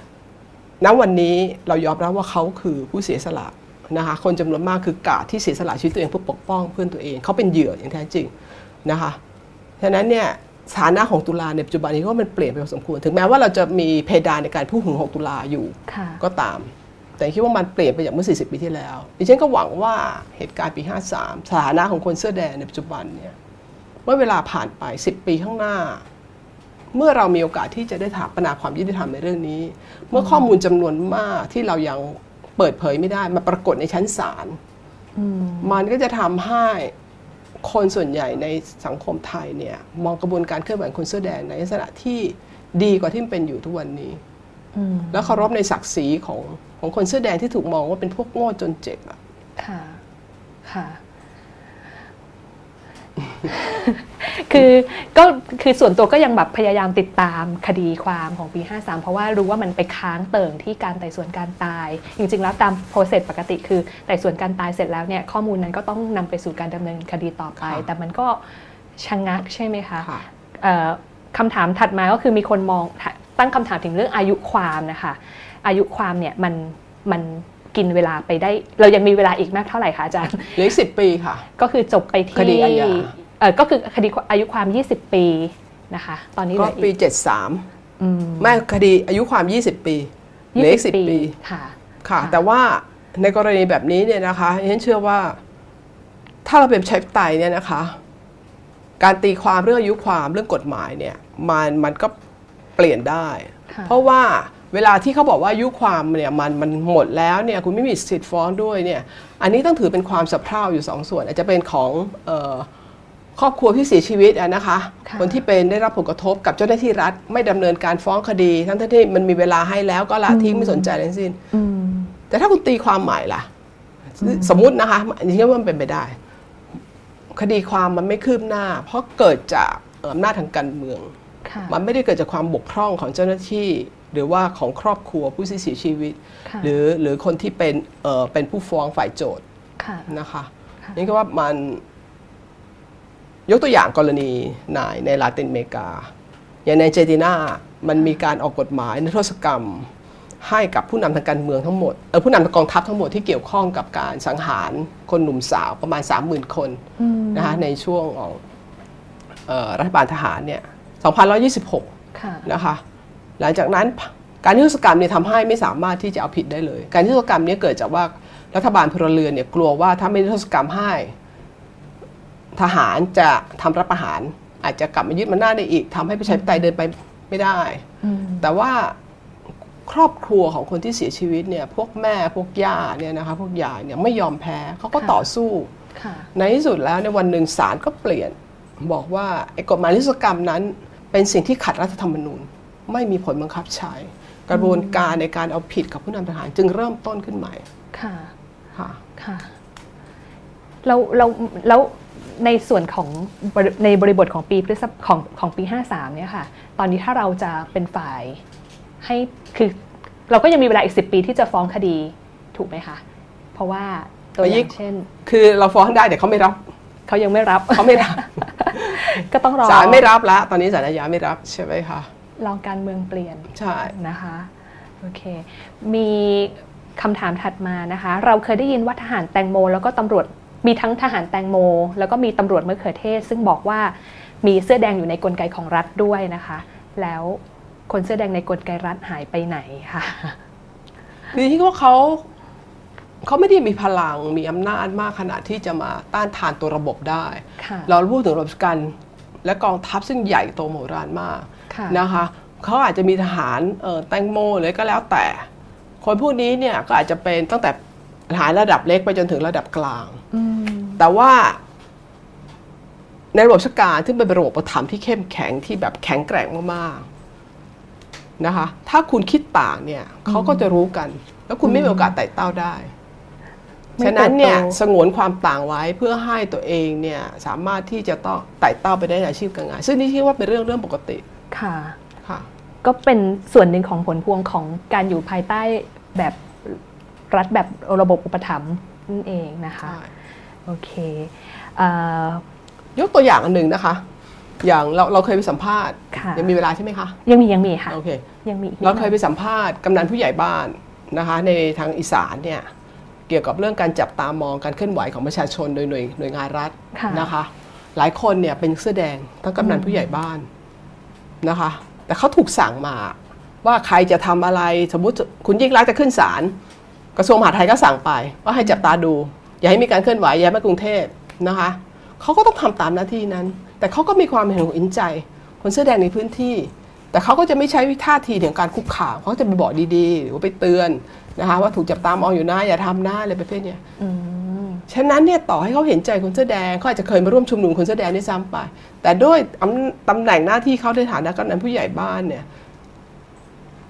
ณวันนี้เรายอมรับว่าเขาคือผู้เสียสละ นะคะคนจำนวนมากคือกาดที่เสียสละชีวิตตัวเองเพื่อปกป้องเพื่อนตัวเองเขาเป็นเหยื่ออย่างแท้จริงนะคะฉะนั้นเนี่ยสถานะของตุลาในปัจจุบันนี้ก็มันเปลี่ยนไปพอสมควร ถึงแม้ว่าเราจะมีเพดานในการพูดถึง6ตุลาอยู่ก็ตาม แต่คิดว่ามันเปลี่ยนไปจากเมื่อ 40 ปีที่แล้ว ดิฉันก็หวังว่าเหตุการณ์ปี 53 สถานะของคนเสื้อแดงในปัจจุบันเนี่ยเมื่อเวลาผ่านไป 10 ปีข้างหน้า เมื่อเรามีโอกาสที่จะได้ถามปัญหาความยุติธรรมในเรื่องนี้ เมื่อข้อมูลจำนวนมากที่เรายัง เปิดเผยไม่ได้มาปรากฏในชั้นศาลมันก็จะทำให้คนส่วนใหญ่ในสังคมไทยเนี่ย มองกระบวนการเคลื่อนไหวคนเสื้อแดงในลักษณะที่ดีกว่าที่เป็นอยู่ทุกวันนี้แล้วเคารพในศักดิ์ศรีของของคนเสื้อแดงที่ถูกมองว่าเป็นพวกโง่จนเจ็บอะค่ะ ค่ะ คือก็คือส่วนตัวก็ยังแบบพยายามติดตามคดีความของปี 53 เพราะว่ารู้ว่ามันไปค้างเติ่งที่การไต่สวนการตาย จริงๆ แล้วตามโปรเซสปกติคือไต่สวนการตายเสร็จแล้วเนี่ยข้อมูลนั้นก็ต้องนำไปสู่การดำเนินคดีต่อไป แต่มันก็ชะงักใช่ไหมคะคำถามถัดมาก็คือมีคนมองตั้งคำถามถึงเรื่องอายุความนะคะ อายุความเนี่ยมันมัน กินเวลาไปได้ เรายังมีเวลาอีกมากเท่าไหร่คะอาจารย์เหลือสิบปีค่ะ ก็คือจบไปที่คดีอาญาเออก็คือคดีอายุความ 20 ปีนะคะ ตอนนี้ก็ปี 73ไม่คดีอายุความ 20 ปีเหลือสิบปีค่ะค่ะ แต่ว่าในกรณีแบบนี้เนี่ยนะคะฉันเชื่อว่า ถ้าเราเป็นใช้ไตเนี่ยนะคะ การตีความเรื่องอายุความเรื่องกฎหมายเนี่ย มันมันก็เปลี่ยนได้ เพราะว่า เวลาที่เขาบอกว่าอายุความเนี่ยมันมันหมดแล้วเนี่ยคุณไม่มีสิทธิ์ฟ้องด้วยเนี่ยอันนี้ต้องถือเป็นความสะเพร่าอยู่สองส่วน อาจจะเป็นของครอบครัวที่เสียชีวิตนะคะ คนที่เป็นได้รับผลกระทบกับเจ้าหน้าที่รัฐ ไม่ดำเนินการฟ้องคดี ทั้งที่มันมีเวลาให้แล้วก็ละทิ้งไม่สนใจทั้งสิ้นแต่ถ้าคุณตีความใหม่ล่ะ สมมุตินะคะอันนี้ว่ามันเป็นไปได้ คดีความมันไม่คืบหน้า เพราะเกิดจากอำนาจทางการเมือง มันไม่ได้เกิดจากความบกพร่องของเจ้าหน้าที่ หรือว่าของครอบครัวผู้เสียชีวิต หรือหรือคนที่เป็นเเป็นผู้ฟ้องฝ่ายโจทย์นะคะนี่ก็ว่ามันยกตัวอย่างกรณีนายในลาตินอเมริกา อย่างในเจตินามันมีการออกกฎหมายนิรโทษกรรม ให้กับผู้นำทางการเมืองทั้งหมดเออผู้นำกองทัพทั้งหมดที่เกี่ยวข้องกับการสังหารคนหนุ่มสาวประมาณ 30,000 คนนะคะในช่วงของรัฐบาลทหารเนี่ย 2126 นะคะ หลังจากนั้นการนิรโทษกรรมเนี่ยทำให้ไม่สามารถที่จะเอาผิดได้เลย การนิรโทษกรรมนี้เกิดจากว่ารัฐบาลพลเรือนเนี่ยกลัวว่าถ้าไม่นิรโทษกรรมให้ทหารจะทำรับประหาร อาจจะกลับมายึดมันหน้าได้อีกทำให้ประชาธิปไตยเดินไปไม่ได้ แต่ว่าครอบครัวของคนที่เสียชีวิตเนี่ยพวกแม่พวกย่าเนี่ยนะคะพวกยายเนี่ยไม่ยอมแพ้เขาก็ต่อสู้ในที่สุดแล้วในวันหนึ่งศาลก็เปลี่ยนบอกว่าไอ้กฎหมายนิสกรรมนั้น เป็นสิ่งที่ขัดรัฐธรรมนูญ ไม่มีผลบังคับใช้ กระบวนการในการเอาผิดกับผู้นำทหาร จึงเริ่มต้นขึ้นใหม่ ค่ะ ค่ะ ค่ะ เรา เรา แล้วในส่วนของในบริบทของปีพฤษของของปี 53 เนี่ยค่ะ ตอนนี้ถ้าเราจะเป็นฝ่ายให้คือเราก็ยังมีเวลาอีก 10 ปีที่จะฟ้องคดีถูกไหมคะ เพราะว่าตัวอย่างเช่น คือเราฟ้องได้แต่เขาไม่รับเขายังไม่รับเขาไม่รับ ก็ต้องรอศาลไม่รับแล้วตอนนี้ศาลอาญาไม่รับใช่ไหมคะ ลองการเมืองเปลี่ยนใช่นะคะโอเคมีคำถามถัดมานะคะ เราเคยได้ยินว่าทหารแตงโม แล้วก็ตำรวจมีทั้งทหารแตงโม แล้วก็มีตำรวจมะเขือเทศ ซึ่งบอกว่ามีเสื้อแดงอยู่ในกลไกของรัฐด้วยนะคะ แล้วคนเสื้อแดงในกลไกรัฐหายไปไหนคะคือที่ว่าเขาเขาไม่ได้มีพลังมีอำนาจมากขนาดที่จะมาต้านทานตัวระบบได้ เราพูดถึงระบบการและกองทัพซึ่งใหญ่โตโหรานมาก นะคะเขาอาจจะมีทหารแตงโมเลยก็แล้วแต่ คนพวกนี้เนี่ยก็อาจจะเป็นตั้งแต่ทหารระดับเล็กไปจนถึงระดับกลางแต่ว่าในระบบราชการซึ่งเป็นระบบประถมที่เข้มแข็งที่แบบแข็งแกร่งมากๆนะคะ ถ้าคุณคิดต่างเนี่ยเขาก็จะรู้กัน แล้วคุณไม่มีโอกาสไต่เต้าได้ฉะนั้นเนี่ยสงวนความต่างไว้เพื่อให้ตัวเองเนี่ยสามารถที่จะต้องไต่เต้าไปได้ในอาชีพการงาน ซึ่งนี่คิดว่าเป็นเรื่องเรื่องปกติ ค่ะค่ะ ก็เป็นส่วนหนึ่งของผลพวงของการอยู่ภายใต้แบบรัฐแบบระบบอุปถัมภ์นั่นเองนะคะ โอเคยกตัวอย่างอันหนึ่งนะคะ อย่างเราเราเคยไปสัมภาษณ์ ยังมีเวลาใช่ไหมคะ ยังมียังมีค่ะ โอเค ยังมีเราเคยไปสัมภาษณ์กำนันผู้ใหญ่บ้านนะคะ ในทางอีสานเนี่ย เกี่ยวกับเรื่องการจับตามองการเคลื่อนไหวของประชาชนโดยหน่วยหน่วยงานรัฐนะคะ หลายคนเนี่ยเป็นเสื้อแดงทั้งกำนันผู้ใหญ่บ้าน นะคะ แต่เขาถูกสั่งมาว่าใครจะทำอะไรสมมติคุณยิ่งรักจะขึ้นศาลกระทรวงมหาดไทยก็สั่งไป ว่าให้จับตาดู อย่าให้มีการเคลื่อนไหวอย่ามากรุงเทพนะคะเขาก็ต้องทำตามหน้าที่นั้น แต่เขาก็มีความเห็นอกเห็นใจ คนเสื้อแดงในพื้นที่ แต่เขาก็จะไม่ใช้วิท่าทีของการคุกข่าวเขาจะไปบอกดีๆ หรือว่าไปเตือนนะคะว่าถูกจับตามองอยู่นะอย่าทำนะอะไรประเภทเนี้ย ฉะนั้นเนี่ยต่อให้เขาเห็นใจคนเสื้อแดงเขาอาจจะเคยมาร่วมชุมนุมคนเสื้อแดงได้ซ้ำไป แต่ด้วยตำแหน่งหน้าที่เขาในฐานะกำนันผู้ใหญ่บ้านเนี่ย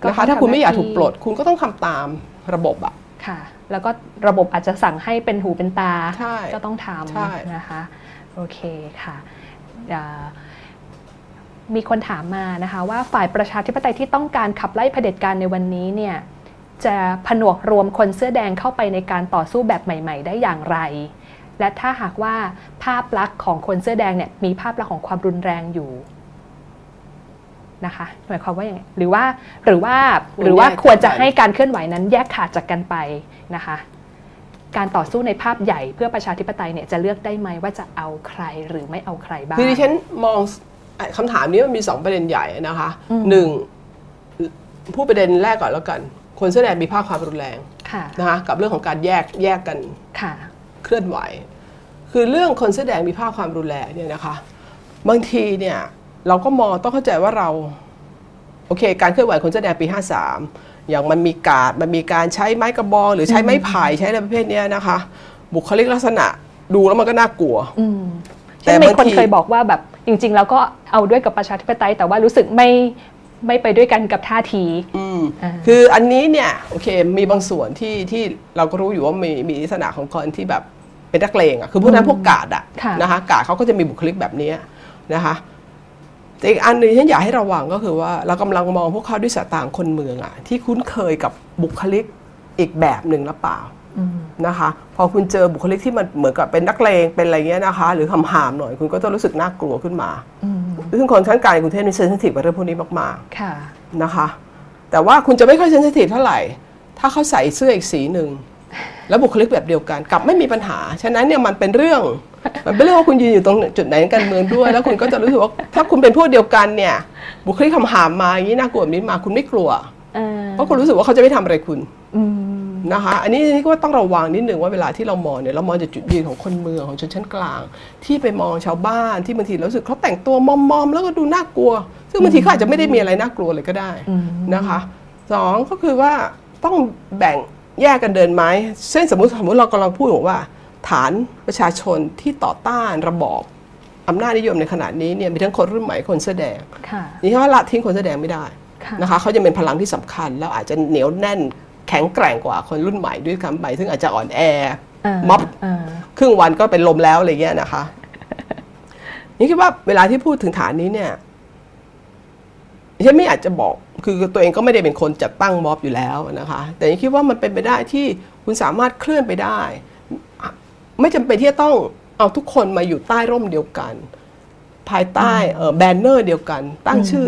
นะคะถ้าคุณไม่อยากถูกปลด คุณก็ต้องทำตามระบบอะค่ะ แล้วก็ระบบอาจจะสั่งให้เป็นหูเป็นตา ก็ต้องทำนะคะ โอเคค่ะมีคนถามมานะคะ ว่าฝ่ายประชาธิปไตยที่ต้องการขับไล่เผด็จการในวันนี้เนี่ย จะผนวกรวมคนเสื้อแดงเข้าไปในการต่อสู้แบบใหม่ ๆ ได้อย่างไร และถ้าหากว่าภาพลักษณ์ของคนเสื้อแดงเนี่ยมีภาพลักษณ์ของความรุนแรงอยู่นะคะหมายความว่าอย่างไรหรือว่าหรือว่าหรือว่าควรจะให้การเคลื่อนไหวนั้นแยกขาดจากกันไปนะคะ การต่อสู้ในภาพใหญ่เพื่อประชาธิปไตยเนี่ยจะเลือกได้ไหมว่าจะเอาใครหรือไม่เอาใครบ้างคือดิฉันมองคำถามนี้มันมีสองประเด็นใหญ่นะคะหนึ่งผู้ประเด็นแรกก่อนแล้วกัน คนแสดงมีภาพความรุนแรงนะคะกับเรื่องของการแยกแยกกันเคลื่อนไหว คือเรื่องคนแสดงมีภาพความรุนแรงเนี่ยนะคะ บางทีเนี่ยเราก็มองต้องเข้าใจว่าเราโอเค การเคลื่อนไหวคนแสดงปี 53 อย่างมันมีการมันมีการใช้ไม้กระบองหรือใช้ไม้ไผ่ใช้อะไรประเภทนี้นะคะ บุคลิกลักษณะดูแล้วมันก็น่ากลัวแต่บางคนเคยบอกว่าแบบจริง ๆ แล้วก็เอาด้วยกับประชาธิปไตย แต่ว่ารู้สึกไม่ ไม่ไปด้วยกันกับท่าทีคืออันนี้เนี่ยโอเคมีบางส่วนที่ที่เราก็รู้อยู่ว่ามีมีลักษณะของคนที่แบบเป็นนักเลงอะคือพวกนั้นพวกกาดอะนะคะกาดเขาก็จะมีบุคลิกแบบนี้นะคะแต่อีกอันหนึ่งที่อยากให้ระวังก็คือว่าเรากำลังมองพวกเขาด้วยสายตาคนเมืองอะที่คุ้นเคยกับบุคลิกอีกแบบหนึ่งหรือเปล่านะคะ พอคุณเจอบุคลิกที่มันเหมือนกับเป็นนักเลงเป็นอะไรเงี้ยนะคะ หรือคำหามหน่อยคุณก็จะรู้สึกน่ากลัวขึ้นมา ซึ่งคนข้างกายกรุงเทพนี่เซนซิทีฟกับเรื่องพวกนี้มากๆนะคะ แต่ว่าคุณจะไม่ค่อยเซนซิทีฟเท่าไหร่ ถ้าเขาใส่เสื้ออีกสีหนึ่งแล้วบุคลิกแบบเดียวกันกลับไม่มีปัญหา ฉะนั้นเนี่ยมันเป็นเรื่อง มันเป็นเรื่องว่าคุณยืนอยู่ตรงจุดไหนกันเมืองด้วย แล้วคุณก็จะรู้สึกว่าถ้าคุณเป็นพวกเดียวกันเนี่ย บุคลิกคำหามมาอย่างนี้น่ากลัวนี้มาคุณไม่กลัวเพราะคุณรู้สึกว่าเขาจะไม่ทำอะไรคุณ นะคะอันนี้นี่ก็ต้องระวังนิดหนึ่งว่าเวลาที่เรามองเนี่ยเรามองจากจุดยืนของคนเมืองของชนชั้นกลาง ที่ไปมองชาวบ้านที่บางทีเราสึกเขาแต่งตัวมอมๆแล้วก็ดูน่ากลัว ซึ่งบางทีเขาอาจจะไม่ได้มีอะไรน่ากลัวเลยก็ได้นะคะสองก็คือว่าต้องแบ่งแยกกันเดินไหมเช่นสมมติสมมติเรากำลังพูดว่า ฐานประชาชนที่ต่อต้านระบอบอำนาจนิยมในขณะนี้เนี่ยมีทั้งคนรุ่นใหม่คนแสดงนี่ว่าละทิ้งคนแสดงไม่ได้นะคะเขาจะเป็นพลังที่สำคัญแล้วอาจจะเหนียวแน่น แข็งแกร่งกว่าคนรุ่นใหม่ด้วยคำไป ซึ่งอาจจะอ่อนแอม็อบครึ่งวันก็เป็นลมแล้วอะไรเงี้ยนะคะนี่คิดว่าเวลาที่พูดถึงฐานนี้เนี่ยฉันไม่อยากจะบอก คือตัวเองก็ไม่ได้เป็นคนจัดตั้งม็อบอยู่แล้วนะคะ แต่ยังคิดว่ามันเป็นไปได้ที่คุณสามารถเคลื่อนไปได้ ไม่จำเป็นที่จะต้องเอาทุกคนมาอยู่ใต้ร่มเดียวกัน ภายใต้แบนเนอร์เดียวกัน ตั้งชื่อ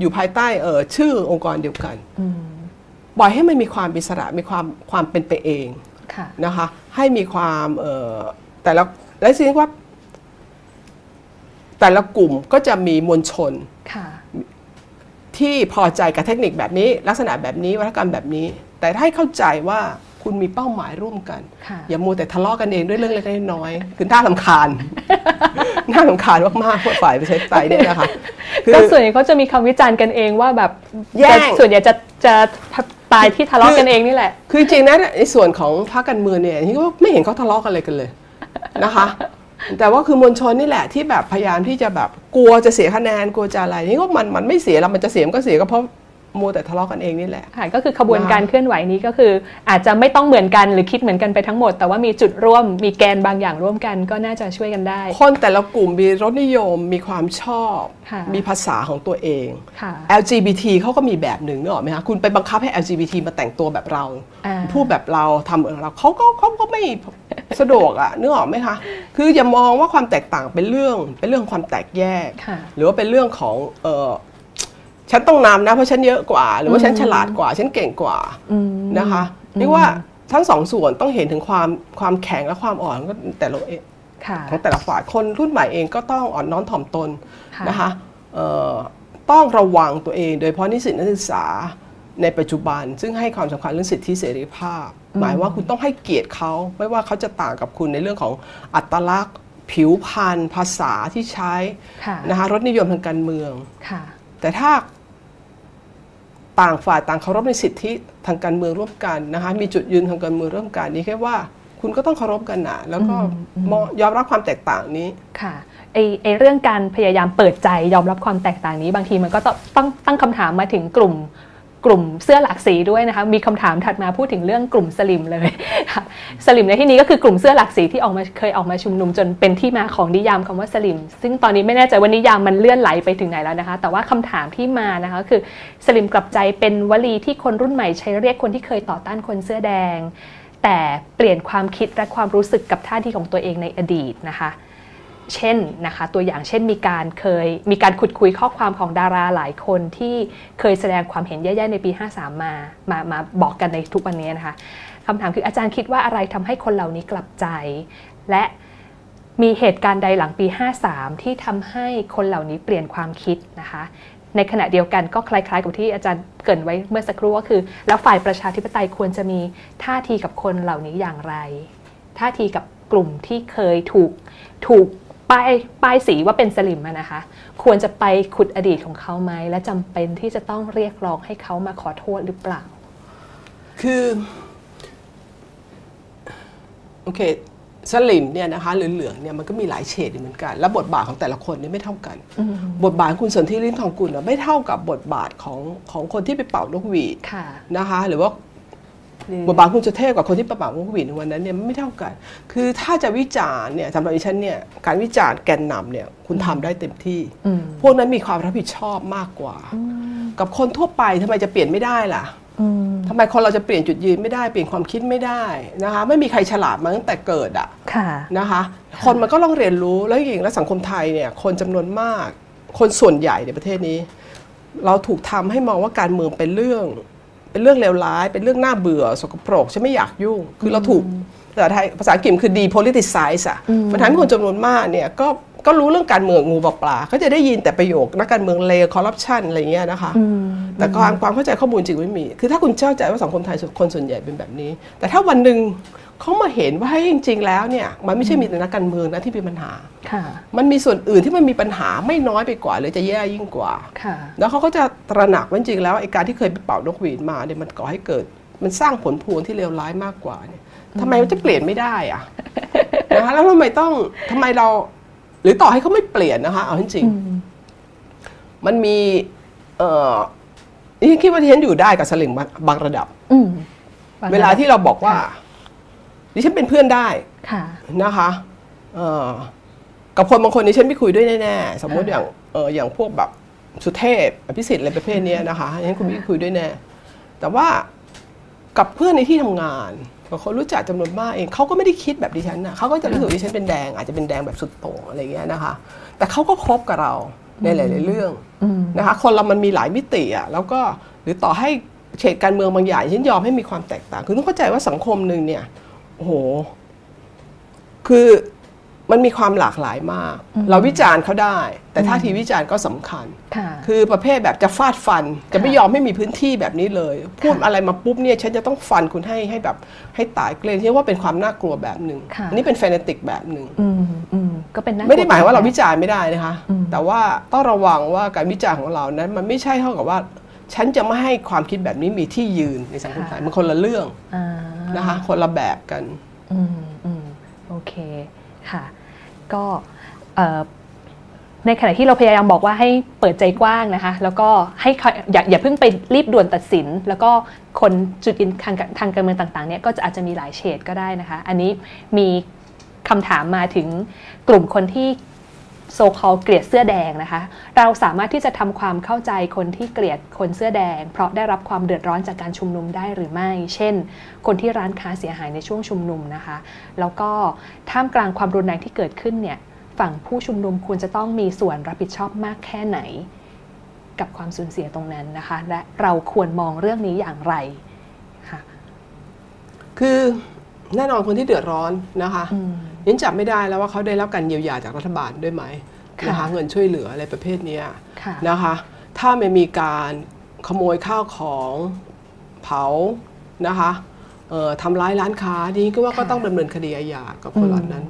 อยู่ภายใต้ชื่อองค์กรเดียวกัน บ่อยให้มันมีความอิสระมีความความเป็นไปเองนะคะให้มีความแต่ละและสิ่งว่า แต่ละกลุ่มก็จะมีมวลชนที่พอใจกับเทคนิคแบบนี้ ลักษณะแบบนี้วัฒกรรมแบบนี้ แต่ให้เข้าใจว่าคุณมีเป้าหมายร่วมกัน อย่ามัวแต่ทะเลาะกันเองด้วยเรื่องเล็กๆน้อยๆคือน่าลำคาญน่าลำคาญมากๆพวกฝ่ายไปใช้ไตเนี่ยนะคะก็ส่วนใหญ่เขาจะมีคำวิจารณ์กันเองว่าแบบแย่ส่วนใหญ่จะจะ ตายที่ทะเลาะกันเองนี่แหละ คือจริงๆนะในส่วนของพรรคการเมืองเนี่ยที่ก็ไม่เห็นเขาทะเลาะกันเลยกันเลยนะคะ แต่ว่าคือมวลชนนี่แหละที่แบบพยายามที่จะแบบกลัวจะเสียคะแนนกลัวจะอะไรนี่ก็มันมันไม่เสียแล้วมันจะเสียมันก็เสียก็เพราะ มัวแต่ทะเลาะกันเองนี่แหละค่ะก็คือขบวนการเคลื่อนไหวนี้ก็คือ อาจจะไม่ต้องเหมือนกันหรือคิดเหมือนกันไปทั้งหมด แต่ว่ามีจุดร่วมมีแกนบางอย่างร่วมกันก็น่าจะช่วยกันได้ คนแต่ละกลุ่มมีรสนิยมมีความชอบ มีภาษาของตัวเอง LGBT เขาก็มีแบบหนึ่งนึกออกไหมคะคุณไปบังคับให้ LGBT มาแต่งตัวแบบเรา พูดแบบเราทำเหมือนเราเขาก็เขาก็ไม่สะดวกอะนึกออกไหมคะคืออย่ามองว่าความแตกต่างเป็นเรื่องเป็นเรื่องความแตกแยก หรือว่าเป็นเรื่องของเออ ฉันต้องนำนะเพราะฉันเยอะกว่า หรือว่าฉันฉลาดกว่า ฉันเก่งกว่านะคะเรียกว่าทั้งสองส่วนต้องเห็นถึงความความแข็งและความอ่อนก็แต่ละเองของแต่ละฝ่ายคนรุ่นใหม่เองก็ต้องอ่อนน้อมถ่อมตนนะคะต้องระวังตัวเอง โดยเฉพาะนิสิตนักศึกษาในปัจจุบัน ซึ่งให้ความสำคัญเรื่องสิทธิเสรีภาพ หมายว่าคุณต้องให้เกียรติเขาไม่ว่าเขาจะต่างกับคุณในเรื่องของอัตลักษณ์ ผิวพรรณภาษาที่ใช้นะคะรสนิยมทางการเมือง แต่ถ้า ต่างฝ่ายต่างเคารพในสิทธิทางการเมืองร่วมกันนะคะมีจุดยืนทางการเมืองร่วมกันนี่แค่ว่า คุณก็ต้องเคารพกันนะแล้วก็ยอมรับความแตกต่างนี้ค่ะไอไอเรื่องการพยายามเปิดใจยอมรับความแตกต่างนี้ บางทีมันก็ต้องตั้งตั้งคำถามมาถึงกลุ่ม กลุ่มเสื้อหลากสีด้วยนะคะมีคำถามถัดมาพูดถึงเรื่องกลุ่มสลิมเลยค่ะสลิมในที่นี้ก็คือกลุ่มเสื้อหลากสีที่ออกมาเคยออกมาชุมนุมจนเป็นที่มาของนิยามคำว่าสลิม ซึ่งตอนนี้ไม่แน่ใจว่านิยามมันเลื่อนไหลไปถึงไหนแล้วนะคะ แต่ว่าคำถามที่มานะคะคือสลิมกลับใจเป็นวลีที่คนรุ่นใหม่ใช้เรียกคนที่เคยต่อต้านคนเสื้อแดง แต่เปลี่ยนความคิดและความรู้สึกกับท่าทีของตัวเองในอดีตนะคะ เช่นนะคะตัวอย่างเช่นมีการเคยมีการขุดคุยข้อความของดาราหลายคนที่เคยแสดงความเห็นแย่ๆในปี 53 มามามาบอกกันในทุกวันนี้นะคะคำถามคืออาจารย์คิดว่าอะไรทำให้คนเหล่านี้กลับใจ และมีเหตุการณ์ใดหลังปี 53 ที่ทำให้คนเหล่านี้เปลี่ยนความคิดนะคะ ในขณะเดียวกันก็คล้าย ๆ กับที่อาจารย์เกินไว้เมื่อสักครู่ก็คือ แล้วฝ่ายประชาธิปไตยควรจะมีท่าทีกับคนเหล่านี้อย่างไร ท่าทีกับกลุ่มที่เคยถูกถูก ป้ายป้ายสีว่าเป็นสลิมนะคะ ควรจะไปขุดอดีตของเขาไหมและจำเป็นที่จะต้องเรียกร้องให้เขามาขอโทษหรือเปล่า คือโอเคสลิมเนี่ยนะคะหรือเหลืองเนี่ยมันก็มีหลายเฉดเหมือนกัน และบทบาทของแต่ละคนเนี่ยไม่เท่ากัน บทบาทคุณสนธิลิ้นทองกุลไม่เท่ากับบทบาทของของคนที่ไปเป่านกหวีดนะคะหรือว่า บทบาทคุณจะเทพกับคนที่ประปาวุ้งวินวันนั้นเนี่ยไม่เท่ากัน คือถ้าจะวิจารณ์เนี่ยสำหรับดิฉันเนี่ยการวิจารณ์แกนนำเนี่ยคุณทำได้เต็มที่พวกนั้นมีความรับผิดชอบมากกว่า กับคนทั่วไปทำไมจะเปลี่ยนไม่ได้ล่ะทำไมคนเราจะเปลี่ยนจุดยืนไม่ได้เปลี่ยนความคิดไม่ได้นะคะไม่มีใครฉลาดมาตั้งแต่เกิดอะนะคะคนมันก็ต้องเรียนรู้แล้วจริงๆแล้วสังคมไทยเนี่ยคนจำนวนมาก คนส่วนใหญ่ในประเทศนี้ เราถูกทำให้มองว่าการเมืองเป็นเรื่อง เป็นเรื่องเลวร้าย เป็นเรื่องน่าเบื่อสกปรกฉันไม่อยากยุ่ง คือเราถูกภาษาไทยภาษาอังกฤษคือ depoliticize อะมันทำให้คนจำนวนมากเนี่ยก็ก็รู้เรื่องการเมืองงูบอกปลาเขาจะได้ยินแต่ประโยคนักการเมืองเลวคอร์รัปชันอะไรเงี้ยนะคะ แต่ความความเข้าใจข้อมูลจริงไม่มี คือถ้าคุณเข้าใจว่าสังคมไทยคนส่วนใหญ่เป็นแบบนี้ แต่ถ้าวันหนึ่ง เขามาเห็นว่าให้จริง ๆ แล้วเนี่ยมันไม่ใช่มีแต่นักการเมืองนะที่มีปัญหามันมีส่วนอื่นที่มันมีปัญหาไม่น้อยไปกว่าหรือจะแย่ยิ่งกว่าแล้วเขาก็จะตระหนักว่าจริงแล้วไอ้การที่เคยไปเป่านกหวีดมาเนี่ยมันก่อให้เกิด มันสร้างผลพวงที่เลวร้ายมากกว่าเนี่ยทำไมมันจะเปลี่ยนไม่ได้อะนะคะแล้วทำไมต้องทำไมเรา หรือต่อให้เขาไม่เปลี่ยนนะคะ เอาจริงมันมี เอ่อนี่คิดว่าที่ฉันอยู่ได้กับสลิงบางระดับเวลาที่เราบอกว่า ดิฉันเป็นเพื่อนได้นะคะกับคนบางคนดิฉันไม่คุยด้วยแน่ๆสมมติอย่างเอออย่างพวกแบบสุเทพพิสิทธิ์อะไรประเภทนี้นะคะดิฉันคุณไม่คุยด้วยแน่แต่ว่ากับเพื่อนในที่ทำงานกับคนรู้จักจำนวนมากเองเขาก็ไม่ได้คิดแบบดิฉันนะเขาก็จะรู้สึกดิฉันเป็นแดง อาจจะเป็นแดงแบบสุดโต่งอะไรเงี้ยนะคะ แต่เขาก็คบกับเราในหลาย ๆ เรื่องนะคะคนเรามันมีหลายมิติอะแล้วก็หรือต่อให้เฉดการเมืองบางอย่างฉันยอมให้มีความแตกต่าง คือต้องเข้าใจว่าสังคมหนึ่งเนี่ย โอ้โห คือมันมีความหลากหลายมาก เราวิจารณ์เขาได้ แต่ท่าทีวิจารณ์ก็สำคัญ คือประเภทแบบจะฟาดฟัน จะไม่ยอมไม่มีพื้นที่แบบนี้เลย พูดอะไรมาปุ๊บเนี่ยฉันจะต้องฟันคุณให้ให้แบบให้ตายเกรงที่ว่าเป็นความน่ากลัวแบบหนึ่งอันนี้เป็นแฟนติกแบบหนึ่งก็เป็นไม่ได้หมายว่าเราวิจารณ์ไม่ได้นะคะ แต่ว่าต้องระวังว่าการวิจารณ์ของเรานั้น มันไม่ใช่เท่ากับว่า ฉันจะไม่ให้ความคิดแบบนี้มีที่ยืนในสังคมไทยมันคนละเรื่องนะคะคนละแบบกันอืมอืมโอเคค่ะ ก็ในขณะที่เราพยายามบอกว่าให้เปิดใจกว้างนะคะ แล้วก็ให้อย่าอย่าเพิ่งไปรีบด่วนตัดสิน แล้วก็คนจุดอินทางทางการเมืองต่างๆเนี่ยก็จะอาจจะมีหลายเฉดก็ได้นะคะ อันนี้มีคำถามมาถึงกลุ่มคนที่ โซคอลเกลียดเสื้อแดงนะคะ เราสามารถที่จะทำความเข้าใจคนที่เกลียดคนเสื้อแดง เพราะได้รับความเดือดร้อนจากการชุมนุมได้หรือไม่ เช่น คนที่ร้านค้าเสียหายในช่วงชุมนุมนะคะ แล้วก็ท่ามกลางความรุนแรงที่เกิดขึ้นเนี่ยฝั่งผู้ชุมนุมควรจะต้องมีส่วนรับผิดชอบมากแค่ไหน กับความสูญเสียตรงนั้นนะคะ และเราควรมองเรื่องนี้อย่างไรค่ะคือแน่นอนคนที่เดือดร้อนนะคะ ยังจับไม่ได้แล้วว่าเขาได้รับการเยียวยาจากรัฐบาลด้วยไหมนะคะเงินช่วยเหลืออะไรประเภทนี้นะคะ ถ้าไม่มีการขโมยข้าวของเผานะคะทำร้ายร้านค้านี้ก็ว่าก็ต้องดำเนินคดีอาญากับคนเหล่านั้น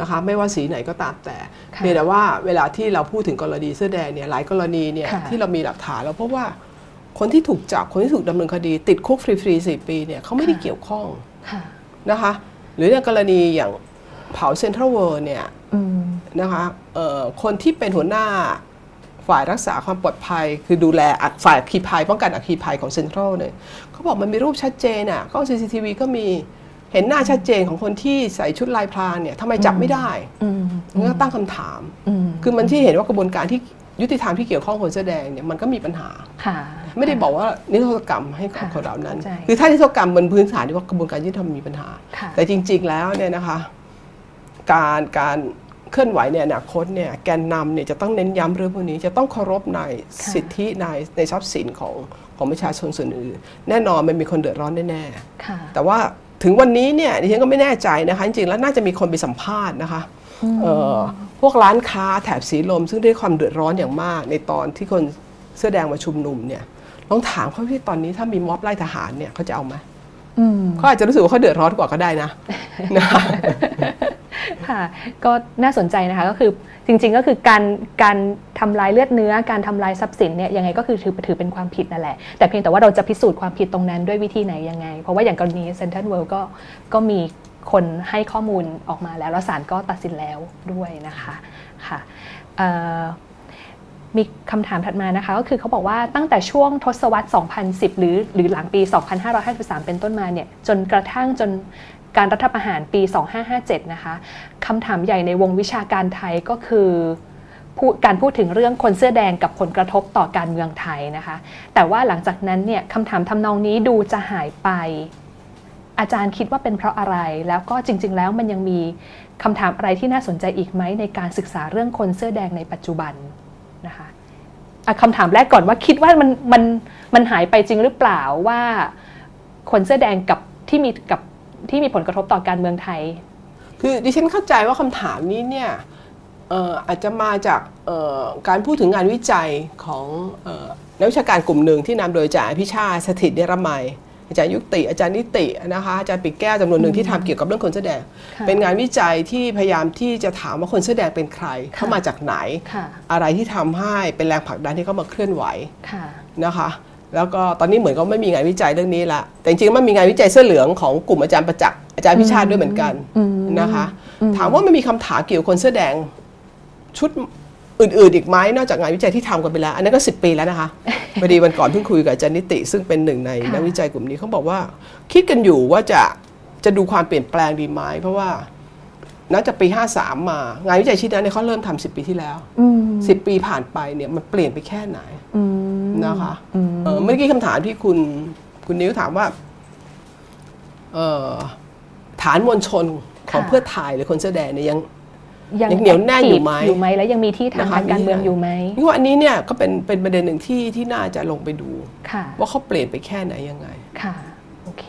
นะคะไม่ว่าสีไหนก็ตามแต่เพียงแต่ว่าเวลาที่เราพูดถึงกรณีเสื้อแดงเนี่ยหลายกรณีเนี่ยที่เรามีหลักฐานแล้วเพราะว่าคนที่ถูกจับคนที่ถูกดำเนินคดี ติดคุกฟรีๆสี่ปีเนี่ยเขาไม่ได้เกี่ยวข้องนะคะ หรือในกรณีอย่าง เผาเซ็นทรัลเวิร์เนี่ยนะคะคนที่เป็นหัวหน้าฝ่ายรักษาความปลอดภัย คือดูแลฝ่ายอัคคีภัยป้องกันอัคคีภัยของเซ็นทรัลเนี่ยเขาบอกมันมีรูปชัดเจนอะกล้อง CCTV ก็มีเห็นหน้าชัดเจนของคนที่ใส่ชุดลายพรางเนี่ยทำไมจับไม่ได้ก็ตั้งคำถาม คือมันที่เห็นว่ากระบวนการที่ยุติธรรมที่เกี่ยวข้องคนแสดงเนี่ยมันก็มีปัญหา ไม่ได้บอกว่านิรโทษกรรมให้กับคนเหล่านั้น คือถ้านิรโทษกรรมบนพื้นฐานที่ว่ากระบวนการยุติธรรมมีปัญหา แต่จริง ๆ แล้วเนี่ยนะคะ การการเคลื่อนไหวในอนาคตเนี่ยแกนนำเนี่ยจะต้องเน้นย้ำเรื่องพวกนี้จะต้องเคารพในสิทธิในในทรัพย์สินของของประชาชนส่วนอื่นแน่นอนมันมีคนเดือดร้อนแน่ๆแต่ว่าถึงวันนี้เนี่ยดิฉันก็ไม่แน่ใจนะคะ จริงๆแล้วน่าจะมีคนไปสัมภาษณ์นะคะพวกร้านค้าแถบสีลม ซึ่งได้ความเดือดร้อนอย่างมาก ในตอนที่คนเสื้อแดงมาชุมนุมเนี่ยลองถามเขาที่ตอนนี้ถ้ามีม็อบไล่ทหารเนี่ยเขาจะเอาไหม เขาอาจจะรู้สึกว่าเขาเดือดร้อนกว่าก็ได้นะค่ะก็น่าสนใจนะคะก็คือจริง ๆ ก็คือการการทำลายเลือดเนื้อ การทำลายทรัพย์สินเนี่ยยังไงก็คือถือถือเป็นความผิดนั่นแหละ แต่เพียงแต่ว่าเราจะพิสูจน์ความผิดตรงนั้นด้วยวิธีไหนยังไง เพราะว่าอย่างกรณีเซนทรัลเวิลด์ก็ก็มีคนให้ข้อมูลออกมาแล้ว แล้วศาลก็ตัดสินแล้วด้วยนะคะค่ะ มีคำถามถัดมานะคะ ก็คือเขาบอกว่าตั้งแต่ช่วงทศวรรษ 2010 หรือหรือหลังปี 2553 เป็นต้นมาเนี่ยจนกระทั่งจนการรัฐประหารปี 2557 นะคะคำถามใหญ่ในวงวิชาการไทยก็คือการพูดถึงเรื่องคนเสื้อแดงกับผลกระทบต่อการเมืองไทยนะคะ แต่ว่าหลังจากนั้นเนี่ยคำถามทำนองนี้ดูจะหายไป อาจารย์คิดว่าเป็นเพราะอะไร แล้วก็จริง ๆ แล้วมันยังมีคำถามอะไรที่น่าสนใจอีกไหมในการศึกษาเรื่องคนเสื้อแดงในปัจจุบัน นะคะคำถามแรกก่อนว่าคิดว่ามันมันมันหายไปจริงหรือเปล่าว่าคนเสื้อแดงกับที่มีกับที่มีผลกระทบต่อการเมืองไทย คือดิฉันเข้าใจว่าคำถามนี้เนี่ยอาจจะมาจากการพูดถึงงานวิจัยของนักวิชาการกลุ่มหนึ่งที่นำโดยอาจาพิชาสถิตเนรมัย อาจารย์ยุติอาจารย์นิตินะคะอาจารย์ปิกแก้วจำนวนหนึ่งที่ทำเกี่ยวกับเรื่องคนเสื้อแดง เป็นงานวิจัยที่พยายามที่จะถามว่าคนเสื้อแดงเป็นใคร เข้ามาจากไหน อะไรที่ทำให้เป็นแรงผลักดันที่เข้ามาเคลื่อนไหวนะคะแล้วก็ตอนนี้เหมือนก็ไม่มีงานวิจัยเรื่องนี้ละแต่จริงๆมันมีงานวิจัยเสื้อเหลืองของกลุ่มอาจารย์ประจักษ์อาจารย์พิชาติด้วยเหมือนกันนะคะ ถามว่ามันมีคำถามเกี่ยวกับคนเสื้อแดงชุด อื่นๆอีกไหมนอกจากงานวิจัยที่ทำกันไปแล้ว อันนั้นก็สิปีแล้วนะคะพอดีวันก่อนเพิ่งคุยกับอาจารย์นิติ ซึ่งเป็นหนึ่งในนักวิจัยกลุ่มนี้เขาบอกว่า คิดกันอยู่ว่าจะจะดูความเปลี่ยนแปลงดีไหมเพราะว่านับจากปี 53 มา งานวิจัยชิ้นนั้นเนี่ยเขาเริ่มทำสิปีที่แล้วสิบปีผ่านไปเนี่ยมันเปลี่ยนไปแค่ไหนนะคะเมื่อกี้คำถามที่คุณคุณนิ้วถามว่าฐานมวลชนของเพื่อไทยหรือคนเสื้อแดงเนี่ยยัง ยังเหนียวแน่นอยู่ไหมอยู่ไหมแล้วยังมีที่ทางการเมืองอยู่ไหมนี่ว่าอันนี้เนี่ยก็เป็นเป็นประเด็นหนึ่งที่ที่น่าจะลงไปดูว่าเขาเปลี่ยนไปแค่ไหนยังไงค่ะโอเค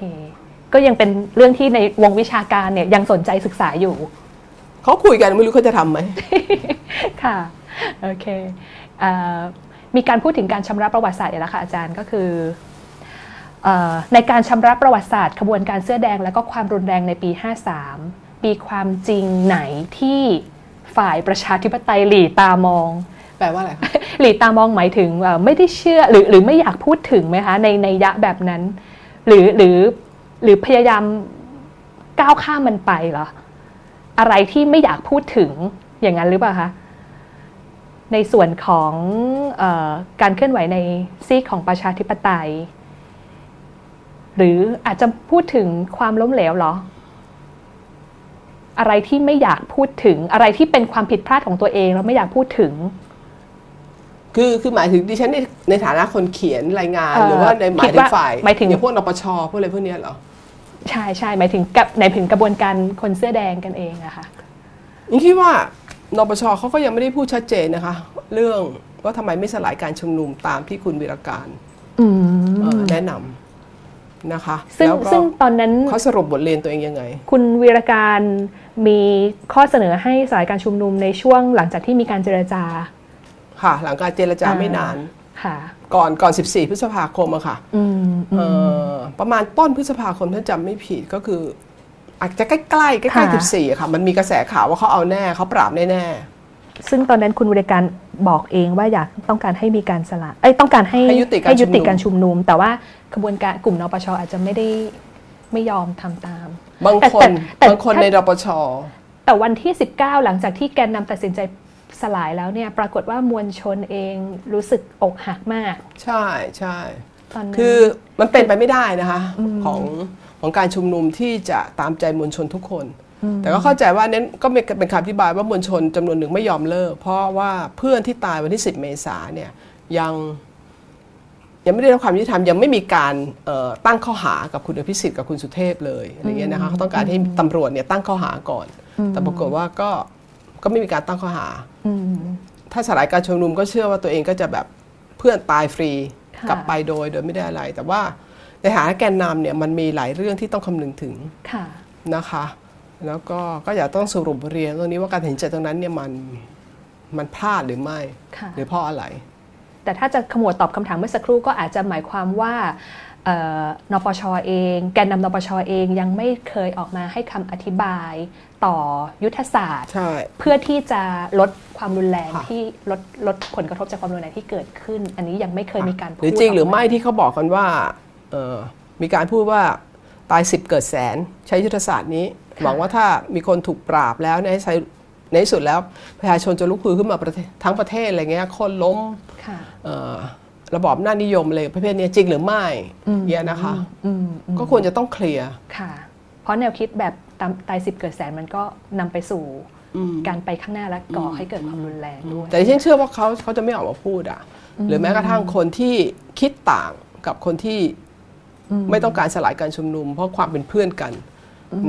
ก็ยังเป็นเรื่องที่ในวงวิชาการเนี่ยยังสนใจศึกษาอยู่เขาคุยกันไม่รู้เขาจะทำไหมค่ะโอเคมีการพูดถึงการชำระประวัติศาสตร์แล้วค่ะอาจารย์ก็คือในการชำระประวัติศาสตร์ขบวนการเสื้อแดงและก็ความรุนแรงในปี 53 ปีความจริงไหนที่ฝ่ายประชาธิปไตยหลีตามอง แปลว่าอะไรหลีตามองหมายถึงไม่ได้เชื่อหรือหรือไม่อยากพูดถึงไหมคะในในยะแบบนั้น หรือหรือหรือพยายามก้าวข้ามมันไปเหรออะไรที่ไม่อยากพูดถึงอย่างนั้นหรือเปล่าคะในส่วนของออการเคลื่อนไหวในซีกของประชาธิปไตย หรืออาจจะพูดถึงความล้มเหลวหรอ อะไรที่ไม่อยากพูดถึงอะไรที่เป็นความผิดพลาดของตัวเองแล้วไม่อยากพูดถึง คือคือหมายถึงดิฉันในในฐานะคนเขียนรายงานหรือว่าในหมายถึงฝ่ายหมายถึง อย่างพวกนปชพวกอะไรพวกเนี้ยเหรอใช่ใช่หมายถึงกับในถึงกระบวนการคนเสื้อแดงกันเองอะค่ะ นี่คิดว่านปชเขาก็ยังไม่ได้พูดชัดเจนนะคะ เรื่องว่าทำไมไม่สลายการชุมนุมตามที่คุณวีรการแนะนำ นะคะซึ่งซึ่งตอนนั้นเขาสรุปบทเรียนตัวเองยังไง คุณวีรการมีข้อเสนอให้สลายการชุมนุมในช่วงหลังจากที่มีการเจรจา ค่ะ หลังการเจรจาไม่นานค่ะก่อนก่อน 14 พฤษภาคมอะค่ะประมาณต้นพฤษภาคมถ้าจำไม่ผิดก็คือ อาจจะใกล้ๆใกล้ๆสิบสี่ค่ะ มันมีกระแสข่าวว่าเขาเอาแน่เขาปราบแน่ๆซึ่งตอนนั้นคุณบริการ บอกเองว่าอยากต้องการให้มีการสละเอ้ยต้องการให้ให้ยุติการชุมนุม แต่ว่าขบวนการกลุ่มนปชอาจจะไม่ได้ไม่ยอมทำตาม บางคนบางคนในนปชแต่วันที่ 19 หลังจากที่แกนนำตัดสินใจสลายแล้วเนี่ยปรากฏว่ามวลชนเองรู้สึกอกหักมาก ใช่ใช่คือมันเป็นไปไม่ได้นะคะของของการชุมนุมที่จะตามใจมวลชนทุกคน แต่ก็เข้าใจว่าเน้นก็เป็นคำอธิบายว่ามวลชนจำนวนหนึ่งไม่ยอมเลิก เพราะว่าเพื่อนที่ตายวันที่ 10 เมษาเนี่ยยังยังไม่ได้รับความยุติธรรมยังไม่มีการตั้งข้อหากับคุณอภิสิทธิ์กับคุณสุเทพเลยอะไรเงี้ยนะคะเขาต้องการให้ตำรวจเนี่ยตั้งข้อหาก่อน แต่ปรากฏว่าก็ก็ไม่มีการตั้งข้อหาถ้าสลายการชุมนุมก็เชื่อว่าตัวเองก็จะแบบเพื่อนตายฟรีกลับไปโดยโดยไม่ได้อะไร แต่ว่าในฐานะแกนนำเนี่ยมันมีหลายเรื่องที่ต้องคำนึงถึงนะคะ แล้วก็ก็อยากต้องสรุปเรียนตรงนี้ว่าการตัดสินใจตรงนั้นเนี่ยมันมันพลาดหรือไม่ หรือเพราะอะไร แต่ถ้าจะขมวดตอบคำถามเมื่อสักครู่ก็อาจจะหมายความว่านปชอเอง แกนนำนปชอเองยังไม่เคยออกมาให้คำอธิบายต่อยุทธศาสตร์ เพื่อที่จะลดความรุนแรงที่ลดลดผลกระทบจากความรุนแรงที่เกิดขึ้น อันนี้ยังไม่เคยมีการพูดหรือจริงหรือไม่ที่เขาบอกกันว่ามีการพูดว่าตายสิบเกิดแสนใช้ยุทธศาสตร์นี้ หวังว่าถ้ามีคนถูกปราบแล้วในใช้ในที่สุดแล้วประชาชนจะลุกฮือขึ้นมาทั้งประเทศอะไรเงี้ยคนล้มระบอบหน้านิยมเลยประเภทนี้จริงหรือไม่เนี่ยนะคะก็ควรจะต้องเคลียร์ค่ะเพราะแนวคิดแบบตายสิบเกิดแสนมันก็นำไปสู่การไปข้างหน้าและก่อให้เกิดความรุนแรงด้วยแต่ที่ฉันเชื่อว่าเขาเขาจะไม่ออกมาพูดอะ หรือแม้กระทั่งคนที่คิดต่างกับคนที่ไม่ต้องการสลายการชุมนุม เพราะความเป็นเพื่อนกัน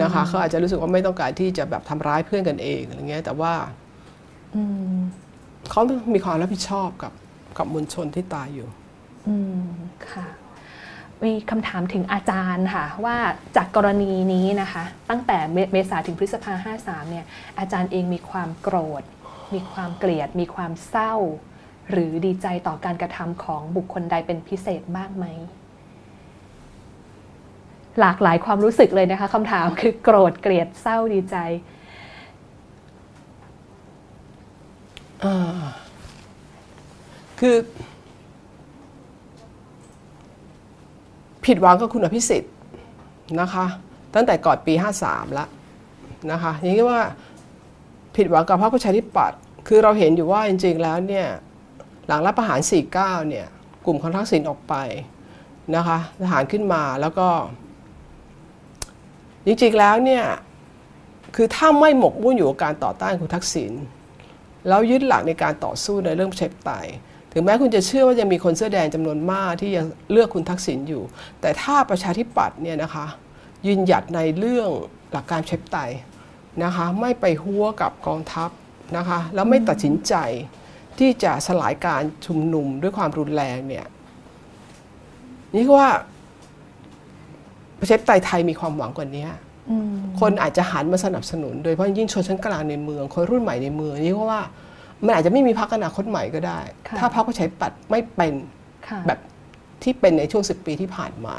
นะคะเขาอาจจะรู้สึกว่าไม่ต้องการที่จะแบบทำร้ายเพื่อนกันเองอะไรเงี้ยแต่ว่าเขามีความรับผิดชอบกับกับมวลชนที่ตายอยู่อืมค่ะมีคำถามถึงอาจารย์ค่ะ ว่าจากกรณีนี้นะคะ ตั้งแต่เมษาถึงพฤษภาห้าสามเนี่ย อาจารย์เองมีความโกรธ มีความเกลียด มีความเศร้า หรือดีใจต่อการกระทำของบุคคลใดเป็นพิเศษบ้างไหม หลากหลายความรู้สึกเลยนะคะคำถามคือโกรธเกลียดเศร้าดีใจคือ ผิดหวังกับคุณอภิสิทธิ์นะคะ ตั้งแต่ก่อนปี 53 แล้วนะคะอย่างนี้ว่าผิดหวังกับพรรคประชาธิปัตย์คือเราเห็นอยู่ว่าจริง ๆ แล้วเนี่ยหลังรัฐประหาร 49 เนี่ย กลุ่มคอนทักษิณออกไปนะคะทหารขึ้นมาแล้วก็ จริงๆแล้วเนี่ยคือถ้าไม่หมกมุ่นอยู่กับการต่อต้านคุณทักษิณแล้วยึดหลักในการต่อสู้ในเรื่องประชาธิปไตยถึงแม้คุณจะเชื่อว่ายังมีคนเสื้อแดงจำนวนมากที่ยังเลือกคุณทักษิณอยู่ แต่ถ้าประชาธิปัตย์เนี่ยนะคะยืนหยัดในเรื่องหลักการประชาธิปไตยนะคะไม่ไปหัวกับกองทัพนะคะแล้วไม่ตัดสินใจที่จะสลายการชุมนุมด้วยความรุนแรงเนี่ยนี่ก็ว่า ประชาธิปไตยไทยมีความหวังกว่านี้คนอาจจะหันมาสนับสนุน โดยเฉพาะยิ่งชนชั้นกลางในเมือง คนรุ่นใหม่ในเมืองนี่เพราะว่ามันอาจจะไม่มีพรรคอนาคตใหม่ก็ได้ ถ้าพรรคประชาธิปัตย์ไม่เป็นแบบที่เป็นในช่วงสิบปีที่ผ่านมา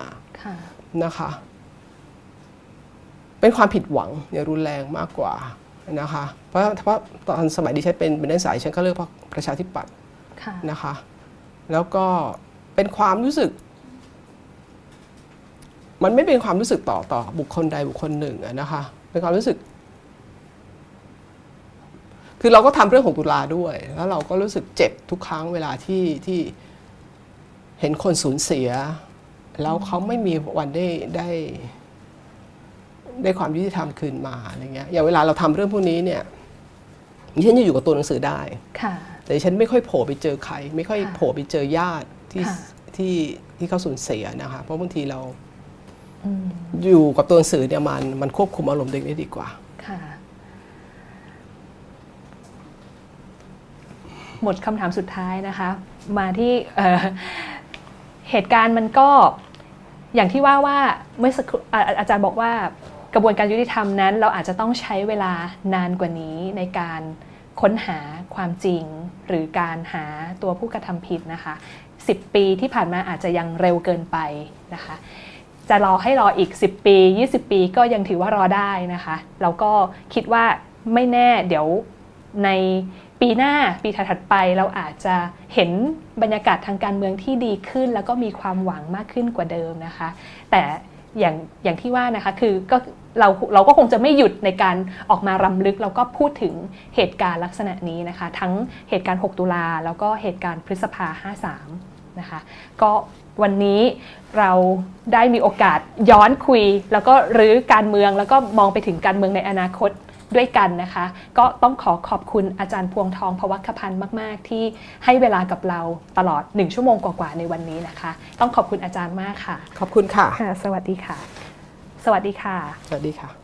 นะคะ เป็นความผิดหวังอย่ารุนแรงมากกว่านะคะ เพราะเพราะตอนสมัยดิฉันเป็นเป็นนักศึกษาฉันก็เลือกพรรคประชาธิปัตย์นะคะ แล้วก็เป็นความรู้สึก มันไม่เป็นความรู้สึกต่อต่อบุคคลใดบุคคลหนึ่งนะคะเป็นความรู้สึก คือเราก็ทำเรื่องของตุลาด้วย แล้วเราก็รู้สึกเจ็บทุกครั้งเวลาที่ที่เห็นคนสูญเสีย แล้วเขาไม่มีวันได้ได้ ได้ความยุติธรรมคืนมาอะไรเงี้ยอย่างเวลาเราทำเรื่องพวกนี้เนี่ยฉันจะอยู่กับตัวหนังสือได้ค่ะ แต่ฉันไม่ค่อยโผล่ไปเจอใคร ไม่ค่อยค่ะโผล่ไปเจอญาติที่ค่ะที่ที่เขาสูญเสียนะคะ เพราะบางทีเรา อยู่กับตัวหนังสือเนี่ยมันมันควบคุมอารมณ์ตัวเองได้ดีกว่า ค่ะ หมดคำถามสุดท้ายนะคะ มาที่เเหตุการณ์มันก็อย่างที่ว่าว่าเมื่อสักอาอาจารย์บอกว่ากระบวนการยุติธรรมนั้น เราอาจจะต้องใช้เวลานานกว่านี้ในการค้นหาความจริง หรือการหาตัวผู้กระทำผิดนะคะ 10 ปีที่ผ่านมาอาจจะยังเร็วเกินไปนะคะ จะรอให้รออีก 10 ปี 20 ปีก็ยังถือว่ารอได้นะคะแล้วก็คิดว่าไม่แน่เดี๋ยวในปีหน้าปีถัดๆไปเราอาจจะเห็นบรรยากาศทางการเมืองที่ดีขึ้น แล้วก็มีความหวังมากขึ้นกว่าเดิมนะคะ แต่อย่างอย่างที่ว่านะคะคือก็เราเราก็คงจะไม่หยุดในการออกมารำลึก แล้วก็พูดถึงเหตุการณ์ลักษณะนี้นะคะ ทั้งเหตุการณ์ 6 ตุลาแล้วก็เหตุการณ์พฤษภา 53 นะคะ ก็ วันนี้เราได้มีโอกาสย้อนคุย แล้วก็รื้อการเมืองแล้วก็มองไปถึงการเมืองในอนาคตด้วยกันนะคะ ก็ต้องขอขอบคุณอาจารย์พวงทองพวัคพันธ์มาก ๆ ที่ให้เวลากับเราตลอด 1 ชั่วโมงกว่า ๆ ในวันนี้นะคะ ต้องขอบคุณอาจารย์มากค่ะ ขอบคุณค่ะค่ะสวัสดีค่ะ สวัสดีค่ะ สวัสดีค่ะ